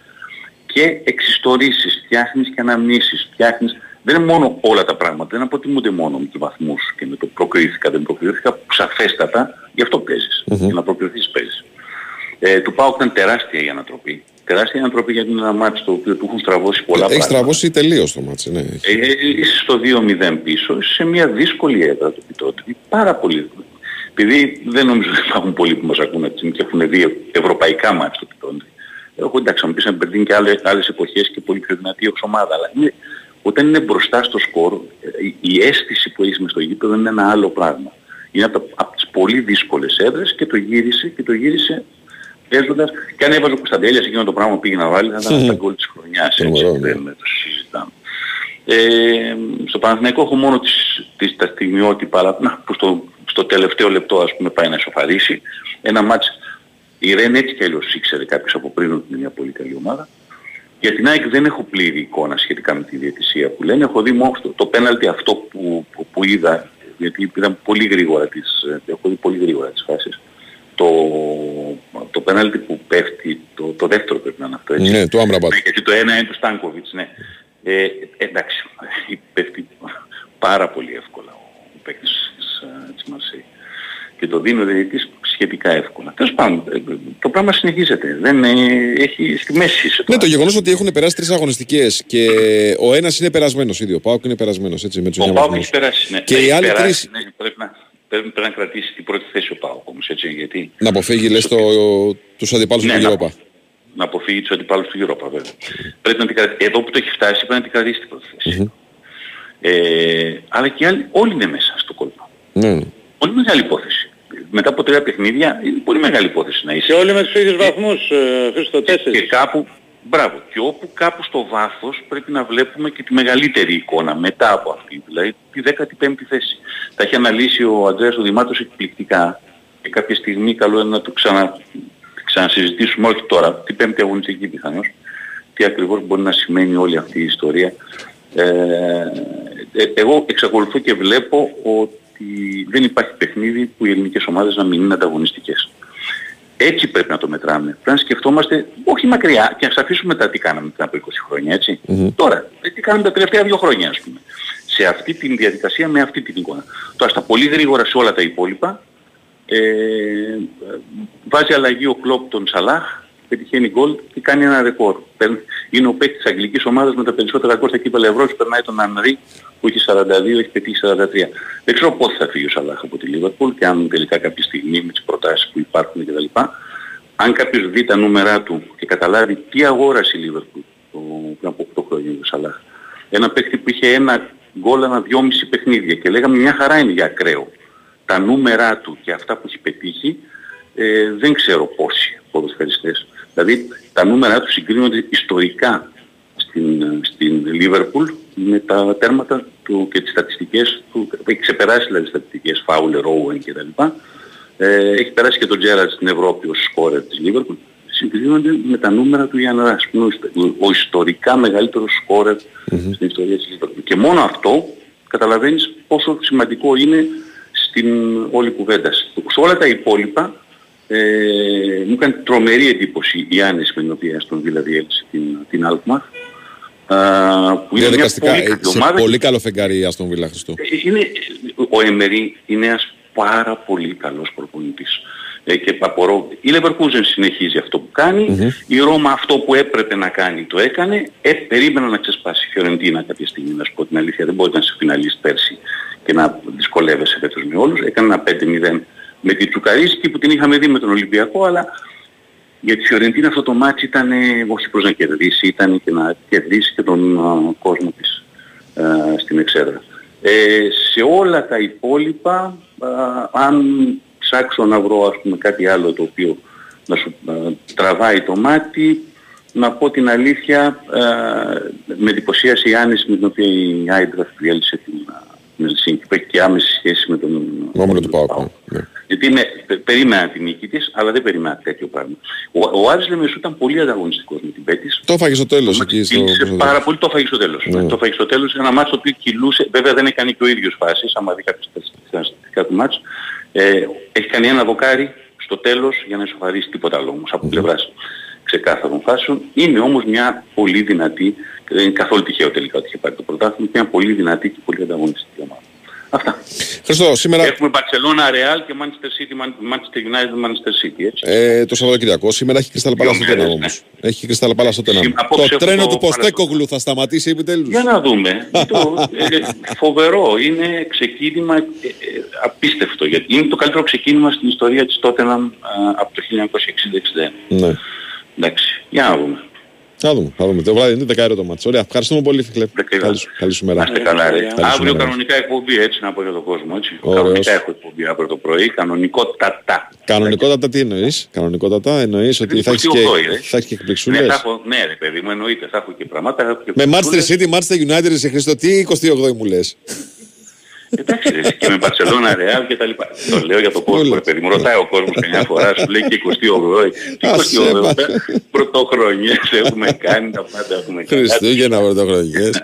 και εξιστορήσεις, φτιάχνεις και αναμνήσεις, φτιάχνεις... Δεν είναι μόνο όλα τα πράγματα, δεν αποτιμούνται μόνο με τους βαθμούς και με το προκρίθηκα, δεν προκρίθηκα, σαφέστατα, γι' αυτό παίζεις. Για να προκριθείς παίζεις. Ε, του Πάου ήταν τεράστια η ανατροπή. Τεράστια η ανατροπή γιατί είναι ένα μάτι το οποίο του έχουν στραβώσει πολλά Έχει πράγματα. στραβώσει τελείως το μάτσο, ναι. Ε, ε, είσαι στο 2-0 πίσω, είσαι σε μια δύσκολη έδρα το Πιτότη. Πάρα πολύ. Επειδή δεν νομίζω ότι υπάρχουν πολλοί που μας ακούν έτσι και έχουν δει ευρωπαϊκά μάτια στο Πιτότη. Εγώ εντάξει, θα μου πεις να Μπερντίν και άλλες, άλλες εποχές και πολύ πιο δυνατή ως ομάδα, αλλά είναι, όταν είναι μπροστά στο σκορ, ε, η, η αίσθηση που έχεις μες στο γήπεδο είναι ένα άλλο πράγμα. Είναι από, τα- από τις πολύ δύσκολες έδρες και το γύρισε και το γύρισε παίζοντας και αν έβαζε ο Κωνσταντέλιας εκείνο το πράγμα που πήγε να βάλει θα ήταν τα γκολ της χρονιάς έτσι, δεν το συζητάμε. Ε, στο Παναθηναϊκό έχω μόνο τις, τις, τα στιγμιότυπα, αλλά να, που στο, στο τελευταίο λεπτό ας πούμε πάει να ισοφαρίσει. Ένα μάτς, η Ρεν έτσι κι αλλιώς ήξερε κάποιος από πριν ότι είναι μια πολύ καλή ομάδα. Για την ΑΕΚ δεν έχω πλήρη εικόνα σχετικά με τη διαιτησία που λένε. Έχω δει μόνο το, το πέναλτι αυτό που, που, που είδα, γιατί είδα πολύ γρήγορα τις, έχω δει πολύ γρήγορα τις φάσεις. Το, το πέναλτι που πέφτει, το, το δεύτερο πρέπει να είναι αυτό έτσι. Ναι, του Άμραμπατ. Ναι, γιατί το ένα είναι του Στάνκοβιτς, ναι. Ε, εντάξει, (laughs) πέφτει πάρα πολύ εύκολα ο παίκτης της, ε, της Μαρσέη. Και το δίνει ο διαιτητής σχετικά εύκολα. Τέλος πάντων, ε, το πράγμα συνεχίζεται. Δεν ε, έχει στη μέση είσαι Ναι, το γεγονός ότι έχουν περάσει τρεις αγωνιστικές και ο ένας είναι περασμένος ήδη. Ο Πάοκ είναι περασμένος έτσι με τους Ο Πάοκ έχει περάσει, ναι. Και Έχει οι άλλοι περάσει, τρεις- ναι, πρέπει, να, πρέπει, πρέπει να κρατήσει την πρώτη θέση ο Πάοκ όμως, έτσι, γιατί Να αποφύγει, λες, τους αντιπάλους Ναι, του να- Europa. να αποφύγει τους αντιπάλους του Europa βέβαια. πρέπει να την κρατήσει. Εδώ που το έχει φτάσει πρέπει να την κρατήσει την πρώτη θέση. Ε, αλλά και οι άλλοι, όλοι είναι μέσα στο κόλπο. Ναι. Πολύ μεγάλη υπόθεση. Μετά από τρία παιχνίδια είναι πολύ μεγάλη υπόθεση να είσαι. Και όλοι με τους ίδιους βαθμούς, ε, Χρήστο, τέσσερις. Και κάπου, μπράβο, και όπου κάπου στο βάθος πρέπει να βλέπουμε και τη μεγαλύτερη εικόνα μετά από αυτή, δηλαδή τη 15η θέση. Τα έχει αναλύσει ο Αντρέας ο Δημάτος εκπληκτικά και κάποια στιγμή καλό είναι να το ξανα, ξανασυζητήσουμε, όχι τώρα, την πέμπτη αγωνιστική πιθανώς, τι ακριβώς μπορεί να σημαίνει όλη αυτή η ιστορία. Ε, ε, εγώ εξακολουθώ και βλέπω ότι δεν υπάρχει παιχνίδι που οι ελληνικές ομάδες να μην είναι ανταγωνιστικές. Έτσι πρέπει να το μετράμε. Πρέπει να σκεφτόμαστε όχι μακριά και να αφήσουμε τα τι κάναμε πριν από 20 χρόνια, έτσι. Τώρα, ε, τι κάναμε τα τελευταία δύο χρόνια, ας πούμε. Σε αυτή τη διαδικασία με αυτή την εικόνα. Τώρα, στα πολύ γρήγορα σε όλα τα υπόλοιπα, ε, βάζει αλλαγή ο Κλόπ τον Σαλάχ, πετυχαίνει γκολ και κάνει ένα ρεκόρ. Παίρνει- Είναι ο παίκτης της αγγλικής ομάδας με τα περισσότερα γκολ στα κύπελα Ευρώπης, περνάει τον Ανρί που έχει 42, έχει πετύχει 43. Δεν ξέρω πότε θα φύγει ο Σαλάχ από τη Λίβερπουλ και αν τελικά κάποια στιγμή με τις προτάσεις που υπάρχουν κτλ. Αν κάποιος δει τα νούμερά του και καταλάβει τι αγόρασε η Λίβερπουλ το, πριν από 8 χρόνια ο Σαλάχ. Ένα παίκτη που είχε ένα γκολ ανά 2,5 παιχνίδια και λέγαμε μια χαρά είναι για ακραίο. Τα νούμερά του και αυτά που έχει πετύχει ε, δεν ξέρω πόσοι ποδοσφαιριστές. Δηλαδή τα νούμερα τους συγκρίνονται ιστορικά στην, ε, στην Λίβερπουλ με τα τέρματα του και τις στατιστικές του. Έχει ξεπεράσει δηλαδή τις στατιστικές Φάουλερ, Owen κτλ. Ε, έχει περάσει και τον Τζέραρτ στην Ευρώπη ως σκόρερ της Λίβερπουλ. Συγκρίνονται με τα νούμερα του Ιαν Ράς, που είναι ο ιστο- ο ιστορικά μεγαλύτερος σκόρερ στην ιστορία της Λίβερπουλ. Και μόνο αυτό καταλαβαίνεις πόσο σημαντικό είναι στην όλη κουβέντα. Σε όλα τα υπόλοιπα ε, μου έκανε τρομερή εντύπωση η άνεση με την οποία στον Βίλα διέλυσε την, την Alkmaar. Α, που είναι μια Διαδικαστικά, πολύ ε, καλή σε ομάδα. πολύ καλό φεγγάρι η Αστον Βίλα Χριστό. Ε, Είναι, ο Εμερή είναι ένας πάρα πολύ καλός προπονητής. Ε, και απορώ, η Leverkusen συνεχίζει αυτό που κάνει, η Ρώμα αυτό που έπρεπε να κάνει το έκανε, ε, περίμενα να ξεσπάσει η Φιωρεντίνα κάποια στιγμή, να σου πω την αλήθεια, δεν μπορεί να είσαι φιναλίστ πέρσι και να δυσκολεύεσαι φέτος με όλους, έκανε ένα 5-0 με τη Τσουκαρίσκη που την είχαμε δει με τον Ολυμπιακό, αλλά για τη Φιωρεντίνα αυτό το μάτς ήταν ε, όχι προς να κερδίσει, ήταν και να κερδίσει και τον α, κόσμο της α, στην εξέδρα. Ε, σε όλα τα υπόλοιπα, α, αν ψάξω να βρω ας πούμε κάτι άλλο το οποίο να σου α, τραβάει το μάτι, να πω την αλήθεια, α, με εντυπωσίασε η άνεση με την οποία η Άιντραφ διέλυσε την α, την Ελσίνκη, που έχει και άμεση σχέση με τον Όμιλο του Πάοκ. ναι. γιατί είναι, πε- περίμενα την νίκη της, αλλά δεν περίμενα τέτοιο πράγμα. Ο, ο Άρης Λεμεσού ήταν πολύ ανταγωνιστικός με την Πέτης. Το έφαγε στο τέλος εκεί. Στο... Κύλησε πάρα πολύ, το έφαγε στο τέλος. Ναι. Το έφαγε στο τέλος, ένα μάτσο το οποίο κυλούσε, βέβαια δεν έκανε και ο ίδιος φάσεις, άμα δει κάποιες στατιστικά του μάτσο. Ε, έχει κάνει ένα δοκάρι στο τέλος για να ισοφαρίσει τίποτα άλλο όμως από πλευράς ξεκάθαρων φάσεων. Είναι όμως μια πολύ δυνατή, και δεν είναι καθόλου τυχαίο τελικά ότι είχε πάρει το πρωτάθλημα, μια πολύ δυνατή και πολύ ανταγωνιστική ομάδα. Αυτά. Χριστό, σήμερα Έχουμε Barcelona, Real και Manchester City, Man- Manchester United, Manchester City, έτσι. ε, το Σαββατοκυριακό. Σήμερα έχει Κρυστάλλα Πάλα στο μέρες, Τέναμ όμως. Έχει Κρυστάλλα Πάλα στο Τέναμ. Σήμερα απόψε Το έχω τρένο το του Παναθηναϊκό. Ποστέκογλου θα σταματήσει επιτέλους. Για να δούμε. (laughs) το, ε, φοβερό. Είναι ξεκίνημα ε, ε, απίστευτο. Γιατί είναι το καλύτερο ξεκίνημα στην ιστορία της Tottenham α, από το 1960-61. Ναι. Εντάξει. Για να δούμε. Θα δούμε, θα δούμε. Το βράδυ είναι δεκαέρο το μάτσο. Ωραία. Ευχαριστούμε πολύ, Φιλέ. Καλή σου, καλή σου μέρα. Να είστε καλά ρε. Καλή σου Αύριο μέρα. κανονικά εκπομπή έτσι να πω για τον κόσμο. Έτσι. Ωραίος. Κανονικά έχω εκπομπή αύριο το πρωί. Κανονικότατα. Κανονικότατα τι εννοείς; Κανονικότατα εννοείς ότι θα έχεις 28, και, ε. θα έχεις και Ναι, εκπληξούλες; θα έχω, ναι ρε παιδί μου εννοείται. Θα έχω και πράγματα. θα έχω και Με Manchester εκπληξούλες. City, Manchester United, σε Χριστό, τι 28 μου λες; Εντάξει, ρε, και με Μπαρσελόνα, Ρεάλ και τα λοιπά. Το λέω για το κόσμο, ρε παιδί μου. Ρωτάει ο κόσμος καμιά φορά, σου λέει και 28η. Τι 28η, πρωτοχρονιές έχουμε κάνει, τα πάντα έχουμε κάνει. Χριστούγεννα πρωτοχρονιές.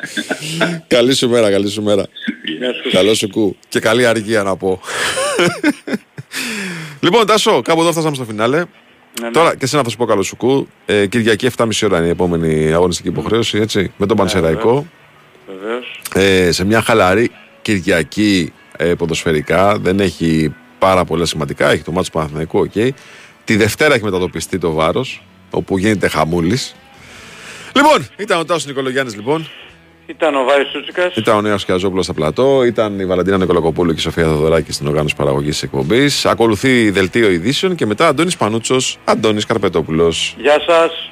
καλή σου μέρα, καλή σου μέρα. Καλό σου κου. Και καλή αργία να πω. λοιπόν, Τάσο, κάπου εδώ φτάσαμε στο φινάλε. Τώρα και εσένα θα σου πω καλό Σου Κου. Ε, Κυριακή 7.30 ώρα είναι η επόμενη αγωνιστική υποχρέωση, έτσι, με τον Πανσεραϊκό. Βεβαίως. Ε, σε μια χαλαρή Κυριακή ε, ποδοσφαιρικά. Δεν έχει πάρα πολλά σημαντικά. Έχει το ματς του Παναθηναϊκού, οκ. Τη Δευτέρα έχει μετατοπιστεί το βάρος, όπου γίνεται χαμούλης. Λοιπόν, ήταν ο Τάσος Νικολογιάννης, λοιπόν. Ήταν ο Βάης Σούτσικας. Ήταν ο Νέος Κιαζόπουλο στα πλατό. Ήταν η Βαλαντίνα Νικολακοπούλου και η Σοφία Θοδωράκη στην οργάνωση παραγωγής της εκπομπής. Ακολουθεί δελτίο ειδήσεων και μετά Αντώνης Πανούτσος, Αντώνης Καρπετόπουλος. Γεια σας.